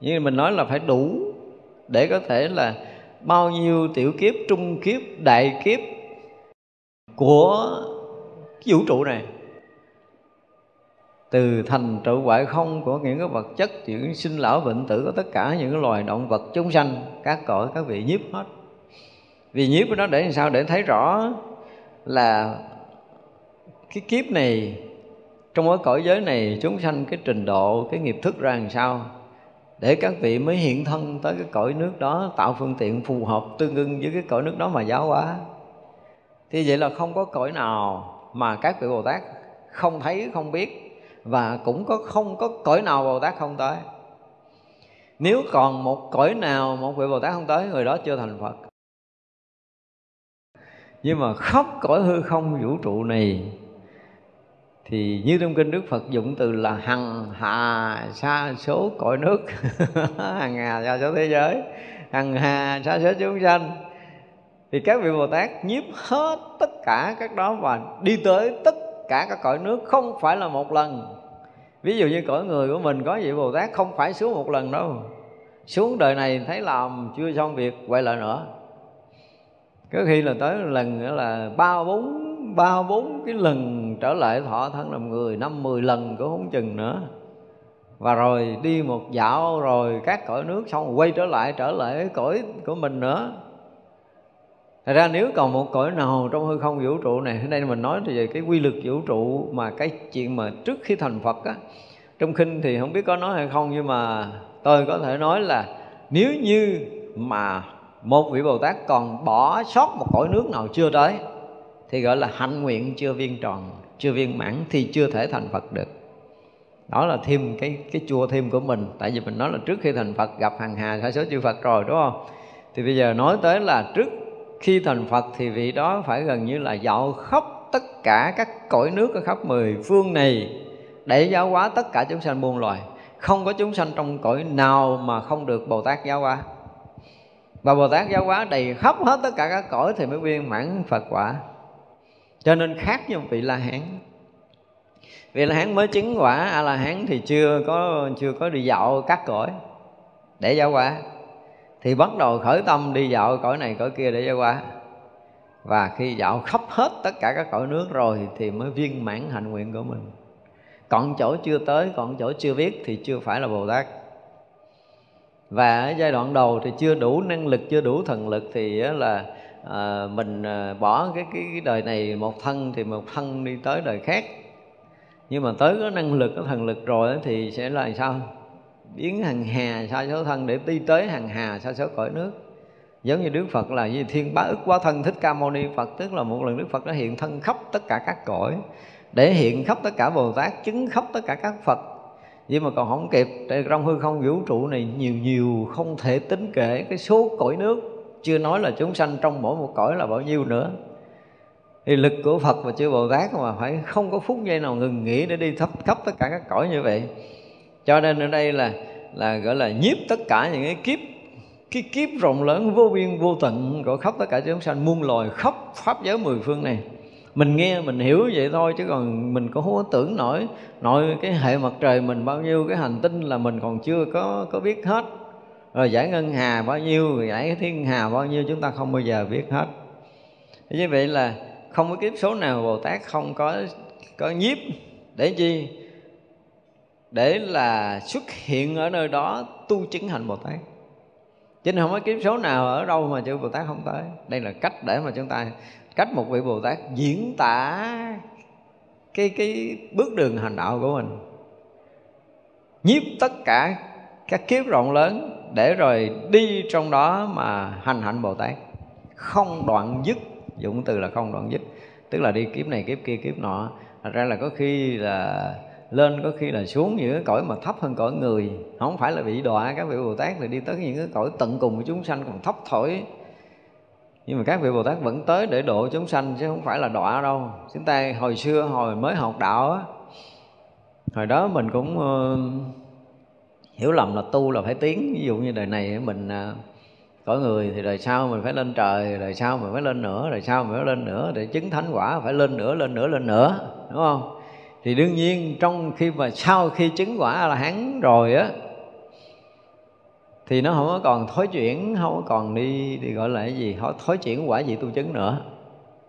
như mình nói là phải đủ để có thể là bao nhiêu tiểu kiếp trung kiếp đại kiếp của cái vũ trụ này từ thành trụ hoại không của những cái vật chất, những sinh lão bệnh tử của tất cả những cái loài động vật chúng sanh, các cõi, các vị nhiếp hết. Vì nhiếp nó để làm sao? Để thấy rõ là cái kiếp này, trong cái cõi giới này chúng sanh cái trình độ, cái nghiệp thức ra làm sao? Để các vị mới hiện thân tới cái cõi nước đó, tạo phương tiện phù hợp tương ưng với cái cõi nước đó mà giáo hóa. Thì vậy là không có cõi nào mà các vị bồ tát không thấy, không biết và cũng có không có cõi nào Bồ Tát không tới. Nếu còn một cõi nào một vị Bồ Tát không tới, người đó chưa thành Phật. Nhưng mà khắp cõi hư không vũ trụ này, thì như trong kinh đức phật dụng từ là hằng, hà, sa, số, cõi nước. Hằng hà, sa, số thế giới. Hằng hà, sa, số chúng sanh. Thì các vị bồ tát nhiếp hết tất cả các đó và đi tới tất cả các cõi nước không phải là một lần. Ví dụ như cõi người của mình có vị bồ tát không phải xuống một lần đâu. Xuống đời này thấy làm, chưa xong việc, quay lại nữa. Có khi là tới lần nữa là ba, bốn ba, bốn cái lần trở lại thọ thân làm người, năm, mười lần cũng không chừng nữa. Và rồi đi một dạo, rồi các cõi nước xong quay trở lại trở lại cõi của mình nữa. Thật ra nếu còn một cõi nào trong hư không vũ trụ này, Hôm nay mình nói về cái quy luật vũ trụ Mà cái chuyện mà trước khi thành Phật á, Trong kinh thì không biết có nói hay không, Nhưng mà tôi có thể nói là Nếu như mà một vị Bồ Tát còn bỏ sót một cõi nước nào chưa tới, Thì gọi là hạnh nguyện chưa viên tròn, Chưa viên mãn thì chưa thể thành Phật được. Đó là thêm cái cái chua thêm của mình. Tại vì mình nói là trước khi thành Phật gặp hàng hà sa số chư Phật rồi, đúng không? Thì bây giờ nói tới là trước khi thành Phật thì vị đó phải gần như là dạo khắp tất cả các cõi nước ở khắp mười phương này, để giáo hóa tất cả chúng sanh muôn loài. Không có chúng sanh trong cõi nào mà không được Bồ Tát giáo hóa. Và Bồ Tát giáo hóa đầy khắp hết tất cả các cõi thì mới viên mãn Phật quả. Cho nên khác với vị La Hán. Vị La Hán mới chứng quả A La Hán thì chưa có chưa có đi dạo các cõi để giáo hóa thì bắt đầu khởi tâm đi dạo cõi này cõi kia để giáo qua. Và khi dạo khắp hết tất cả các cõi nước rồi thì mới viên mãn hạnh nguyện của mình. Còn chỗ chưa tới còn chỗ chưa biết thì chưa phải là bồ tát. Và ở giai đoạn đầu thì chưa đủ năng lực chưa đủ thần lực thì là à, mình à, bỏ cái, cái cái đời này một thân thì một thân đi tới đời khác. Nhưng mà tới có năng lực có thần lực rồi thì sẽ là sao? Biến hằng hà sa số thân để đi tới hằng hà sa số cõi nước. Giống như Đức Phật là như thiên bá ức quá thân thích ca mâu ni Phật, tức là một lần Đức Phật đã hiện thân khắp tất cả các cõi, để hiện khắp tất cả Bồ Tát, chứng khắp tất cả các Phật. Nhưng mà còn không kịp tại trong hư không vũ trụ này nhiều nhiều không thể tính kể cái số cõi nước. Chưa nói là chúng sanh trong mỗi một cõi là bao nhiêu nữa. Thì lực của Phật và chư Bồ Tát mà phải không có phút giây nào ngừng nghỉ để đi thấp khắp tất cả các cõi như vậy cho nên ở đây là là gọi là nhiếp tất cả những cái kiếp cái kiếp rộng lớn, vô biên, vô tận của khắp tất cả chúng sanh, muôn loài khắp pháp giới mười phương này. Mình nghe, mình hiểu vậy thôi, chứ còn mình cũng không có tưởng nổi nội cái hệ mặt trời mình bao nhiêu, cái hành tinh là mình còn chưa có có biết hết. Rồi giải ngân hà bao nhiêu, giải thiên hà bao nhiêu, chúng ta không bao giờ biết hết. Như vậy là không có kiếp số nào bồ tát không có có nhiếp. Để chi? Để là xuất hiện ở nơi đó, tu chứng hành Bồ Tát. Chứ không có kiếp số nào ở đâu mà chư Bồ Tát không tới. Đây là cách để mà chúng ta cách một vị Bồ Tát diễn tả cái cái bước đường hành đạo của mình. Nhiếp tất cả các kiếp rộng lớn để rồi đi trong đó mà hành hạnh Bồ Tát. Không đoạn dứt dụng từ là không đoạn dứt. Tức là đi kiếp này, kiếp kia, kiếp nọ. Thật ra là có khi là lên có khi là xuống những cái cõi mà thấp hơn cõi người. Không phải là bị đọa các vị bồ tát thì đi tới những cái cõi tận cùng của chúng sanh còn thấp thổi nhưng mà các vị bồ tát vẫn tới để độ chúng sanh chứ không phải là đọa đâu. Chúng ta hồi xưa hồi mới học đạo á hồi đó mình cũng uh, hiểu lầm là tu là phải tiến. Ví dụ như đời này mình uh, cõi người thì đời sau mình phải lên trời đời sau mình phải lên nữa đời sau mình phải lên nữa để chứng thánh quả phải lên nữa lên nữa lên nữa. Đúng không? Thì đương nhiên, trong khi mà sau khi chứng quả là hán rồi á, thì nó không có còn thối chuyển, không có còn đi đi gọi là cái gì, họ thối chuyển quả gì tu chứng nữa.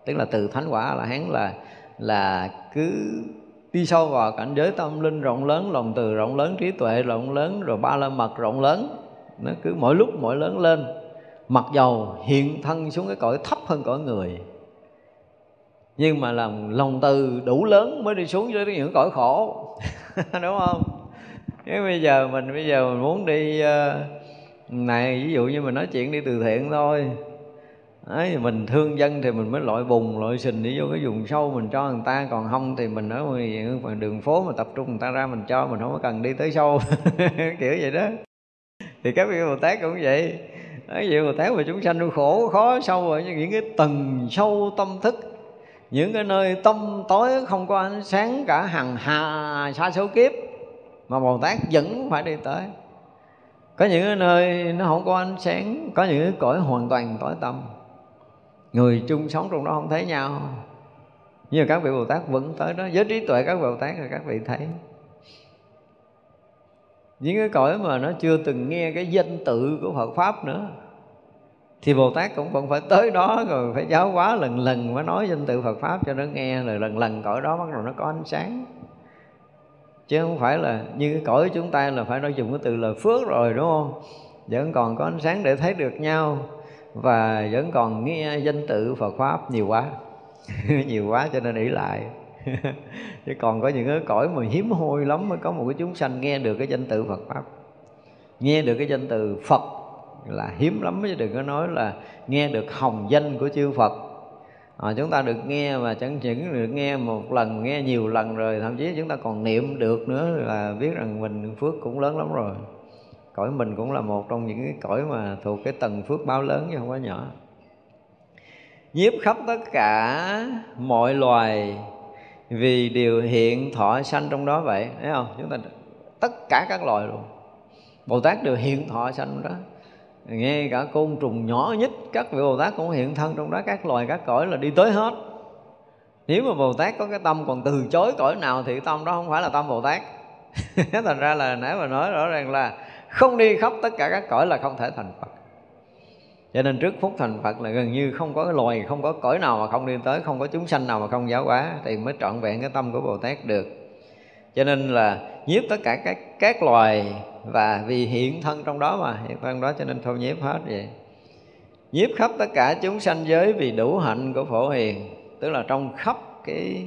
Tức là từ thánh quả là hán là là cứ đi sâu vào cảnh giới tâm linh rộng lớn, lòng từ rộng lớn, trí tuệ rộng lớn, rồi ba la mật rộng lớn. Nó cứ mỗi lúc mỗi lớn lên, mặc dầu hiện thân xuống cái cõi thấp hơn cõi người nhưng mà làm lòng từ đủ lớn mới đi xuống dưới những cõi khổ. Đúng không? Nếu bây giờ mình bây giờ mình muốn đi uh, này ví dụ như mình nói chuyện đi từ thiện thôi. Đấy, mình thương dân thì mình mới loại bùng loại sình đi vô cái vùng sâu mình cho người ta. Còn không thì mình ở ngoài đường phố mà tập trung người ta ra mình cho mình không có cần đi tới sâu. Kiểu vậy đó. Thì các vị bồ tát cũng vậy. Ví dụ bồ tát mà chúng sanh khổ khó sâu ở những cái tầng sâu tâm thức những cái nơi tâm tối không có ánh sáng, cả hàng hà xa số kiếp mà bồ tát vẫn phải đi tới. Có những cái nơi nó không có ánh sáng, có những cái cõi hoàn toàn tối tâm người chung sống trong đó không thấy nhau. Nhưng mà các vị bồ tát vẫn tới đó. Với trí tuệ các vị bồ tát là các vị thấy. Những cái cõi mà nó chưa từng nghe cái danh tự của Phật pháp nữa thì Bồ Tát cũng vẫn phải tới đó, rồi phải giáo hóa lần lần, mới nói danh tự Phật pháp cho nó nghe, rồi lần lần cõi đó bắt đầu nó có ánh sáng. Chứ không phải là như cái cõi chúng ta là phải nói dùng cái từ là phước rồi, đúng không? Vẫn còn có ánh sáng để thấy được nhau, và vẫn còn nghe danh tự Phật pháp nhiều quá. Nhiều quá cho nên ý lại. Chứ còn có những cái cõi mà hiếm hoi lắm mới có một cái chúng sanh nghe được cái danh tự Phật pháp. Nghe được cái danh từ Phật là hiếm lắm chứ đừng có nói là nghe được hồng danh của chư Phật. À, chúng ta được nghe mà chẳng những được nghe một lần nghe nhiều lần rồi thậm chí chúng ta còn niệm được nữa là biết rằng mình phước cũng lớn lắm rồi. Cõi mình cũng là một trong những cái cõi mà thuộc cái tầng phước báo lớn chứ không có nhỏ. Nhiếp khắp tất cả mọi loài vì điều hiện thọ sanh trong đó vậy. Thấy không? Chúng ta tất cả các loài luôn. Bồ tát đều hiện thọ sanh đó nghe cả côn trùng nhỏ nhất, các vị bồ tát cũng hiện thân trong đó, các loài, các cõi là đi tới hết. Nếu mà bồ tát có cái tâm còn từ chối cõi nào thì tâm đó không phải là tâm bồ tát. Thành ra là nãy mà nói rõ ràng là không đi khắp tất cả các cõi là không thể thành phật. Cho nên trước phút thành phật là gần như không có cái loài, không có cõi nào mà không đi tới, không có chúng sanh nào mà không giáo hóa thì mới trọn vẹn cái tâm của bồ tát được. Cho nên là nhiếp tất cả các các loài và vì hiện thân trong đó mà hiện thân đó cho nên thôi nhiếp hết vậy. Nhiếp khắp tất cả chúng sanh giới vì đủ hạnh của phổ hiền. Tức là trong khắp cái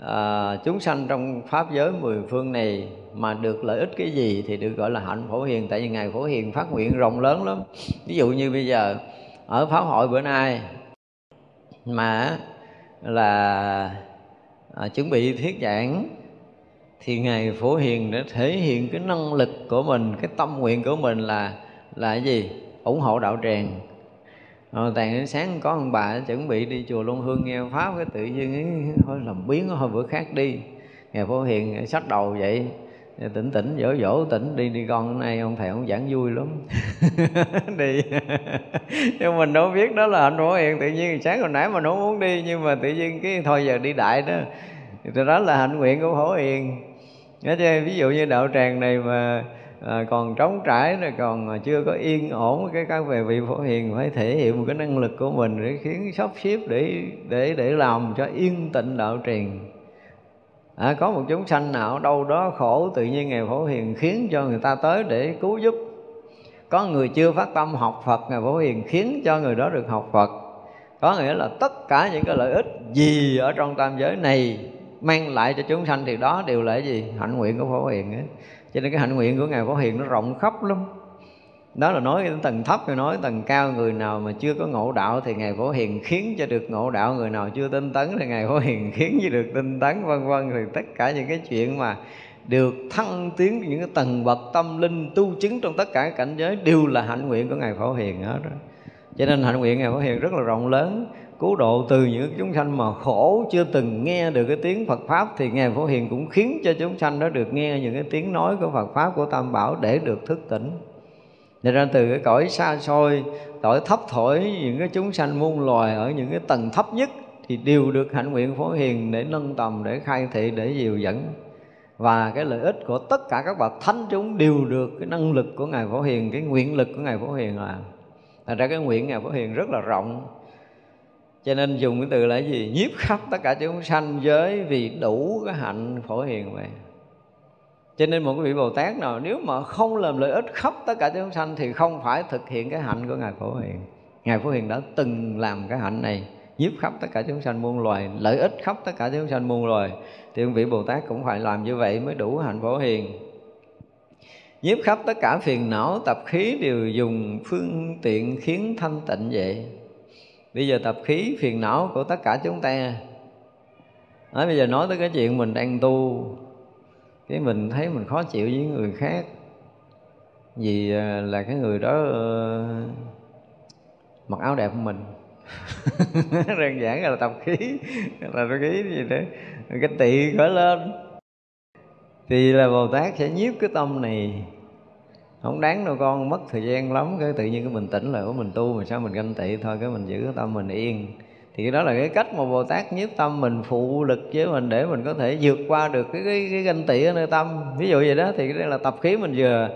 à, chúng sanh trong pháp giới mười phương này mà được lợi ích cái gì thì được gọi là hạnh phổ hiền. Tại vì ngài phổ hiền phát nguyện rộng lớn lắm. Ví dụ như bây giờ ở pháp hội bữa nay mà là à, chuẩn bị thuyết giảng thì ngài phổ hiền đã thể hiện cái năng lực của mình cái tâm nguyện của mình là là cái gì? Ủng hộ đạo tràng. Rồi tàn đến sáng có ông bà chuẩn bị đi chùa Long Hương nghe Pháp cái tự nhiên ấy, thôi làm biến thôi bữa khác đi. Ngài Phổ Hiền sách đầu vậy tỉnh tỉnh dỗ dỗ tỉnh đi đi con hôm nay ông thầy ông giảng vui lắm. Đi. Nhưng mình đâu biết đó là anh Phổ Hiền tự nhiên sáng hồi nãy mà nó muốn đi nhưng mà tự nhiên cái thôi giờ đi đại đó. Thì đó là hạnh nguyện của Phổ Hiền thế ví dụ như đạo tràng này mà à, còn trống trải rồi còn chưa có yên ổn cái các về vị phổ hiền phải thể hiện một cái năng lực của mình để khiến sắp xếp để để để làm cho yên tịnh đạo tràng. À, có một chúng sanh nào đâu đó khổ tự nhiên ngài phổ hiền khiến cho người ta tới để cứu giúp. Có người chưa phát tâm học phật ngài phổ hiền khiến cho người đó được học phật. Có nghĩa là tất cả những cái lợi ích gì ở trong tam giới này mang lại cho chúng sanh thì đó đều là gì? Hạnh nguyện của phổ hiền ấy cho nên cái hạnh nguyện của ngài phổ hiền nó rộng khắp lắm. Đó là nói đến tầng thấp, rồi nói tầng cao. Người nào mà chưa có ngộ đạo thì ngài phổ hiền khiến cho được ngộ đạo. Người nào chưa tinh tấn thì ngài phổ hiền khiến cho được tinh tấn, vân vân. Thì tất cả những cái chuyện mà được thăng tiến, những cái tầng bậc tâm linh tu chứng trong tất cả các cảnh giới đều là hạnh nguyện của ngài phổ hiền hết đó. Cho nên hạnh nguyện ngài phổ hiền rất là rộng lớn cứu độ từ những chúng sanh mà khổ chưa từng nghe được cái tiếng Phật pháp thì ngài Phổ Hiền cũng khiến cho chúng sanh đó được nghe những cái tiếng nói của Phật pháp của Tam Bảo để được thức tỉnh. Nên ra từ cái cõi xa xôi, cõi thấp thổi những cái chúng sanh muôn loài ở những cái tầng thấp nhất thì đều được hạnh nguyện Phổ Hiền để nâng tầm, để khai thị, để dìu dẫn. Và cái lợi ích của tất cả các bậc thánh chúng đều được cái năng lực của Ngài Phổ Hiền, cái nguyện lực của Ngài Phổ Hiền là Thành ra cái nguyện Ngài Phổ Hiền rất là rộng cho nên dùng cái từ là cái gì nhiếp khắp tất cả chúng sanh giới vì đủ cái hạnh phổ hiền vậy cho nên một cái vị Bồ Tát nào nếu mà không làm lợi ích khắp tất cả chúng sanh thì không phải thực hiện cái hạnh của Ngài Phổ Hiền. Ngài Phổ Hiền đã từng làm cái hạnh này nhiếp khắp tất cả chúng sanh muôn loài, lợi ích khắp tất cả chúng sanh muôn loài. Thì vị Bồ Tát cũng phải làm như vậy mới đủ hạnh Phổ Hiền. Nhiếp khắp tất cả phiền não tập khí đều dùng phương tiện khiến thanh tịnh vậy bây giờ tập khí phiền não của tất cả chúng ta. Nói bây giờ nói tới cái chuyện mình đang tu cái mình thấy mình khó chịu với người khác. Vì à, là cái người đó uh, mặc áo đẹp của mình. Đơn giản là tập khí là tập khí gì đó. Cái tị khởi lên. Thì là bồ tát sẽ nhiếp cái tâm này không đáng đâu con mất thời gian lắm cái tự nhiên cái mình tỉnh lại của mình tu mà sao mình ganh tị thôi cái mình giữ cái tâm mình yên. Thì đó là cái cách mà bồ tát nhiếp tâm mình phụ lực với mình để mình có thể vượt qua được cái cái, cái ganh tị ở nơi tâm. Ví dụ vậy đó thì đây là tập khí mình vừa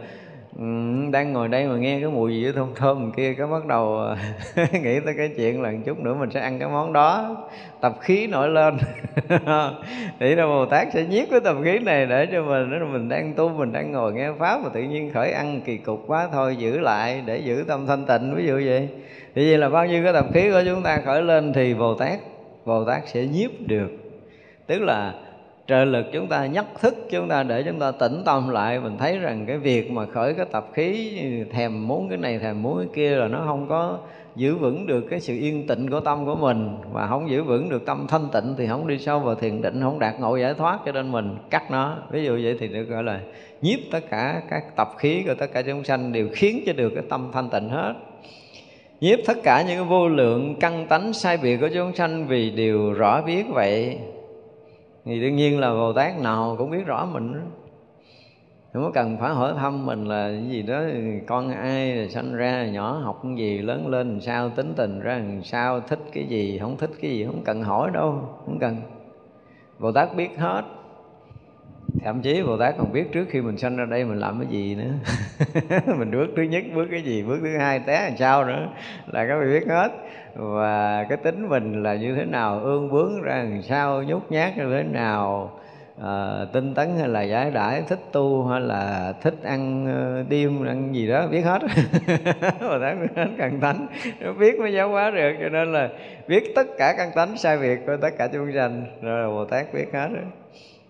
Ừ, đang ngồi đây mà nghe cái mùi gì thơm thơm kia cái bắt đầu à, nghĩ tới cái chuyện là một chút nữa mình sẽ ăn cái món đó. Tập khí nổi lên. Nghĩ là bồ tát sẽ nhiếp cái tập khí này để cho mình nếu mình đang tu mình đang ngồi nghe pháp mà tự nhiên khởi ăn kỳ cục quá thôi giữ lại để giữ tâm thanh tịnh ví dụ vậy. Thì vậy là bao nhiêu cái tập khí của chúng ta khởi lên thì bồ tát bồ tát sẽ nhiếp được. Tức là trợ lực chúng ta nhắc thức, chúng ta để chúng ta tỉnh tâm lại, mình thấy rằng cái việc mà khởi cái tập khí, thèm muốn cái này, thèm muốn cái kia là nó không có giữ vững được cái sự yên tĩnh của tâm của mình. Và không giữ vững được tâm thanh tịnh thì không đi sâu vào thiền định, không đạt ngộ giải thoát cho nên mình cắt nó. Ví dụ vậy thì được gọi là nhiếp tất cả các tập khí của tất cả chúng sanh đều khiến cho được cái tâm thanh tịnh hết. Nhiếp tất cả những cái vô lượng căn tánh sai biệt của chúng sanh vì đều rõ biết vậy thì đương nhiên là bồ tát nào cũng biết rõ mình không có cần phải hỏi thăm mình là cái gì đó, con ai rồi sanh ra, nhỏ học cái gì, lớn lên làm sao, tính tình ra làm sao, thích cái gì, không thích cái gì, không cần hỏi đâu, không cần. Bồ tát biết hết. Thậm chí bồ tát còn biết trước khi mình sanh ra đây mình làm cái gì nữa. Mình bước thứ nhất, bước cái gì, bước thứ hai té làm sao nữa là các vị biết hết và cái tính mình là như thế nào? Ương bướng ra làm sao? Nhút nhát như thế nào? À, tinh tấn hay là giải đãi? Thích tu hay là thích ăn uh, đêm ăn gì đó? Biết hết. Bồ tát biết hết căn tánh. Nó biết mới giáo hóa được cho nên là biết tất cả căn tánh sai việc của tất cả chúng sanh. Rồi là bồ tát biết hết đó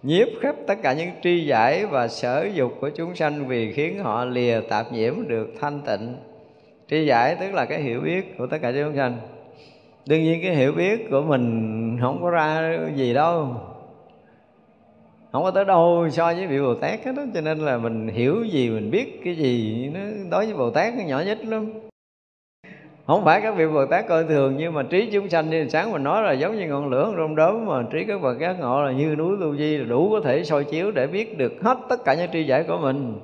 nhiếp khắp tất cả những tri giải và sở dục của chúng sanh vì khiến họ lìa tạp nhiễm được thanh tịnh. Tri giải tức là cái hiểu biết của tất cả chúng sanh đương nhiên cái hiểu biết của mình không có ra gì đâu. Không có tới đâu so với vị bồ tát hết đó cho nên là mình hiểu gì, mình biết cái gì, nó đối với bồ tát nó nhỏ nhất lắm. Không phải các vị bồ tát coi thường, nhưng mà trí chúng sanh như sáng mình nói là giống như ngọn lửa rôm đốm mà trí các bậc giác ngộ là như núi tu di là đủ có thể soi chiếu để biết được hết tất cả những tri giải của mình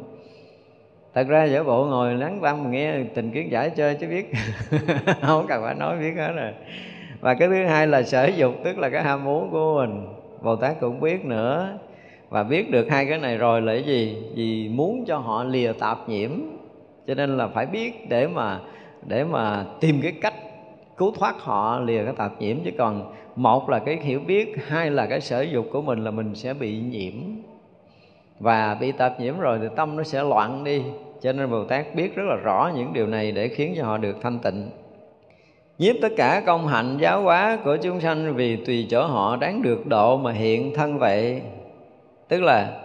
thật ra giả bộ ngồi lắng tâm nghe tình kiến giải chơi chứ biết. Không cần phải nói biết hết rồi. Và cái thứ hai là sở dục, tức là cái ham muốn của mình. Bồ tát cũng biết nữa. Và biết được hai cái này rồi là cái gì? Vì muốn cho họ lìa tạp nhiễm. Cho nên là phải biết để mà để mà tìm cái cách cứu thoát họ, lìa cái tạp nhiễm. Chứ còn một là cái hiểu biết, hai là cái sở dục của mình là mình sẽ bị nhiễm. Và bị tạp nhiễm rồi thì tâm nó sẽ loạn đi cho nên bồ tát biết rất là rõ những điều này để khiến cho họ được thanh tịnh. Nhiếp tất cả công hạnh giáo hóa của chúng sanh vì tùy chỗ họ đáng được độ mà hiện thân vậy. Tức là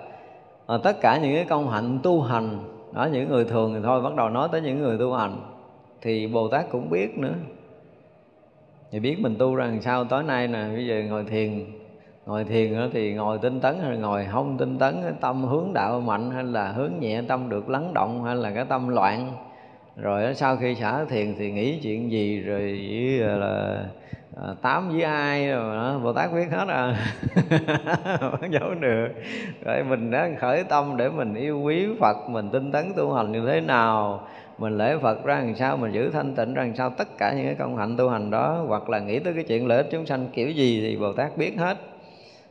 ờ, tất cả những cái công hạnh tu hành, đó, những người thường thì thôi, bắt đầu nói tới những người tu hành, thì bồ tát cũng biết nữa. Thì biết mình tu rằng sao, tối nay nè, bây giờ ngồi thiền ngồi thiền thì ngồi tinh tấn hay ngồi không tinh tấn tâm hướng đạo mạnh hay là hướng nhẹ tâm được lắng động hay là cái tâm loạn. Rồi sau khi xả thiền thì nghĩ chuyện gì rồi với là à, tám với ai rồi đó, bồ tát biết hết à. Không giấu được. Rồi mình đã khởi tâm để mình yêu quý phật mình tinh tấn tu hành như thế nào mình lễ Phật ra làm sao mình giữ thanh tịnh ra làm sao tất cả những cái công hạnh tu hành đó hoặc là nghĩ tới cái chuyện lợi ích chúng sanh kiểu gì thì Bồ Tát biết hết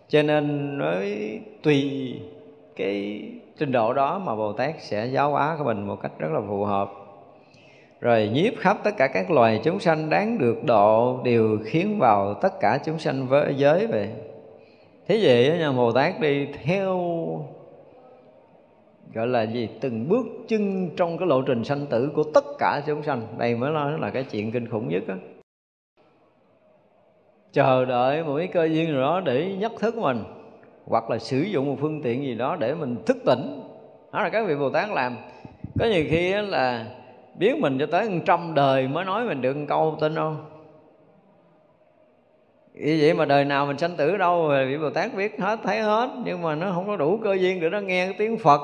cho nên nói tùy cái trình độ đó mà Bồ Tát sẽ giáo hóa của mình một cách rất là phù hợp. Rồi nhiếp khắp tất cả các loài chúng sanh đáng được độ đều khiến vào tất cả chúng sanh với giới vậy thế vậy nhà Bồ Tát đi theo, gọi là gì, từng bước chân trong cái lộ trình sanh tử của tất cả chúng sanh. Đây mới nói là cái chuyện kinh khủng nhất á chờ đợi một cái cơ duyên nào đó để nhắc thức mình, hoặc là sử dụng một phương tiện gì đó để mình thức tỉnh. Đó là các vị bồ tát làm. Có nhiều khi là biết mình cho tới trăm đời mới nói mình được một câu tin không? Vì vậy mà đời nào mình sanh tử đâu vị Bồ Tát biết hết, thấy hết, nhưng mà nó không có đủ cơ duyên để nó nghe cái tiếng Phật.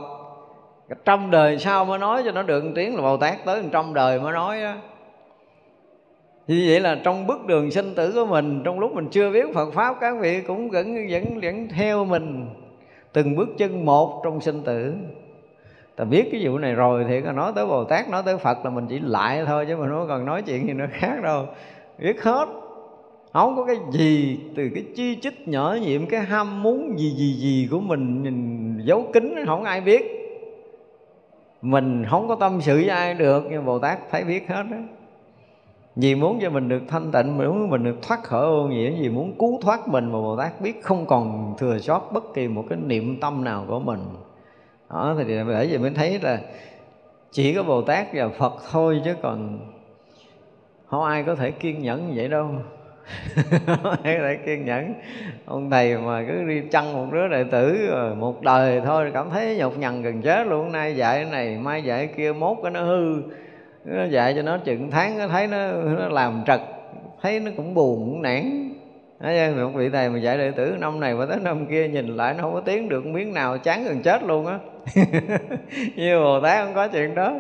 Trăm đời sau mới nói cho nó được một tiếng là Bồ Tát tới trăm đời mới nói đó như vậy là trong bước đường sinh tử của mình, trong lúc mình chưa biết Phật pháp, các vị cũng vẫn vẫn vẫn theo mình từng bước chân một trong sinh tử. Ta biết cái vụ này rồi thì nói tới bồ tát, nói tới phật là mình chỉ lại thôi chứ mình không còn nói chuyện gì nữa khác đâu. Biết hết. Không có cái gì, từ cái chi chích nhỏ nhiệm, cái ham muốn gì gì gì của mình, nhìn giấu kín, không ai biết. Mình không có tâm sự với ai được, nhưng bồ tát thấy biết hết đó vì muốn cho mình được thanh tịnh muốn mình được thoát khỏi ô nhiễm, vì muốn cứu thoát mình mà bồ tát biết không còn thừa sót bất kỳ một cái niệm tâm nào của mình. Đó, thì để vậy mới thấy là chỉ có bồ tát và phật thôi chứ còn không ai có thể kiên nhẫn như vậy đâu. Không ai có thể kiên nhẫn. Ông thầy mà cứ đi chăn một đứa đệ tử một đời thôi, cảm thấy nhọc nhằn gần chết luôn. Nay dạy cái này, mai dạy cái kia, mốt cái nó hư nó dạy cho nó chừng tháng nó thấy nó, nó làm trật thấy nó cũng buồn cũng nản. Thấy một vị thầy mà dạy đệ tử năm này qua tới năm kia nhìn lại nó không có tiến được miếng nào chán gần chết luôn á. Như bồ tát không có chuyện đó.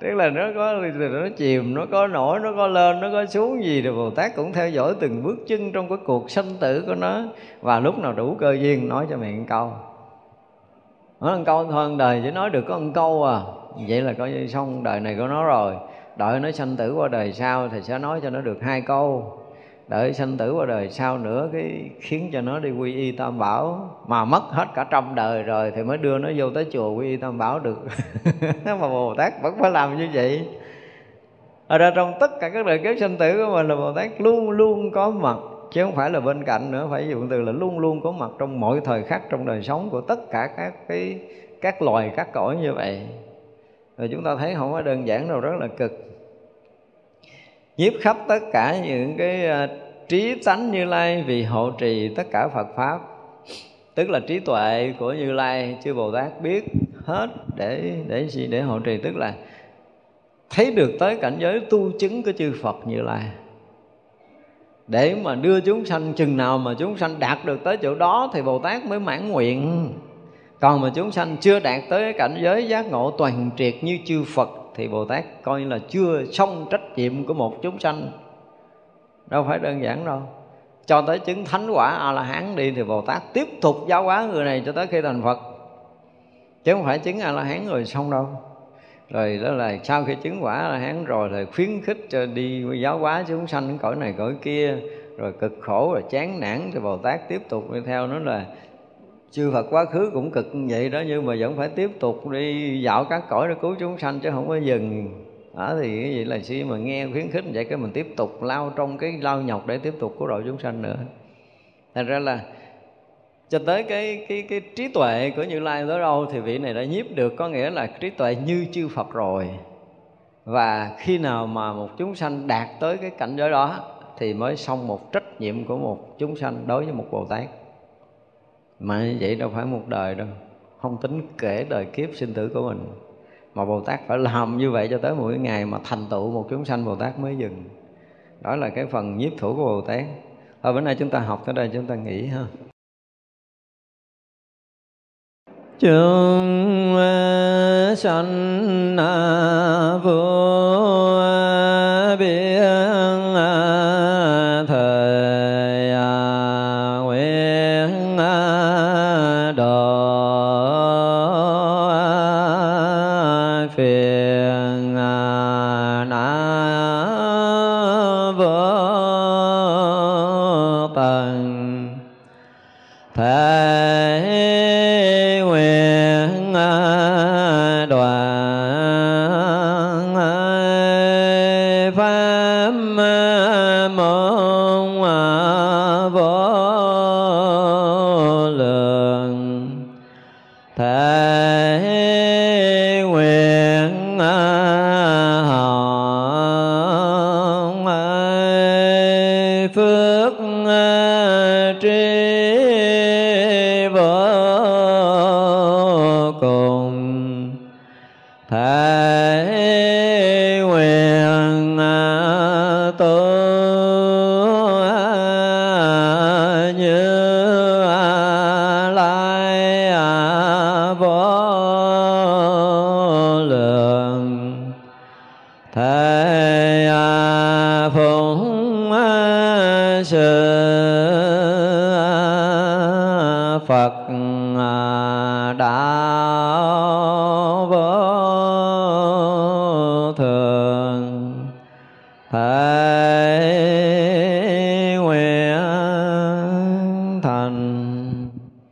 Tức là nó có nó chìm nó có nổi nó có lên nó có xuống gì thì bồ tát cũng theo dõi từng bước chân trong cái cuộc sanh tử của nó. Và lúc nào đủ cơ duyên nói cho mẹ một câu nói một câu thôi đời chỉ nói được có một câu à vậy là coi như xong, đời này của nó rồi. Đợi nó sanh tử qua đời sau thì sẽ nói cho nó được hai câu. Đợi sanh tử qua đời sau nữa, cái khiến cho nó đi quy y tam bảo. Mà mất hết cả trăm đời rồi thì mới đưa nó vô tới chùa quy y tam bảo được. Mà bồ tát vẫn phải làm như vậy. Ở ra trong tất cả các đời kiếp sanh tử của mình là bồ tát luôn luôn có mặt. Chứ không phải là bên cạnh nữa, phải dùng từ là luôn luôn có mặt trong mọi thời khắc trong đời sống của tất cả các cái, các loài, các cõi như vậy rồi chúng ta thấy không có đơn giản đâu, rất là cực. Nhiếp khắp tất cả những cái à, trí tánh như lai vì hộ trì tất cả phật pháp. Tức là trí tuệ của như lai chư bồ tát biết hết để để gì, để hộ trì. Tức là thấy được tới cảnh giới tu chứng của chư phật như lai. Để mà đưa chúng sanh, chừng nào mà chúng sanh đạt được tới chỗ đó thì bồ tát mới mãn nguyện còn mà chúng sanh chưa đạt tới cảnh giới giác ngộ toàn triệt như chư phật, thì bồ tát coi như là chưa xong trách nhiệm của một chúng sanh. Đâu phải đơn giản đâu. Cho tới chứng thánh quả a la hán đi, thì bồ tát tiếp tục giáo hóa người này cho tới khi thành phật. Chứ không phải chứng a la hán rồi xong đâu. Rồi đó là sau khi chứng quả a la hán rồi thì khuyến khích cho đi giáo hóa chúng sanh cõi này cõi kia, rồi cực khổ, rồi chán nản, thì bồ tát tiếp tục đi theo nó là chư Phật quá khứ cũng cực như vậy đó, nhưng mà vẫn phải tiếp tục đi dạo các cõi để cứu chúng sanh chứ không có dừng. Đó thì cái gì là khi mà nghe khuyến khích vậy cái mình tiếp tục lao trong cái lao nhọc để tiếp tục cứu độ chúng sanh nữa. Thành ra là cho tới cái cái cái trí tuệ của Như Lai tới đâu thì vị này đã nhiếp được, có nghĩa là trí tuệ như chư Phật rồi. Và khi nào mà một chúng sanh đạt tới cái cảnh giới đó thì mới xong một trách nhiệm của một chúng sanh đối với một Bồ Tát mà như vậy đâu phải một đời đâu. Không tính kể đời kiếp sinh tử của mình. Mà bồ tát phải làm như vậy cho tới mỗi ngày mà thành tựu một chúng sanh bồ tát mới dừng. Đó là cái phần nhiếp thủ của bồ tát. Thôi, bữa nay chúng ta học tới đây, chúng ta nghỉ ha. Chúng sanh vô